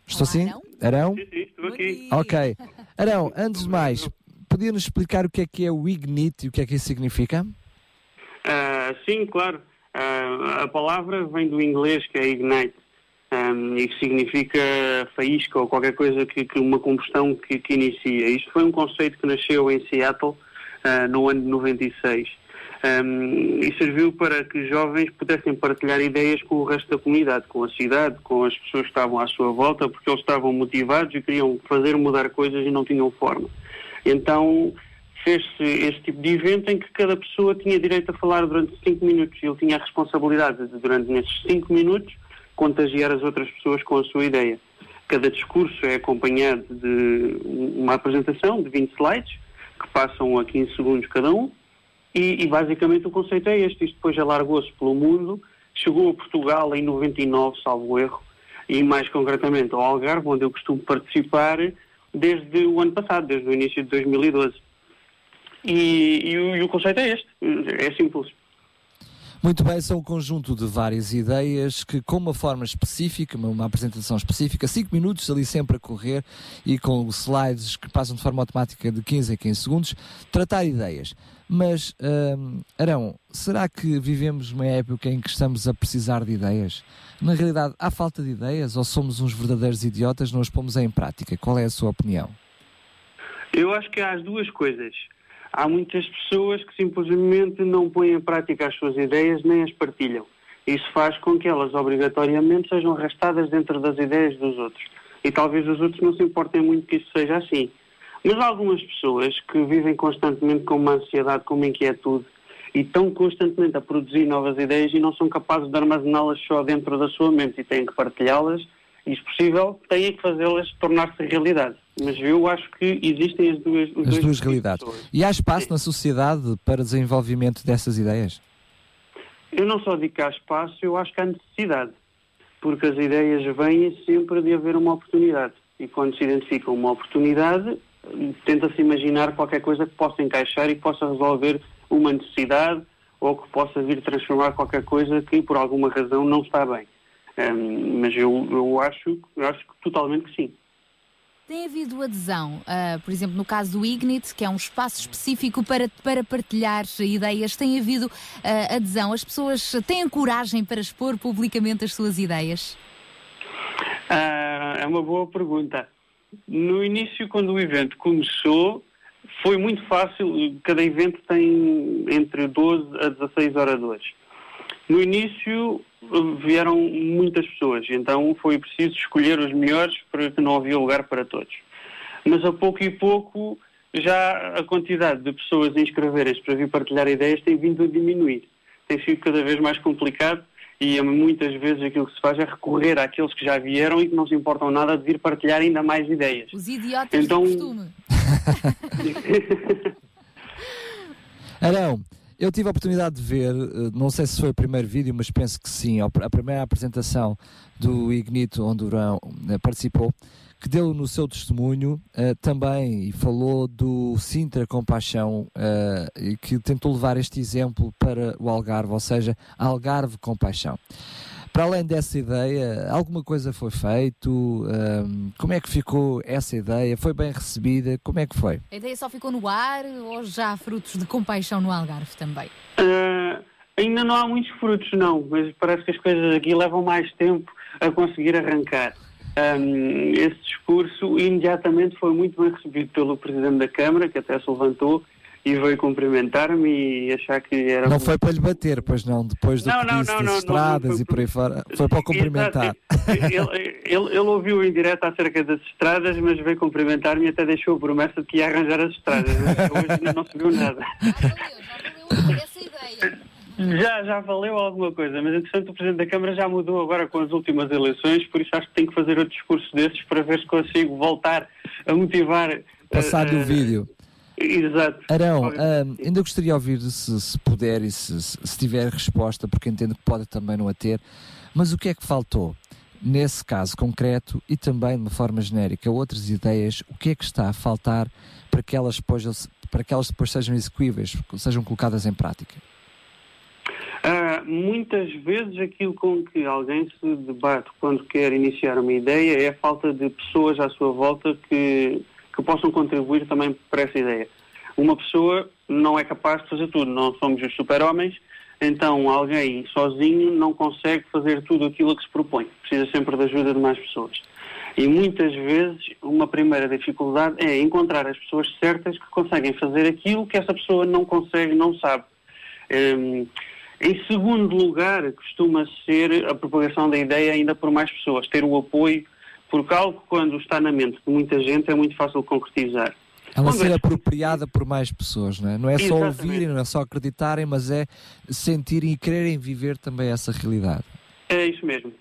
Estou sim? Arão? Sim, sim, estou aqui. Ok. Arão, antes de mais, podia-nos explicar o que é que é o Ignite e o que é que isso significa? Uh, sim, claro. Uh, a palavra vem do inglês, que é ignite um, e que significa faísca ou qualquer coisa que, que uma combustão que, que, inicia. Isto foi um conceito que nasceu em Seattle uh, no ano de 96 um, e serviu para que jovens pudessem partilhar ideias com o resto da comunidade, com a cidade, com as pessoas que estavam à sua volta, porque eles estavam motivados e queriam fazer mudar coisas e não tinham forma. Então fez-se este tipo de evento em que cada pessoa tinha direito a falar durante cinco minutos e ele tinha a responsabilidade de, durante nesses cinco minutos, contagiar as outras pessoas com a sua ideia. Cada discurso é acompanhado de uma apresentação de 20 slides, que passam a 15 segundos cada um, e, e basicamente o conceito é este. Isto depois alargou-se pelo mundo, chegou a Portugal em 99, salvo erro, e mais concretamente ao Algarve, onde eu costumo participar desde o ano passado, desde o início de 2012. E, e, o, e o conceito é este, é simples. Muito bem, são um conjunto de várias ideias que, com uma forma específica, uma, uma apresentação específica, 5 minutos ali sempre a correr e com slides que passam de forma automática de 15 a 15 segundos, tratar ideias. Mas, hum, Arão, será que vivemos uma época em que estamos a precisar de ideias? Na realidade, há falta de ideias ou somos uns verdadeiros idiotas não as pomos em prática? Qual é a sua opinião? Eu acho que há as duas coisas há muitas pessoas que simplesmente não põem em prática as suas ideias nem as partilham. Isso faz com que elas obrigatoriamente sejam arrastadas dentro das ideias dos outros. E talvez os outros não se importem muito que isso seja assim. Mas há algumas pessoas que vivem constantemente com uma ansiedade, com uma inquietude e estão constantemente a produzir novas ideias e não são capazes de armazená-las só dentro da sua mente e têm que partilhá-las se possível, têm que fazê-las tornar-se realidade. Mas eu acho que existem as duas, as duas realidades. E há espaço Sim. na sociedade para desenvolvimento dessas ideias? Eu não só digo que há espaço, eu acho que há necessidade. Porque as ideias vêm sempre de haver uma oportunidade. E quando se identifica uma oportunidade, tenta-se imaginar qualquer coisa que possa encaixar e que possa resolver uma necessidade ou que possa vir transformar qualquer coisa que por alguma razão não está bem. Um, mas eu, eu, acho, eu acho totalmente que sim. Tem havido adesão, uh, por exemplo, no caso do Ignite, que é um espaço específico para, para partilhar ideias, tem havido uh, adesão? As pessoas têm coragem para expor publicamente as suas ideias? Uh, é uma boa pergunta. No início, quando o evento começou, foi muito fácil. Cada evento tem entre 12 a 16 oradores. No início vieram muitas pessoas, então foi preciso escolher os melhores porque não havia lugar para todos. Mas a pouco e pouco já a quantidade de pessoas a inscreverem-se para vir partilhar ideias tem vindo a diminuir. Tem sido cada vez mais complicado e muitas vezes aquilo que se faz é recorrer àqueles que já vieram e que não se importam nada de vir partilhar ainda mais ideias. Os idiotas então... do costume. Arão, eu tive a oportunidade de ver, eh, não sei se foi o primeiro vídeo, mas penso que sim, a primeira apresentação do Ignito, onde o Durão eh, participou, que deu no seu testemunho uh, também e falou do Sintra Compaixão uh, e que tentou levar este exemplo para o Algarve, ou seja, Algarve Compaixão. Para além dessa ideia, alguma coisa foi feito? Ahm, como é que ficou essa ideia? Foi bem recebida? Como é que foi? A ideia só ficou no ar ou já há frutos de compaixão no Algarve também? Ah, ainda não há muitos frutos, não, mas parece que as coisas aqui levam mais tempo a conseguir arrancar. Ahm, esse discurso imediatamente foi muito bem recebido pelo Presidente da Câmara, que até se levantou e veio cumprimentar-me e achar que era. Não foi para lhe bater, pois não, depois do Não, que não, disse não, das não, não, estradas não foi e por aí fora, foi para o cumprimentar. ele, ele, ele ouviu em direto acerca das estradas, mas veio cumprimentar-me e até deixou a promessa de que ia arranjar as estradas. Mas hoje ainda não se viu nada. Já, já valeu alguma coisa, mas entretanto o Presidente da Câmara já mudou agora com as últimas eleições, por isso acho que tenho que fazer outro discurso desses para ver se consigo voltar a motivar. Passar-lhe eh, o vídeo. Exato. Arão, ahm, ainda gostaria de ouvir, se, se puder e se, se- se tiver resposta, porque entendo que pode também não a ter, mas o que é que faltou? Nesse caso concreto e também de uma forma genérica, outras ideias, o que é que está a faltar para que elas depois, para que elas depois sejam execuíveis, sejam colocadas em prática? Ah, muitas vezes aquilo com que alguém se debate quando quer iniciar uma ideia é a falta de pessoas à sua volta que, que possam contribuir também para essa ideia. Uma pessoa não é capaz de fazer tudo, não somos os super-homens, então alguém sozinho não consegue fazer tudo aquilo a que se propõe. Precisa sempre da ajuda de mais pessoas. E muitas vezes uma primeira dificuldade é encontrar as pessoas certas que conseguem fazer aquilo que essa pessoa não consegue, não sabe. Hum, em segundo lugar, costuma ser a propagação da ideia ainda por mais pessoas, ter o apoio, porque algo quando está na mente de muita gente é muito fácil de concretizar. Ela ser apropriada por mais pessoas, não é? Não é só Exatamente. ouvirem, não é só acreditarem, mas é sentirem e quererem viver também essa realidade. É isso mesmo.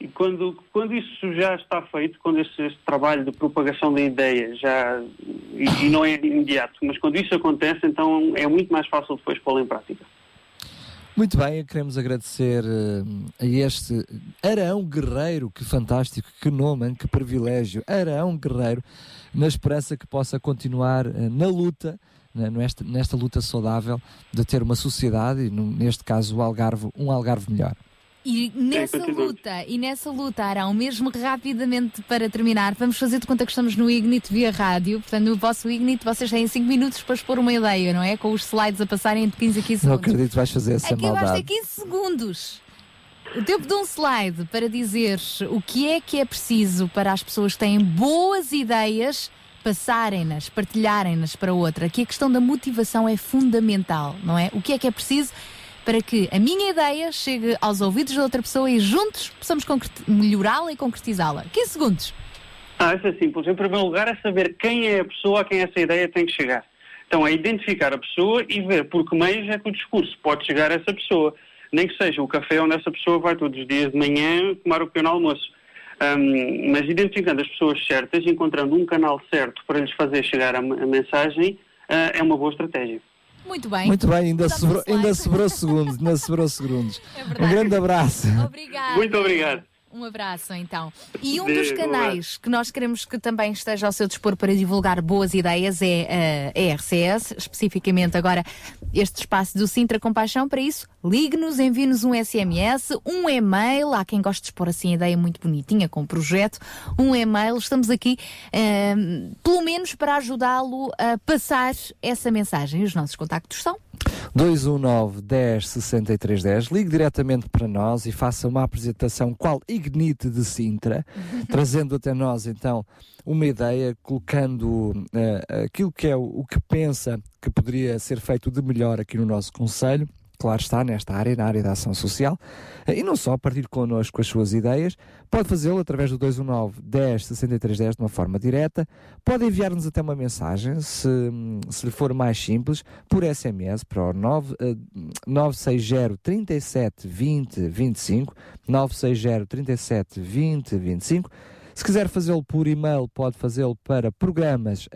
E quando, quando isso já está feito, quando esse, esse trabalho de propagação da ideia já. E, e não é imediato, mas quando isso acontece, então é muito mais fácil depois pô-lo em prática. Muito bem, queremos agradecer eh, a este Arão Guerreiro, que fantástico, que nome, que privilégio. Arão Guerreiro, na esperança que possa continuar eh, na luta, né, nesta, nesta luta saudável de ter uma sociedade, e neste caso o Algarve, um Algarve melhor. E nessa continuamos. luta, e nessa luta, Arão, mesmo rapidamente para terminar, vamos fazer de conta que estamos no Ignite via rádio. Portanto, no vosso Ignite vocês têm 5 minutos para expor uma ideia, não é? Com os slides a passarem de 15 a 15 Não segundos. acredito que vais fazer essa Aqui basta maldade. 15 segundos. O tempo de um slide para dizer o que é que é preciso para as pessoas que têm boas ideias passarem-nas, partilharem-nas para outra. Aqui a questão da motivação é fundamental, não é? O que é que é preciso para que a minha ideia chegue aos ouvidos de outra pessoa e juntos possamos melhorá-la e concretizá-la. 15 segundos. Ah, isso é simples. Em primeiro lugar é saber quem é a pessoa a quem essa ideia tem que chegar. Então é identificar a pessoa e ver por que meios é que o discurso pode chegar a essa pessoa. Nem que seja o café onde essa pessoa vai todos os dias de manhã tomar o pequeno almoço. Ahm, mas identificando as pessoas certas, encontrando um canal certo para lhes fazer chegar a, a mensagem, ah, é uma boa estratégia. Muito bem. Muito bem, ainda sobrou, ainda sobrou segundos, ainda sobrou segundos. um grande abraço. Obrigada. Muito obrigado. Um abraço então. E um dos canais que nós queremos que também esteja ao seu dispor para divulgar boas ideias é a RCS, especificamente agora este espaço do Sintra Compaixão. Para isso, ligue-nos, envie-nos um SMS, um e-mail. Há quem goste de expor assim a ideia muito bonitinha com o projeto. Um e-mail. Estamos aqui, eh, pelo menos, para ajudá-lo a passar essa mensagem. Os nossos contactos são 219 10 63 10. Ligue diretamente para nós e faça uma apresentação qual Ignite de Sintra, trazendo até nós então uma ideia, colocando eh, aquilo que é o, o que pensa que poderia ser feito de melhor aqui no nosso Conselho. Claro está, nesta área, na área da ação social, Eh, e não só partir connosco as suas ideias, pode fazê-lo através do 219 10 63 10 de uma forma direta, pode enviar-nos até uma mensagem, se, se lhe for mais simples, por SMS para o 9, eh, 960 37 20 25, 960 37 20 25. Se quiser fazê-lo por e-mail, pode fazê-lo para programas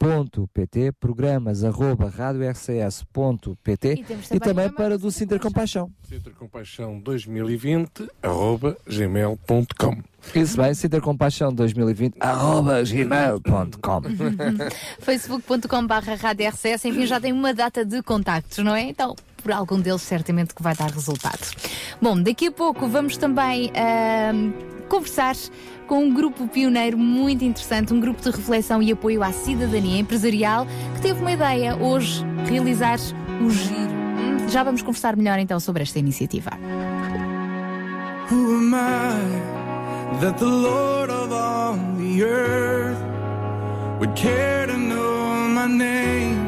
radiorcs.pt, programas arroba radiorcs.pt E temos e também também para do Sinter Compaixão. Sintra Compaixão 2020 arroba gmail.com Isso bem, Sinter Compaixão 2020 arroba gmail.com facebook.com.br rádio RCS. Enfim, já tem uma data de contactos, não é? Então, por algum deles certamente que vai dar resultado. Bom, daqui a pouco vamos também ahm, conversar com um grupo pioneiro muito interessante, um grupo de reflexão e apoio à cidadania empresarial que teve uma ideia hoje realizar o giro. Já vamos conversar melhor então sobre esta iniciativa. Who am I that the Lord of all the earth would care to know my name,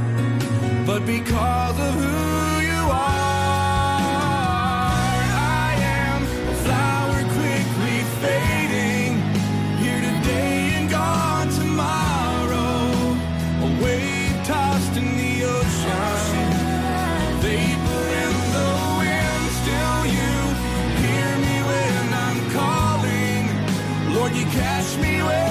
but because of who you are. I am a flower quickly fading, here today and gone tomorrow. A wave tossed in the ocean, vapor in the wind. Still, you hear me when I'm calling. Lord, you catch me when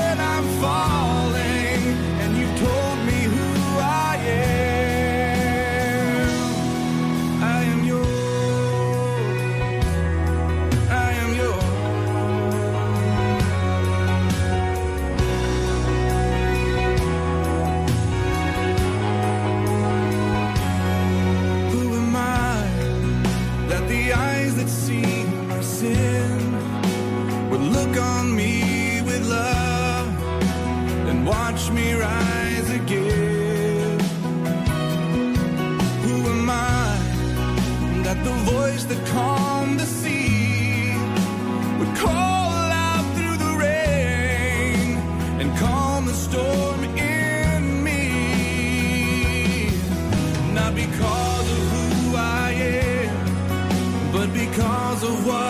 that calmed the sea call out through the rain and calm the storm in me? Not because of who I am, but because of what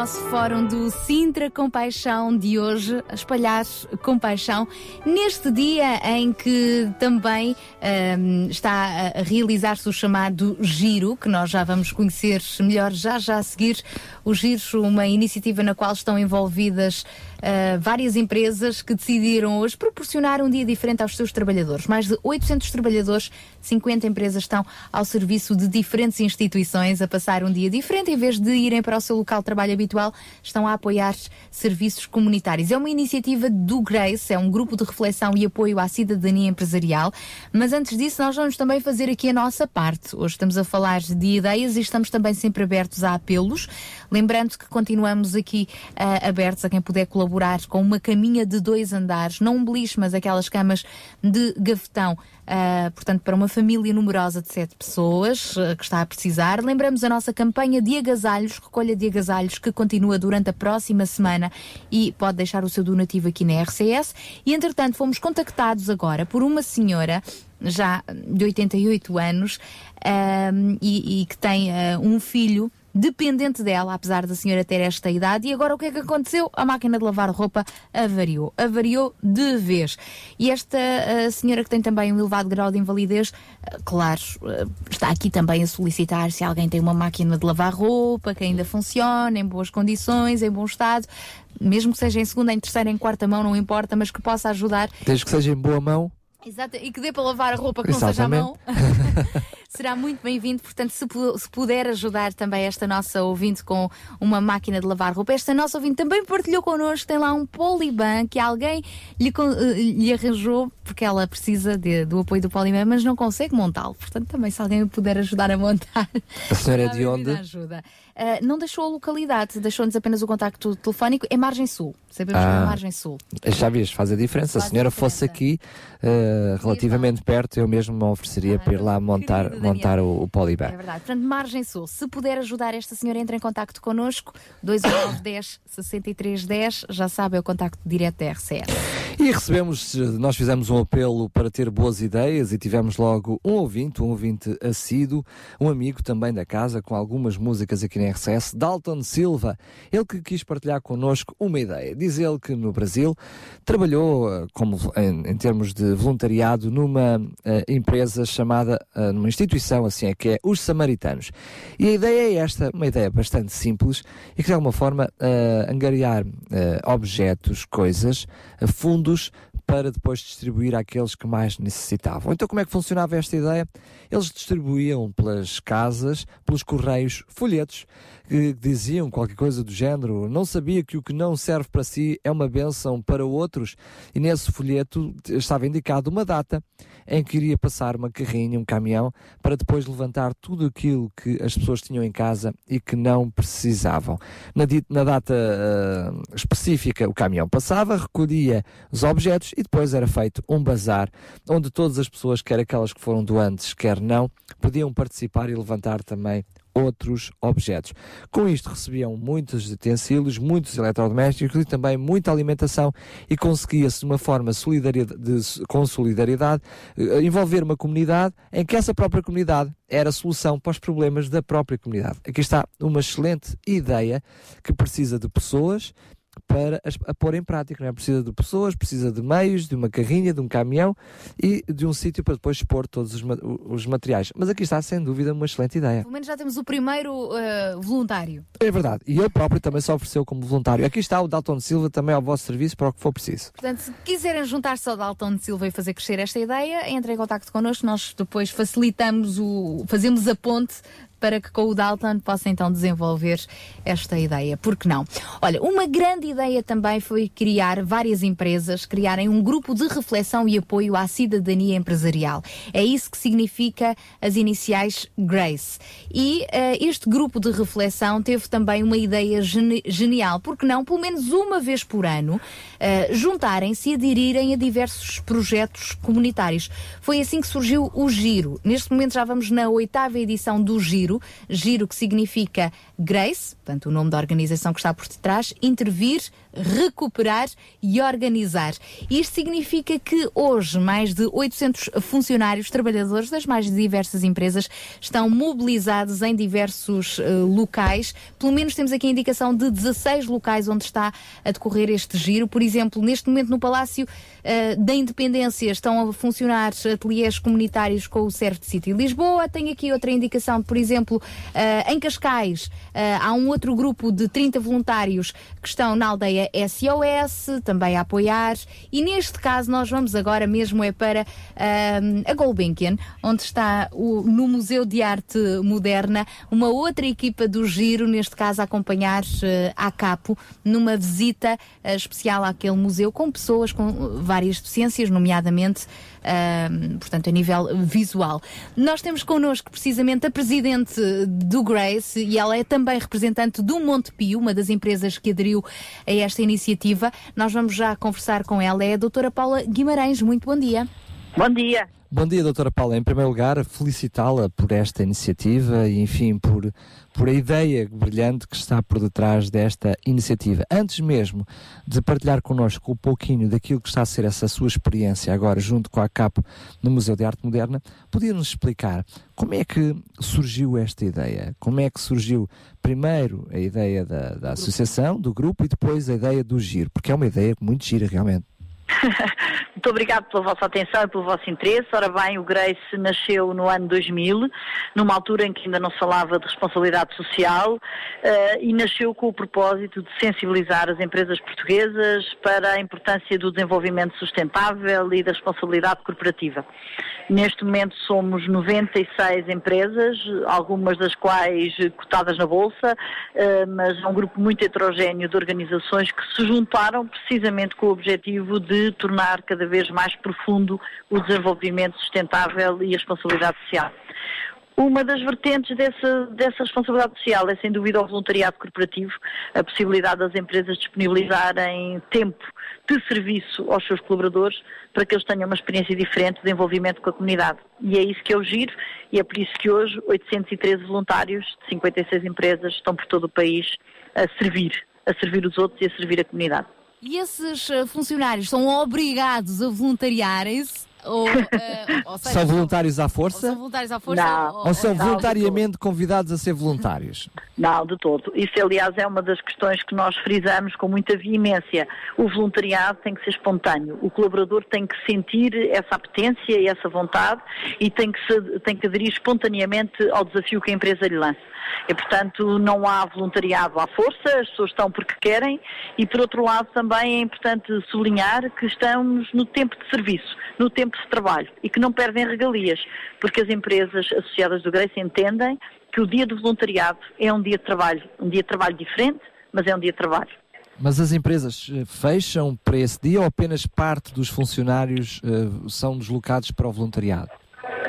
nosso fórum do Sintra Compaixão de hoje, a espalhar compaixão, neste dia em que também hum, está a realizar-se o chamado Giro, que nós já vamos conhecer melhor já já a seguir. O Giro, uma iniciativa na qual estão envolvidas uh, várias empresas que decidiram hoje proporcionar um dia diferente aos seus trabalhadores. Mais de 800 trabalhadores, 50 empresas estão ao serviço de diferentes instituições a passar um dia diferente. Em vez de irem para o seu local de trabalho habitual, estão a apoiar serviços comunitários. É uma iniciativa do Grace, é um grupo de reflexão e apoio à cidadania empresarial. Mas antes disso, nós vamos também fazer aqui a nossa parte. Hoje estamos a falar de ideias e estamos também sempre abertos a apelos. Lembrando que continuamos aqui uh, abertos a quem puder colaborar com uma caminha de dois andares, não um beliche, mas aquelas camas de gafetão. Uh, portanto, para uma família numerosa de sete pessoas uh, que está a precisar. Lembramos a nossa campanha de agasalhos, recolha de agasalhos, que continua durante a próxima semana e pode deixar o seu donativo aqui na RCS. E, entretanto, fomos contactados agora por uma senhora já de 88 anos e, e, que tem um filho dependente dela, apesar da senhora ter esta idade. E agora o que é que aconteceu? A máquina de lavar roupa avariou. Avariou de vez. E esta uh, senhora que tem também um elevado grau de invalidez, uh, claro, uh, está aqui também a solicitar se alguém tem uma máquina de lavar roupa que ainda funciona, em boas condições, em bom estado. Mesmo que seja em segunda, em terceira, em quarta mão, não importa, mas que possa ajudar. Desde que seja em boa mão. Exato, e que dê para lavar a roupa que não seja à mão. Será muito bem-vindo. Portanto, se, se, puder ajudar também esta nossa ouvinte com uma máquina de lavar roupa, esta nossa ouvinte também partilhou connosco. Tem lá um poliban que alguém lhe, lhe arranjou, porque ela precisa de, do apoio do poliban, mas não consegue montá-lo. Portanto, também se alguém puder ajudar a montar. A senhora é de onde? Ajuda. Uh, não deixou a localidade, deixou-nos apenas o contacto telefónico. É Margem Sul. Sabemos ah, que é Margem Sul. Já vias, faz a diferença. Faz Se a senhora diferença. fosse aqui, uh, relativamente perto, eu mesmo me ofereceria para ir lá montar, montar o, o poliban. É verdade. Portanto, Margem Sul. Se puder ajudar esta senhora, entre em contacto connosco. 21910 6310. Já sabe, é o contacto direto da RCS. E recebemos, nós fizemos um apelo para ter boas ideias e tivemos logo um ouvinte, um ouvinte assíduo, um amigo também da casa, com algumas músicas aqui na RCS, Dalton Silva. Ele que quis partilhar connosco uma ideia. Diz ele que no Brasil trabalhou eh, como, em, em termos de voluntariado numa uh, empresa chamada, uh, numa instituição assim é que é, os Samaritanos. E a ideia é esta, uma ideia bastante simples e que de alguma forma uh, angariar objetos, coisas, fundos para depois distribuir àqueles que mais necessitavam. Então, como é que funcionava esta ideia? Eles distribuíam pelas casas, pelos correios, folhetos que diziam qualquer coisa do género. Não sabia que o que não serve para si é uma bênção para outros. E nesse folheto estava indicado uma data em que iria passar uma carrinha, um caminhão, para depois levantar tudo aquilo que as pessoas tinham em casa e que não precisavam. Na, na data ah, específica, o caminhão passava, recolhia os objetos e depois era feito um bazar onde todas as pessoas, quer aquelas que foram doantes, quer não, podiam participar e levantar também outros objetos. Com isto recebiam muitos utensílios, muitos eletrodomésticos e também muita alimentação e conseguia-se de uma forma solidariedade, de- com solidariedade eh, envolver uma comunidade em que essa própria comunidade era a solução para os problemas da própria comunidade. Aqui está uma excelente ideia que precisa de pessoas para a pôr em prática. Não é? Precisa de pessoas, precisa de meios, de uma carrinha, de um caminhão e de um sítio para depois expor todos os, ma- os materiais. Mas aqui está, sem dúvida, uma excelente ideia. Pelo menos já temos o primeiro eh, voluntário. É verdade. E ele próprio também se ofereceu como voluntário. Aqui está o Dalton Silva também ao vosso serviço para o que for preciso. Portanto, se quiserem juntar-se ao Dalton de Silva e fazer crescer esta ideia, entrem em contato connosco, nós depois facilitamos o. fazemos a ponte para que com o Dalton possa então desenvolver esta ideia. Por que não? Olha, uma grande ideia também foi criar várias empresas, criarem um grupo de reflexão e apoio à cidadania empresarial. É isso que significa as iniciais GRACE. E eh, este grupo de reflexão teve também uma ideia geni- genial, porque não, pelo menos uma vez por ano, eh, juntarem-se e aderirem a diversos projetos comunitários. Foi assim que surgiu o Giro. Neste momento já vamos na oitava edição do Giro. Giro que significa Grace, portanto o nome da organização que está por detrás, intervir, recuperar e organizar. Isto significa que hoje mais de 800 funcionários, trabalhadores das mais diversas empresas estão mobilizados em diversos eh, locais. Pelo menos temos aqui a indicação de 16 locais onde está a decorrer este giro. Por exemplo, neste momento no Palácio eh, da Independência estão a funcionar ateliês comunitários com o Serve de City Lisboa. Tem aqui outra indicação, por exemplo, eh, em Cascais há um outro grupo de 30 voluntários que estão na aldeia SOS, também a apoiar. E neste caso nós vamos agora mesmo é para eh, a Gulbenkian, onde está o- no Museu de Arte Moderna uma outra equipa do Giro, neste caso a acompanhar eh, a Capo numa visita eh, especial àquele museu com pessoas com eh, várias deficiências, nomeadamente portanto, a nível visual. Nós temos connosco precisamente a presidente do Grace e ela é também representante do Montepio, uma das empresas que aderiu a esta iniciativa. Nós vamos já conversar com ela, é a doutora Paula Guimarães. Muito bom dia. Bom dia. Bom dia, doutora Paula. Em primeiro lugar, felicitá-la por esta iniciativa e, enfim, por, por a ideia brilhante que está por detrás desta iniciativa. Antes mesmo de partilhar connosco um pouquinho daquilo que está a ser essa sua experiência agora junto com a CAP no Museu de Arte Moderna, podia-nos explicar como é que surgiu esta ideia? Como é que surgiu primeiro a ideia da, da associação, do grupo e depois a ideia do giro? Porque é uma ideia muito gira, realmente. Muito obrigado pela vossa atenção e pelo vosso interesse. Ora bem, o Grace nasceu no ano 2000, numa altura em que ainda não se falava de responsabilidade social, eh, e nasceu com o propósito de sensibilizar as empresas portuguesas para a importância do desenvolvimento sustentável e da responsabilidade corporativa. Neste momento somos 96 empresas, algumas das quais cotadas na Bolsa, eh, mas é um grupo muito heterogéneo de organizações que se juntaram precisamente com o objetivo de tornar cada vez mais profundo o desenvolvimento sustentável e a responsabilidade social. Uma das vertentes dessa, dessa responsabilidade social é, sem dúvida, o voluntariado corporativo, a possibilidade das empresas disponibilizarem tempo de serviço aos seus colaboradores para que eles tenham uma experiência diferente de envolvimento com a comunidade. E é isso que eu giro e é por isso que hoje 813 voluntários de 56 empresas estão por todo o país a servir, a servir os outros e a servir a comunidade. E esses eh, funcionários são obrigados a voluntariarem-se? Ou, eh, ou seja, São voluntários à ou força? são voluntários à força? Não. ou- Ou são Não, voluntariamente convidados a ser voluntários? Não, de todo. Isso, aliás, é uma das questões que nós frisamos com muita veemência. O voluntariado tem que ser espontâneo. O colaborador tem que sentir essa apetência e essa vontade e tem que, se, tem que aderir espontaneamente ao desafio que a empresa lhe lança. E, portanto, não há voluntariado à força, as pessoas estão porque querem e, por outro lado, também é importante sublinhar que estamos no tempo de serviço, no tempo tempo de trabalho e que não perdem regalias, porque as empresas associadas do Grace entendem que o dia do voluntariado é um dia de trabalho, um dia de trabalho diferente, mas é um dia de trabalho. Mas as empresas eh, fecham para esse dia ou apenas parte dos funcionários eh, são deslocados para o voluntariado?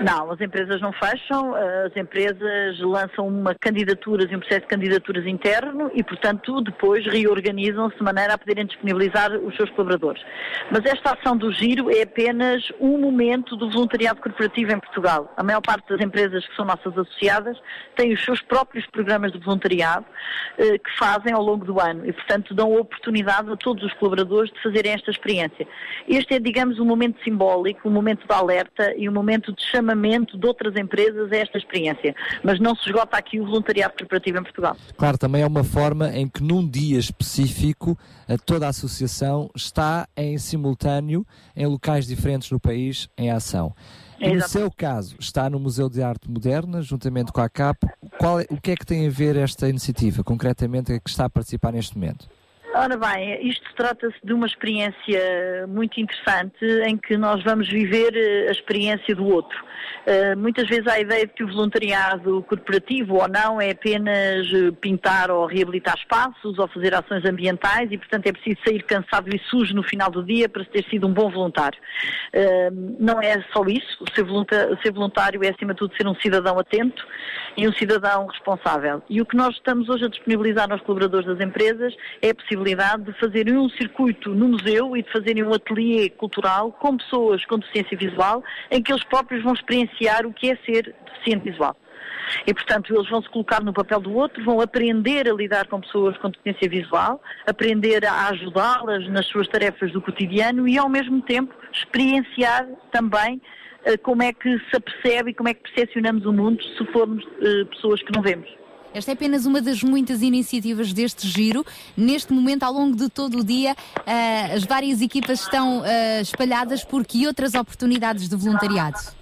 Não, as empresas não fecham, as empresas lançam uma candidaturas e um processo de candidaturas interno e, portanto, depois reorganizam-se de maneira a poderem disponibilizar os seus colaboradores. Mas esta ação do giro é apenas um momento do voluntariado corporativo em Portugal. A maior parte das empresas que são nossas associadas têm os seus próprios programas de voluntariado eh, que fazem ao longo do ano e, portanto, dão oportunidade a todos os colaboradores de fazerem esta experiência. Este é, digamos, um momento simbólico, um momento de alerta e um momento de chamamento de outras empresas a esta experiência. Mas não se esgota aqui o voluntariado corporativo em Portugal. Claro, também é uma forma em que num dia específico eh, toda a associação está em simultâneo em locais diferentes no país em ação. E no seu caso, está no Museu de Arte Moderna, juntamente com a CAP. É- o que é que tem a ver esta iniciativa, concretamente, que está a participar neste momento? Ora bem, isto trata-se de uma experiência muito interessante em que nós vamos viver eh, a experiência do outro. Eh, muitas vezes há a ideia de que o voluntariado corporativo ou não é apenas eh, pintar ou reabilitar espaços ou fazer ações ambientais e, portanto, é preciso sair cansado e sujo no final do dia para ter sido um bom voluntário. Eh, não é só isso. Ser voluntário é, acima de tudo, ser um cidadão atento e um cidadão responsável. E o que nós estamos hoje a disponibilizar aos colaboradores das empresas é a possibilidade de fazerem um circuito no museu e de fazerem um ateliê cultural com pessoas com deficiência visual, em que eles próprios vão experienciar o que é ser deficiente visual. E, portanto, eles vão se colocar no papel do outro, vão aprender a lidar com pessoas com deficiência visual, aprender a ajudá-las nas suas tarefas do cotidiano e, ao mesmo tempo, experienciar também eh, como é que se apercebe e como é que percepcionamos o mundo se formos eh, pessoas que não vemos. Esta é apenas uma das muitas iniciativas deste giro. Neste momento, ao longo de todo o dia, ah, as várias equipas estão espalhadas por que outras oportunidades de voluntariado?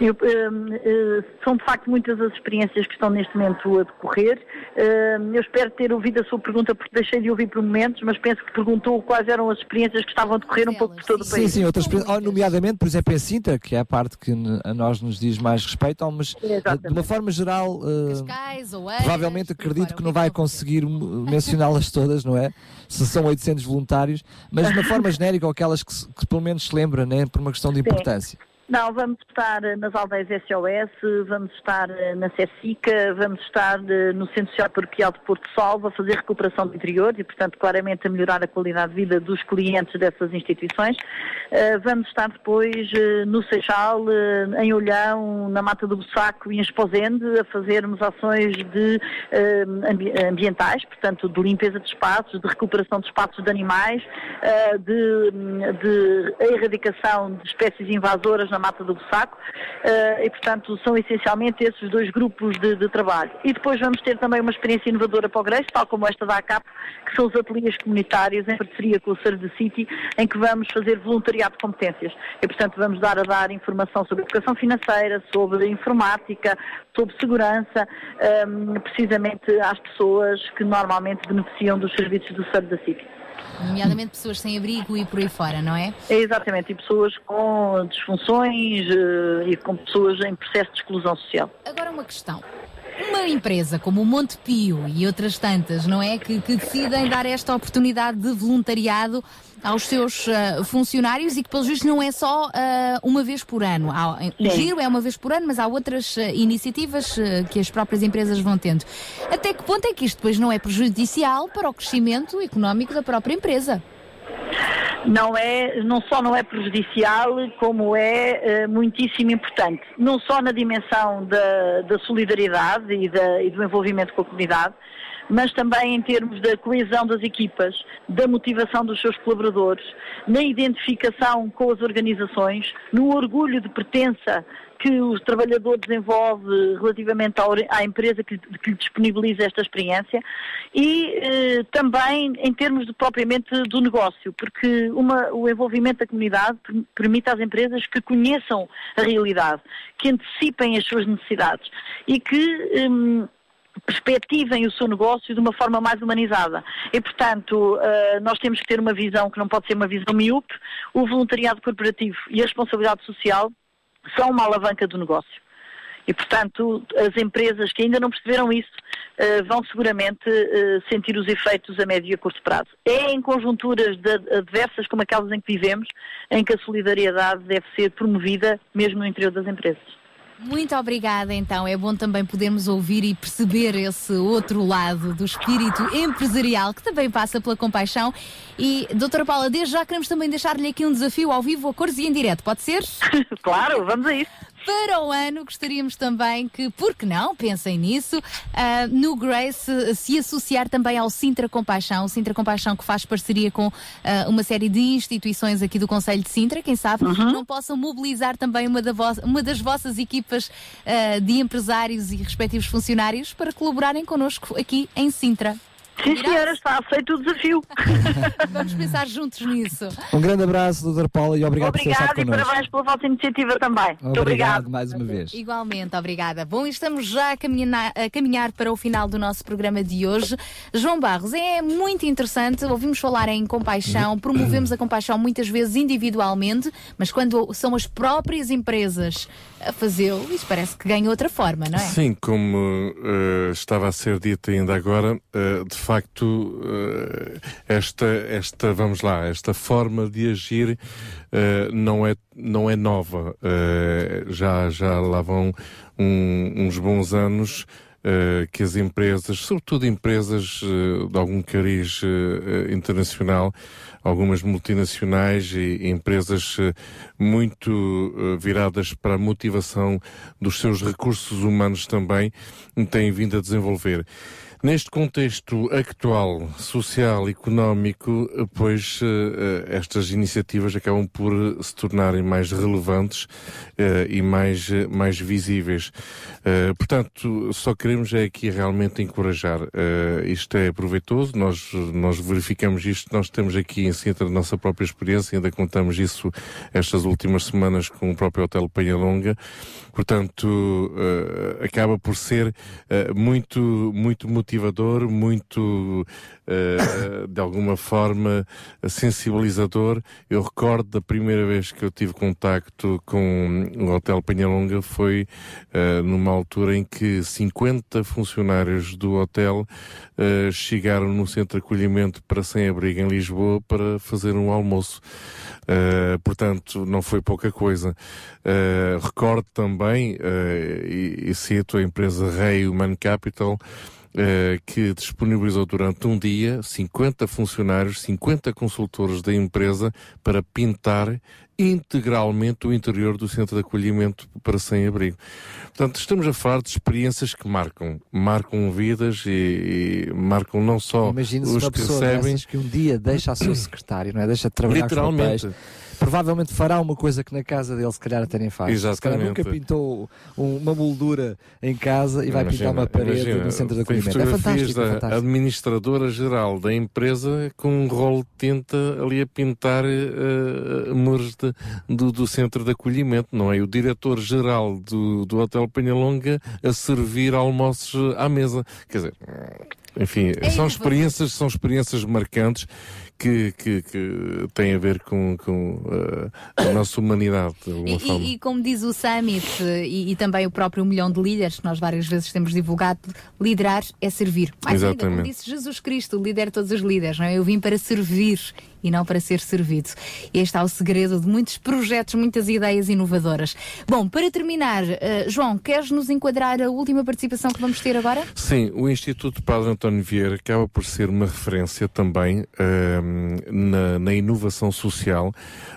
Eu, hum, eh, são de facto muitas as experiências que estão neste momento a decorrer. Hum, eu espero ter ouvido a sua pergunta porque deixei de ouvir por momentos, mas penso que perguntou quais eram as experiências que estavam a decorrer um pouco por todo o Sim, país. sim, outras, experi- oh, nomeadamente, por exemplo, em Sintra, que é a parte que a nós nos diz mais respeito, mas eh, de uma forma geral, eh, Cascais, Oeiras, provavelmente acredito que não vai conseguir mencioná-las todas, não é? Se são 800 voluntários, mas de uma forma genérica, ou aquelas que, que pelo menos se lembra, né, por uma questão de Sim. Não, vamos estar eh, nas aldeias SOS, vamos estar eh, na Cessica, vamos estar eh, no Centro Social Paroquial de Porto Salvo a fazer recuperação de interiores e, portanto, claramente a melhorar a qualidade de vida dos clientes dessas instituições. Vamos estar depois no Seixal, em Olhão, na Mata do Bussaco e em Esposende a fazermos ações de ambi- ambientais, portanto, de limpeza de espaços, de recuperação de espaços de animais, de, de erradicação de espécies invasoras na Mata do Bussaco eh, e, portanto, são essencialmente esses dois grupos de, de trabalho. E depois vamos ter também uma experiência inovadora para o Grace, tal como esta da ACAP, que são os ateliês comunitários em parceria com o Serve the City, em que vamos fazer voluntariado de competências. E, portanto, vamos dar a dar informação sobre educação financeira, sobre informática, sobre segurança, ehm, precisamente às pessoas que normalmente beneficiam dos serviços do Serve the City. Nomeadamente pessoas sem abrigo e por aí fora, não é? É exatamente, e pessoas com disfunções eh, e com pessoas em processo de exclusão social. Agora uma questão. Uma empresa como o Monte Pio e outras tantas, não é? Que, que decidem dar esta oportunidade de voluntariado aos seus ah, funcionários e que, pelos vistos, não é só ah, uma vez por ano. Há- o Sim. giro é uma vez por ano, mas há outras ah, iniciativas que as próprias empresas vão tendo. Até que ponto é que isto depois não é prejudicial para o crescimento económico da própria empresa? Não é, não só não é prejudicial, como é eh, muitíssimo importante. Não só na dimensão da, da solidariedade e, da- e do envolvimento com a comunidade, mas também em termos da coesão das equipas, da motivação dos seus colaboradores, na identificação com as organizações, no orgulho de pertença que o trabalhador desenvolve relativamente à, empresa que, lhe disponibiliza esta experiência e eh, também em termos de, propriamente do negócio, porque uma- o envolvimento da comunidade per- permite às empresas que conheçam a realidade, que antecipem as suas necessidades e que hum, perspectivem o seu negócio de uma forma mais humanizada. E, portanto, uh, nós temos que ter uma visão que não pode ser uma visão miúpe. O voluntariado corporativo e a responsabilidade social são uma alavanca do negócio. E, portanto, as empresas que ainda não perceberam isso uh, vão seguramente uh, sentir os efeitos a médio e a curto prazo. É em conjunturas adversas como aquelas em que vivemos, em que a solidariedade deve ser promovida mesmo no interior das empresas. Muito obrigada, então. É bom também podermos ouvir e perceber esse outro lado do espírito empresarial que também passa pela compaixão. E, doutora Paula, desde já queremos também deixar-lhe aqui um desafio ao vivo, a cores e em direto, pode ser? claro, vamos a isso. Para o ano, gostaríamos também que, por que não, pensem nisso, uh, no Grace se associar também ao Sintra Compaixão. O Sintra Compaixão que faz parceria com uh, uma série de instituições aqui do Conselho de Sintra, quem sabe, uhum. não possam mobilizar também uma, da uma das vossas equipas uh, de empresários e respectivos funcionários para colaborarem connosco aqui em Sintra. Sim, senhora, está aceito o desafio. Vamos pensar juntos nisso. Um grande abraço, doutor Paula, e obrigado, obrigado por ter estado e connosco. parabéns pela vossa iniciativa também. Muito obrigado mais uma vez. Igualmente, obrigada. Bom, estamos já a caminhar, a caminhar para o final do nosso programa de hoje. João Barros, é muito interessante, ouvimos falar em compaixão, promovemos a compaixão muitas vezes individualmente, mas quando são as próprias empresas a fazê-lo, isso parece que ganha outra forma, não é? Sim, como uh, estava a ser dito ainda agora, uh, de facto, uh, esta, esta, vamos lá, esta forma de agir não, é, não é nova. já, já lá vão um, uns bons anos Uh, que as empresas, sobretudo empresas uh, de algum cariz uh, internacional, algumas multinacionais e empresas muito viradas para a motivação dos seus recursos humanos também, têm vindo a desenvolver. Neste contexto actual, social, económico, pois estas iniciativas acabam por se tornarem mais relevantes e mais, mais visíveis. Portanto, só queremos é aqui realmente encorajar. Isto é proveitoso, nós, nós verificamos isto, nós temos aqui em Sintra a nossa própria experiência, ainda contamos isso estas últimas semanas com o próprio Hotel Penhalonga. Portanto, acaba por ser muito, muito motivador muito, uh, de alguma forma, sensibilizador. Eu recordo da primeira vez que eu tive contacto com o Hotel Penhalonga foi uh, numa altura em que 50 funcionários do hotel uh, chegaram no centro de acolhimento para sem-abrigo em Lisboa para fazer um almoço. Uh, portanto, não foi pouca coisa. Uh, recordo também, e, e cito a empresa Rei Human Capital, que disponibilizou durante um dia 50 funcionários, 50 consultores da empresa para pintar integralmente o interior do centro de acolhimento para sem-abrigo. Portanto, estamos a falar de experiências que marcam, marcam vidas e, e marcam não só os que recebem. que um dia deixa a seu secretário, não é? Deixa de trabalhar Literalmente. com papéis. Provavelmente fará uma coisa que na casa dele se calhar até nem faz. Se calhar Exatamente. nunca pintou um- uma moldura em casa e vai pintar uma parede imagina, no centro de acolhimento. É fotografias fantástico, é da fantástico. administradora-geral da empresa com um rolo de tinta ali a pintar eh, muros de- do, do centro de acolhimento, não é? O diretor-geral do, do Hotel Penhalonga a servir almoços à mesa. Quer dizer, enfim, são experiências, são experiências marcantes que, que, que têm a ver com, com eh, a nossa humanidade, de alguma E, forma. e- como diz o Summit e, e também o próprio milhão de líderes que nós várias vezes temos divulgado, liderar é servir. Mais ainda, como Exatamente. disse Jesus Cristo, líder de todos os líderes, não é? Eu vim para servir e não para ser servido. Este é o segredo de muitos projetos, muitas ideias inovadoras. Bom, para terminar, eh, João, queres nos enquadrar a última participação que vamos ter agora? Sim, o Instituto Padre António Vieira acaba por ser uma referência também ahm, na, na inovação social.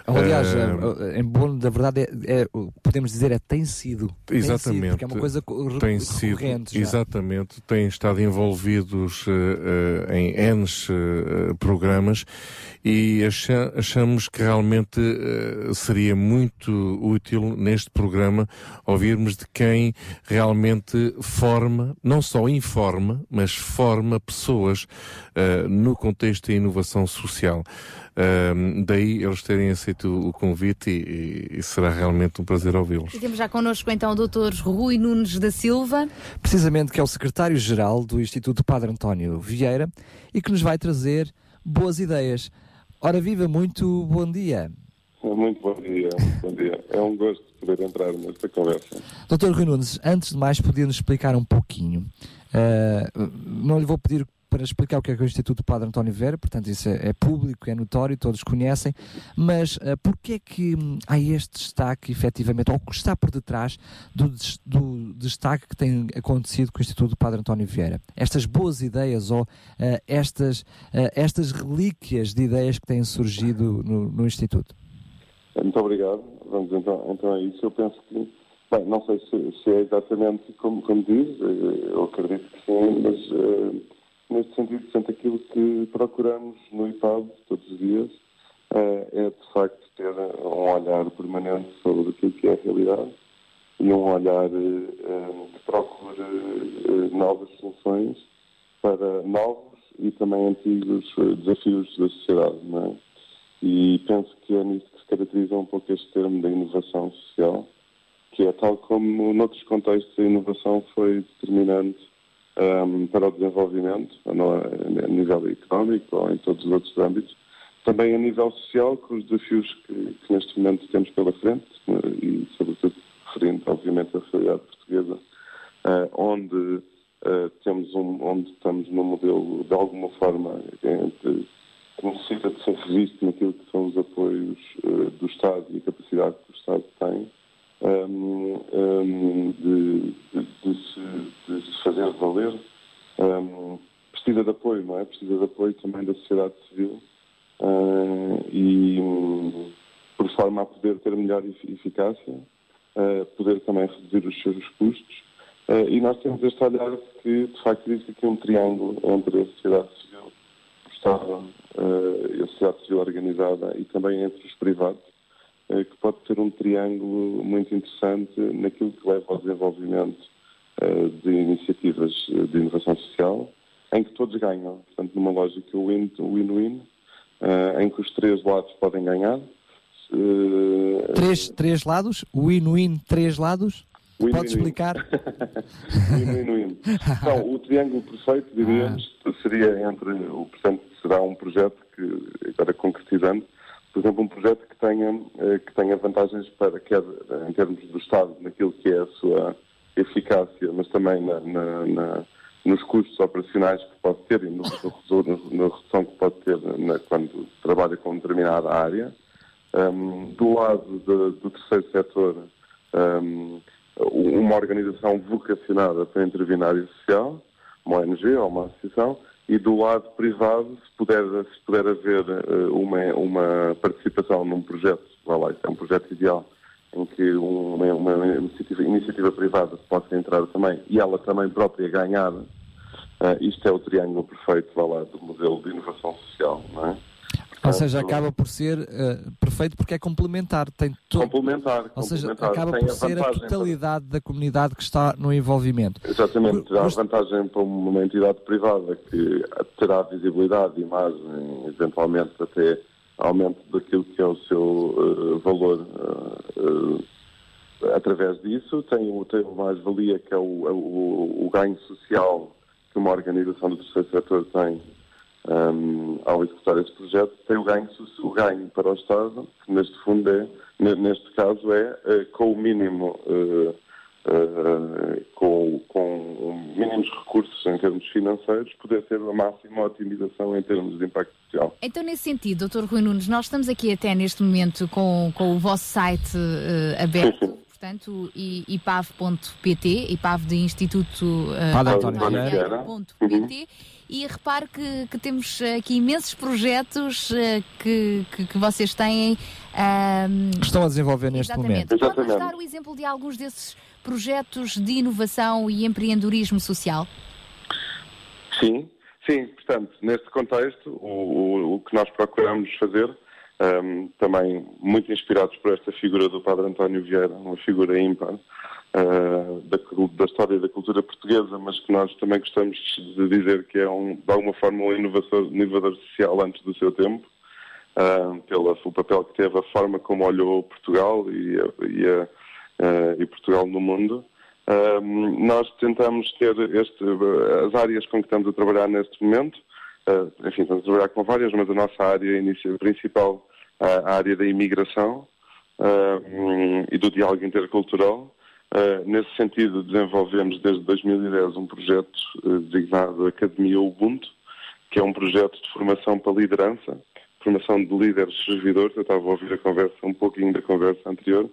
Aliás, Ahm, é, é bom, da verdade, é, é- podemos dizer, é tem sido. Tem sido, Exatamente. é uma coisa co- tem sido, já. exatamente, têm estado envolvidos eh, eh, em N eh, programas e acha- achamos que realmente eh, seria muito útil neste programa ouvirmos de quem realmente forma, não só informa, mas forma forma pessoas uh, no contexto da inovação social. Uh, daí eles terem aceito o convite e, e será realmente um prazer ouvi-los. E temos já connosco então o Dr. Rui Nunes da Silva. Precisamente que é o secretário-geral do Instituto Padre António Vieira e que nos vai trazer boas ideias. Ora viva, muito bom dia. Muito bom dia, muito bom dia. É um gosto poder entrar nesta conversa. Doutor Rui Nunes, antes de mais, podia-nos explicar um pouquinho. Uh, não lhe vou pedir para explicar o que é, que é o Instituto Padre António Vera, portanto isso é, é público, é notório, todos conhecem, mas uh, porquê é que há este destaque, efetivamente, ou que está por detrás do, do, destaque que tem acontecido com o Instituto Padre António Vieira? Estas boas ideias ou uh, estas, uh, estas relíquias de ideias que têm surgido no, no Instituto? Muito obrigado. Vamos então, então a isso. Eu penso que, bem, não sei se, se é exatamente como, como diz, eu acredito que sim, mas neste sentido, portanto, aquilo que procuramos no IPAD todos os dias uh, é, de facto, ter um olhar permanente sobre aquilo que é a realidade e um olhar que procure novas soluções para novos e também antigos desafios da sociedade, é? E penso que é nisso que se caracteriza um pouco este termo da inovação social, que é tal como noutros contextos a inovação foi determinante um, para o desenvolvimento, a nível económico ou em todos os outros âmbitos, também a nível social, com os desafios que, que neste momento temos pela frente, e sobretudo referindo, obviamente, à realidade portuguesa, uh, onde uh, temos um, onde estamos num modelo de alguma forma entre que necessita de ser revisto naquilo que são os apoios uh, do Estado e a capacidade que o Estado tem um, um, de, de, se, de, se, fazer valer. Um, precisa de apoio, não é? Precisa de apoio também da sociedade civil uh, e por forma a poder ter melhor eficácia, uh, poder também reduzir os seus custos. Uh, e nós temos este olhar que, de facto, existe aqui um triângulo entre a sociedade civil, o Estado a sociedade civil organizada e também entre os privados, que pode ser um triângulo muito interessante naquilo que leva ao desenvolvimento uh, de iniciativas de inovação social, em que todos ganham. Portanto, numa lógica win-win, em que os três lados podem ganhar. Três, três lados? Win-win, três lados? Win, Pode explicar? Win-win-win. então, o triângulo perfeito, diríamos, ah. seria entre o, portanto, será um projeto que, agora concretizando, por exemplo, um projeto que tenha, eh, que tenha vantagens para, quer em termos do Estado, naquilo que é a sua eficácia, mas também na, na, na, nos custos operacionais que pode ter e no, no, na redução que pode ter quando trabalha com determinada área. Um, do lado de, do terceiro setor, um, uma organização vocacionada para intervir na área social, uma ONG ou uma associação, e do lado privado, se puder, se puder haver uh, uma, uma participação num projeto, lá, lá, é um projeto ideal, em que uma, uma iniciativa, iniciativa, privada possa entrar também e ela também própria ganhar, uh, isto é o triângulo perfeito lá, lá, do modelo de inovação social, não é? Ou seja, acaba por ser uh, perfeito porque é complementar. Tem to... Complementar. Ou seja, acaba por ser a totalidade para... da comunidade que está no envolvimento. Exatamente. Terá Mas... vantagem para uma entidade privada que terá visibilidade, imagem, eventualmente até aumento daquilo que é o seu uh, valor uh, através disso. Tem, tem uma mais-valia que é o, o, o ganho social que uma organização do terceiro setor tem um, ao executar esse projeto, tem o ganho, o ganho para o Estado, que neste fundo é, neste caso é, é com o mínimo, uh, uh, com, com mínimos recursos em termos financeiros, poder ter a máxima otimização em termos de impacto social. Então, nesse sentido, Dr. Rui Nunes, nós estamos aqui até neste momento com, com o vosso site uh, aberto. Sim, sim portanto, ipav.pt, ipav de Instituto uh, uhum. E repare que, que, temos aqui imensos projetos uh, que, que, que, vocês têm. Uh, Estão a desenvolver neste exatamente. momento. Pode-nos dar o exemplo de alguns desses projetos de inovação e empreendedorismo social? Sim, sim. Portanto, neste contexto, o, o, o que nós procuramos fazer um, também muito inspirados por esta figura do Padre António Vieira, uma figura ímpar uh, da, da, história da cultura portuguesa, mas que nós também gostamos de dizer que é um, de alguma forma um inovador, inovador social antes do seu tempo, uh, pelo papel que teve, a forma como olhou Portugal e, e, a, uh, e Portugal no mundo. nós tentamos ter este, as áreas com que estamos a trabalhar neste momento, Uh, enfim, estamos a trabalhar com várias, mas a nossa área inicia, principal a área da imigração uh, e do diálogo intercultural. Uh, nesse sentido, desenvolvemos desde 2010 um projeto designado Academia Ubuntu, que é um projeto de formação para liderança, formação de líderes servidores. Eu estava a ouvir a conversa, um pouquinho da conversa anterior,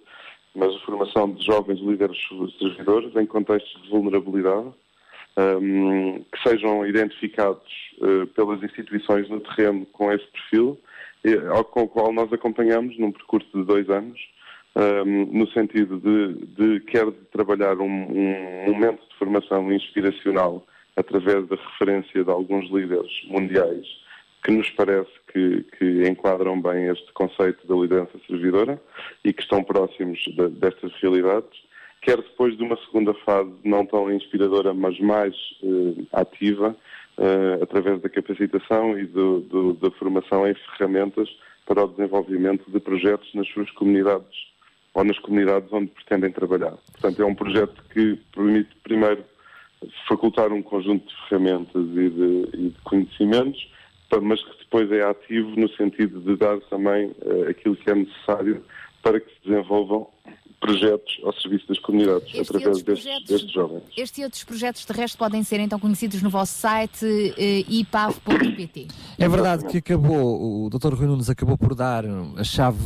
mas a formação de jovens líderes servidores em contextos de vulnerabilidade um, que sejam identificados uh, pelas instituições no terreno com esse perfil, ao, com o qual nós acompanhamos num percurso de dois anos, um, no sentido de, de quer de trabalhar um, um, momento de formação inspiracional através da referência de alguns líderes mundiais que nos parece que, que enquadram bem este conceito da liderança servidora e que estão próximos de, destas realidades, quer depois de uma segunda fase não tão inspiradora, mas mais uh, ativa, uh, através da capacitação e do, do, da formação em ferramentas para o desenvolvimento de projetos nas suas comunidades ou nas comunidades onde pretendem trabalhar. Portanto, é um projeto que permite, primeiro, facultar um conjunto de ferramentas e de, e de conhecimentos, mas que depois é ativo no sentido de dar também uh, aquilo que é necessário para que se desenvolvam projetos ao serviço das comunidades, este através destes, destes, jovens. Estes e outros projetos de resto podem ser então conhecidos no vosso site eh, ipav.pt. É verdade que acabou, o Dr. Rui Nunes acabou por dar a chave,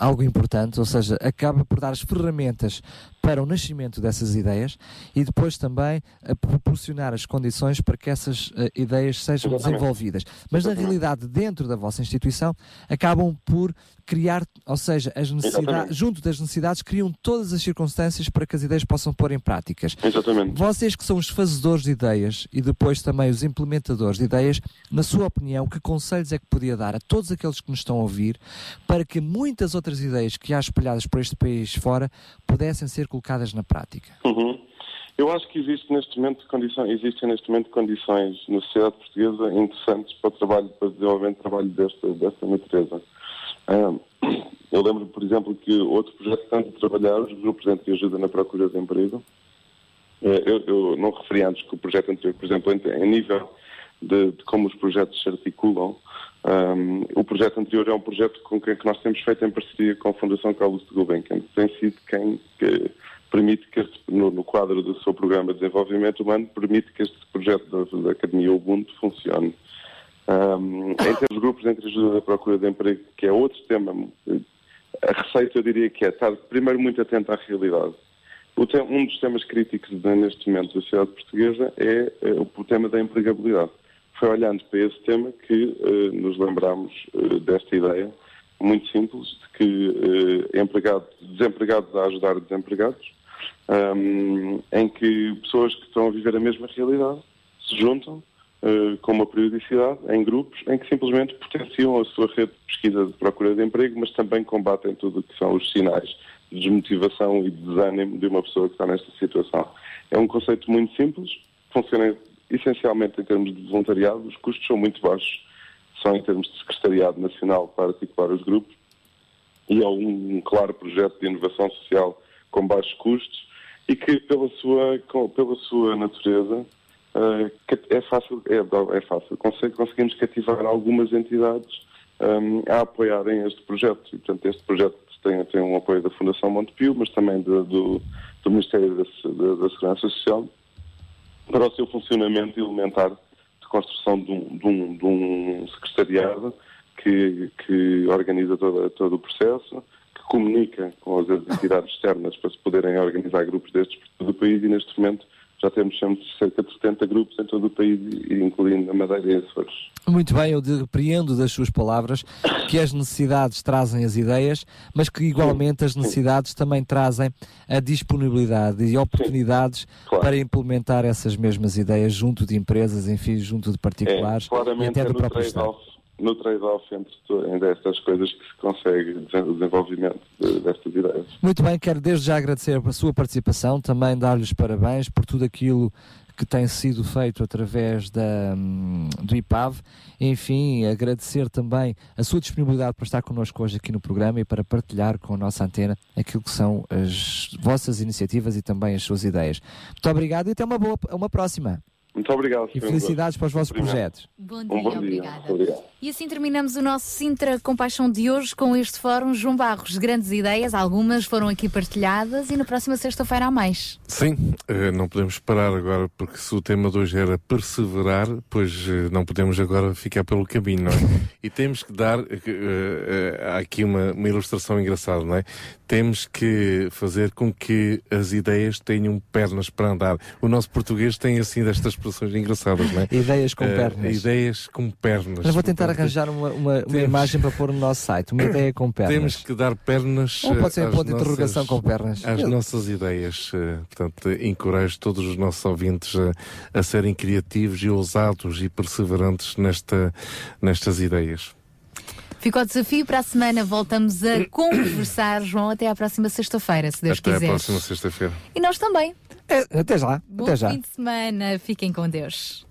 algo importante, ou seja, acaba por dar as ferramentas para o nascimento dessas ideias e depois também a proporcionar as condições para que essas uh, ideias sejam Exatamente. desenvolvidas. Mas na realidade, dentro da vossa instituição, acabam por criar, ou seja, as necessidades, junto das necessidades, criam todas as circunstâncias para que as ideias possam pôr em práticas. Exatamente. Vocês que são os fazedores de ideias e depois também os implementadores de ideias, na sua opinião, que conselhos é que podia dar a todos aqueles que nos estão a ouvir para que muitas outras ideias que há espalhadas por este país fora pudessem ser colocadas na prática? Uhum. Eu acho que existe neste momento condições, existem neste momento condições na sociedade portuguesa interessantes para o trabalho, para o desenvolvimento de trabalho desta, desta natureza. eu lembro, por exemplo, que outro projeto que estamos a trabalhar, os grupos de ajuda na procura de emprego, eh, eu, eu, não referi antes que o projeto anterior, por exemplo, em, nível de, de, como os projetos se articulam, um, o projeto anterior é um projeto com que, que nós temos feito em parceria com a Fundação Carlos de Gulbenkian, que tem sido quem que permite que este, no, no, quadro do seu programa de desenvolvimento humano, permite que este projeto da, da Academia Ubuntu funcione. Um, em termos de grupos entre ajuda da procura de emprego, que é outro tema, a receita eu diria que é estar primeiro muito atento à realidade. um dos temas críticos neste momento da sociedade portuguesa é, é o tema da empregabilidade. Foi olhando para esse tema que uh, nos lembramos uh, desta ideia muito simples de que uh, empregados, desempregados a ajudar desempregados, um, em que pessoas que estão a viver a mesma realidade se juntam uh, com uma periodicidade em grupos em que simplesmente potenciam a sua rede de pesquisa de procura de emprego, mas também combatem tudo o que são os sinais de desmotivação e de desânimo de uma pessoa que está nesta situação. É um conceito muito simples, funciona essencialmente em termos de voluntariado, os custos são muito baixos, são em termos de secretariado nacional para articular os grupos, e é um, claro projeto de inovação social com baixos custos e que, pela sua, pela sua natureza, uh, é fácil, é, é fácil. conseguimos cativar algumas entidades um, a apoiarem este projeto. E, portanto, este projeto tem, tem um apoio da Fundação Montepio, mas também do, do, do Ministério da, da, da, Segurança Social, para o seu funcionamento elementar de construção de um, de um, de um secretariado que, que organiza todo, todo o processo, que comunica com as entidades externas para se poderem organizar grupos destes por todo o país e neste momento já temos cerca de 70 grupos em todo o país, incluindo a Madeira e Açores. Muito bem, eu depreendo das suas palavras que as necessidades trazem as ideias, mas que igualmente as necessidades também trazem a disponibilidade e oportunidades claro. para implementar essas mesmas ideias junto de empresas, enfim, junto de particulares é, e até do é próprio Estado. No trade-off entre, entre estas coisas que se consegue o desenvolvimento de- destas ideias. Muito bem, quero desde já agradecer a sua participação, também dar-lhes parabéns por tudo aquilo que tem sido feito através da, hum, do IPAV. Enfim, agradecer também a sua disponibilidade para estar connosco hoje aqui no programa e para partilhar com a nossa antena aquilo que são as vossas iniciativas e também as suas ideias. Muito obrigado e até uma, boa, uma próxima. Muito obrigado. E um felicidades para os vossos Obrigado. projetos. Bom Um dia, bom dia. obrigada. Obrigado. E assim terminamos o nosso Sintra Compaixão de hoje com este fórum. João Barros, grandes ideias, algumas foram aqui partilhadas e na próxima sexta-feira há mais. Sim, eh, não podemos parar agora, porque se o tema de hoje era perseverar, pois eh, não podemos agora ficar pelo caminho, não é? E temos que dar, eh, aqui uma, uma ilustração engraçada, não é? Temos que fazer com que as ideias tenham pernas para andar. O nosso português tem assim destas expressões engraçadas, não é? Ideias com pernas. Ideias com pernas. Mas vou tentar Arranjar uma, uma, uma temos- imagem para pôr no nosso site, uma ideia com pernas. Temos que dar pernas. Ou pode ser eh, um às ponto de interrogação nossas- com pernas. Às Eu- nossas ideias. eh, Portanto, encorajo todos os nossos ouvintes a, a serem criativos e ousados e perseverantes nesta, nestas ideias. Ficou o desafio para a semana. Voltamos a conversar, João, até à próxima sexta-feira, se Deus Até quiser. à próxima sexta-feira. E nós também. até já. Bom até já. fim de semana. Fiquem com Deus.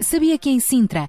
Sabia que em Sintra,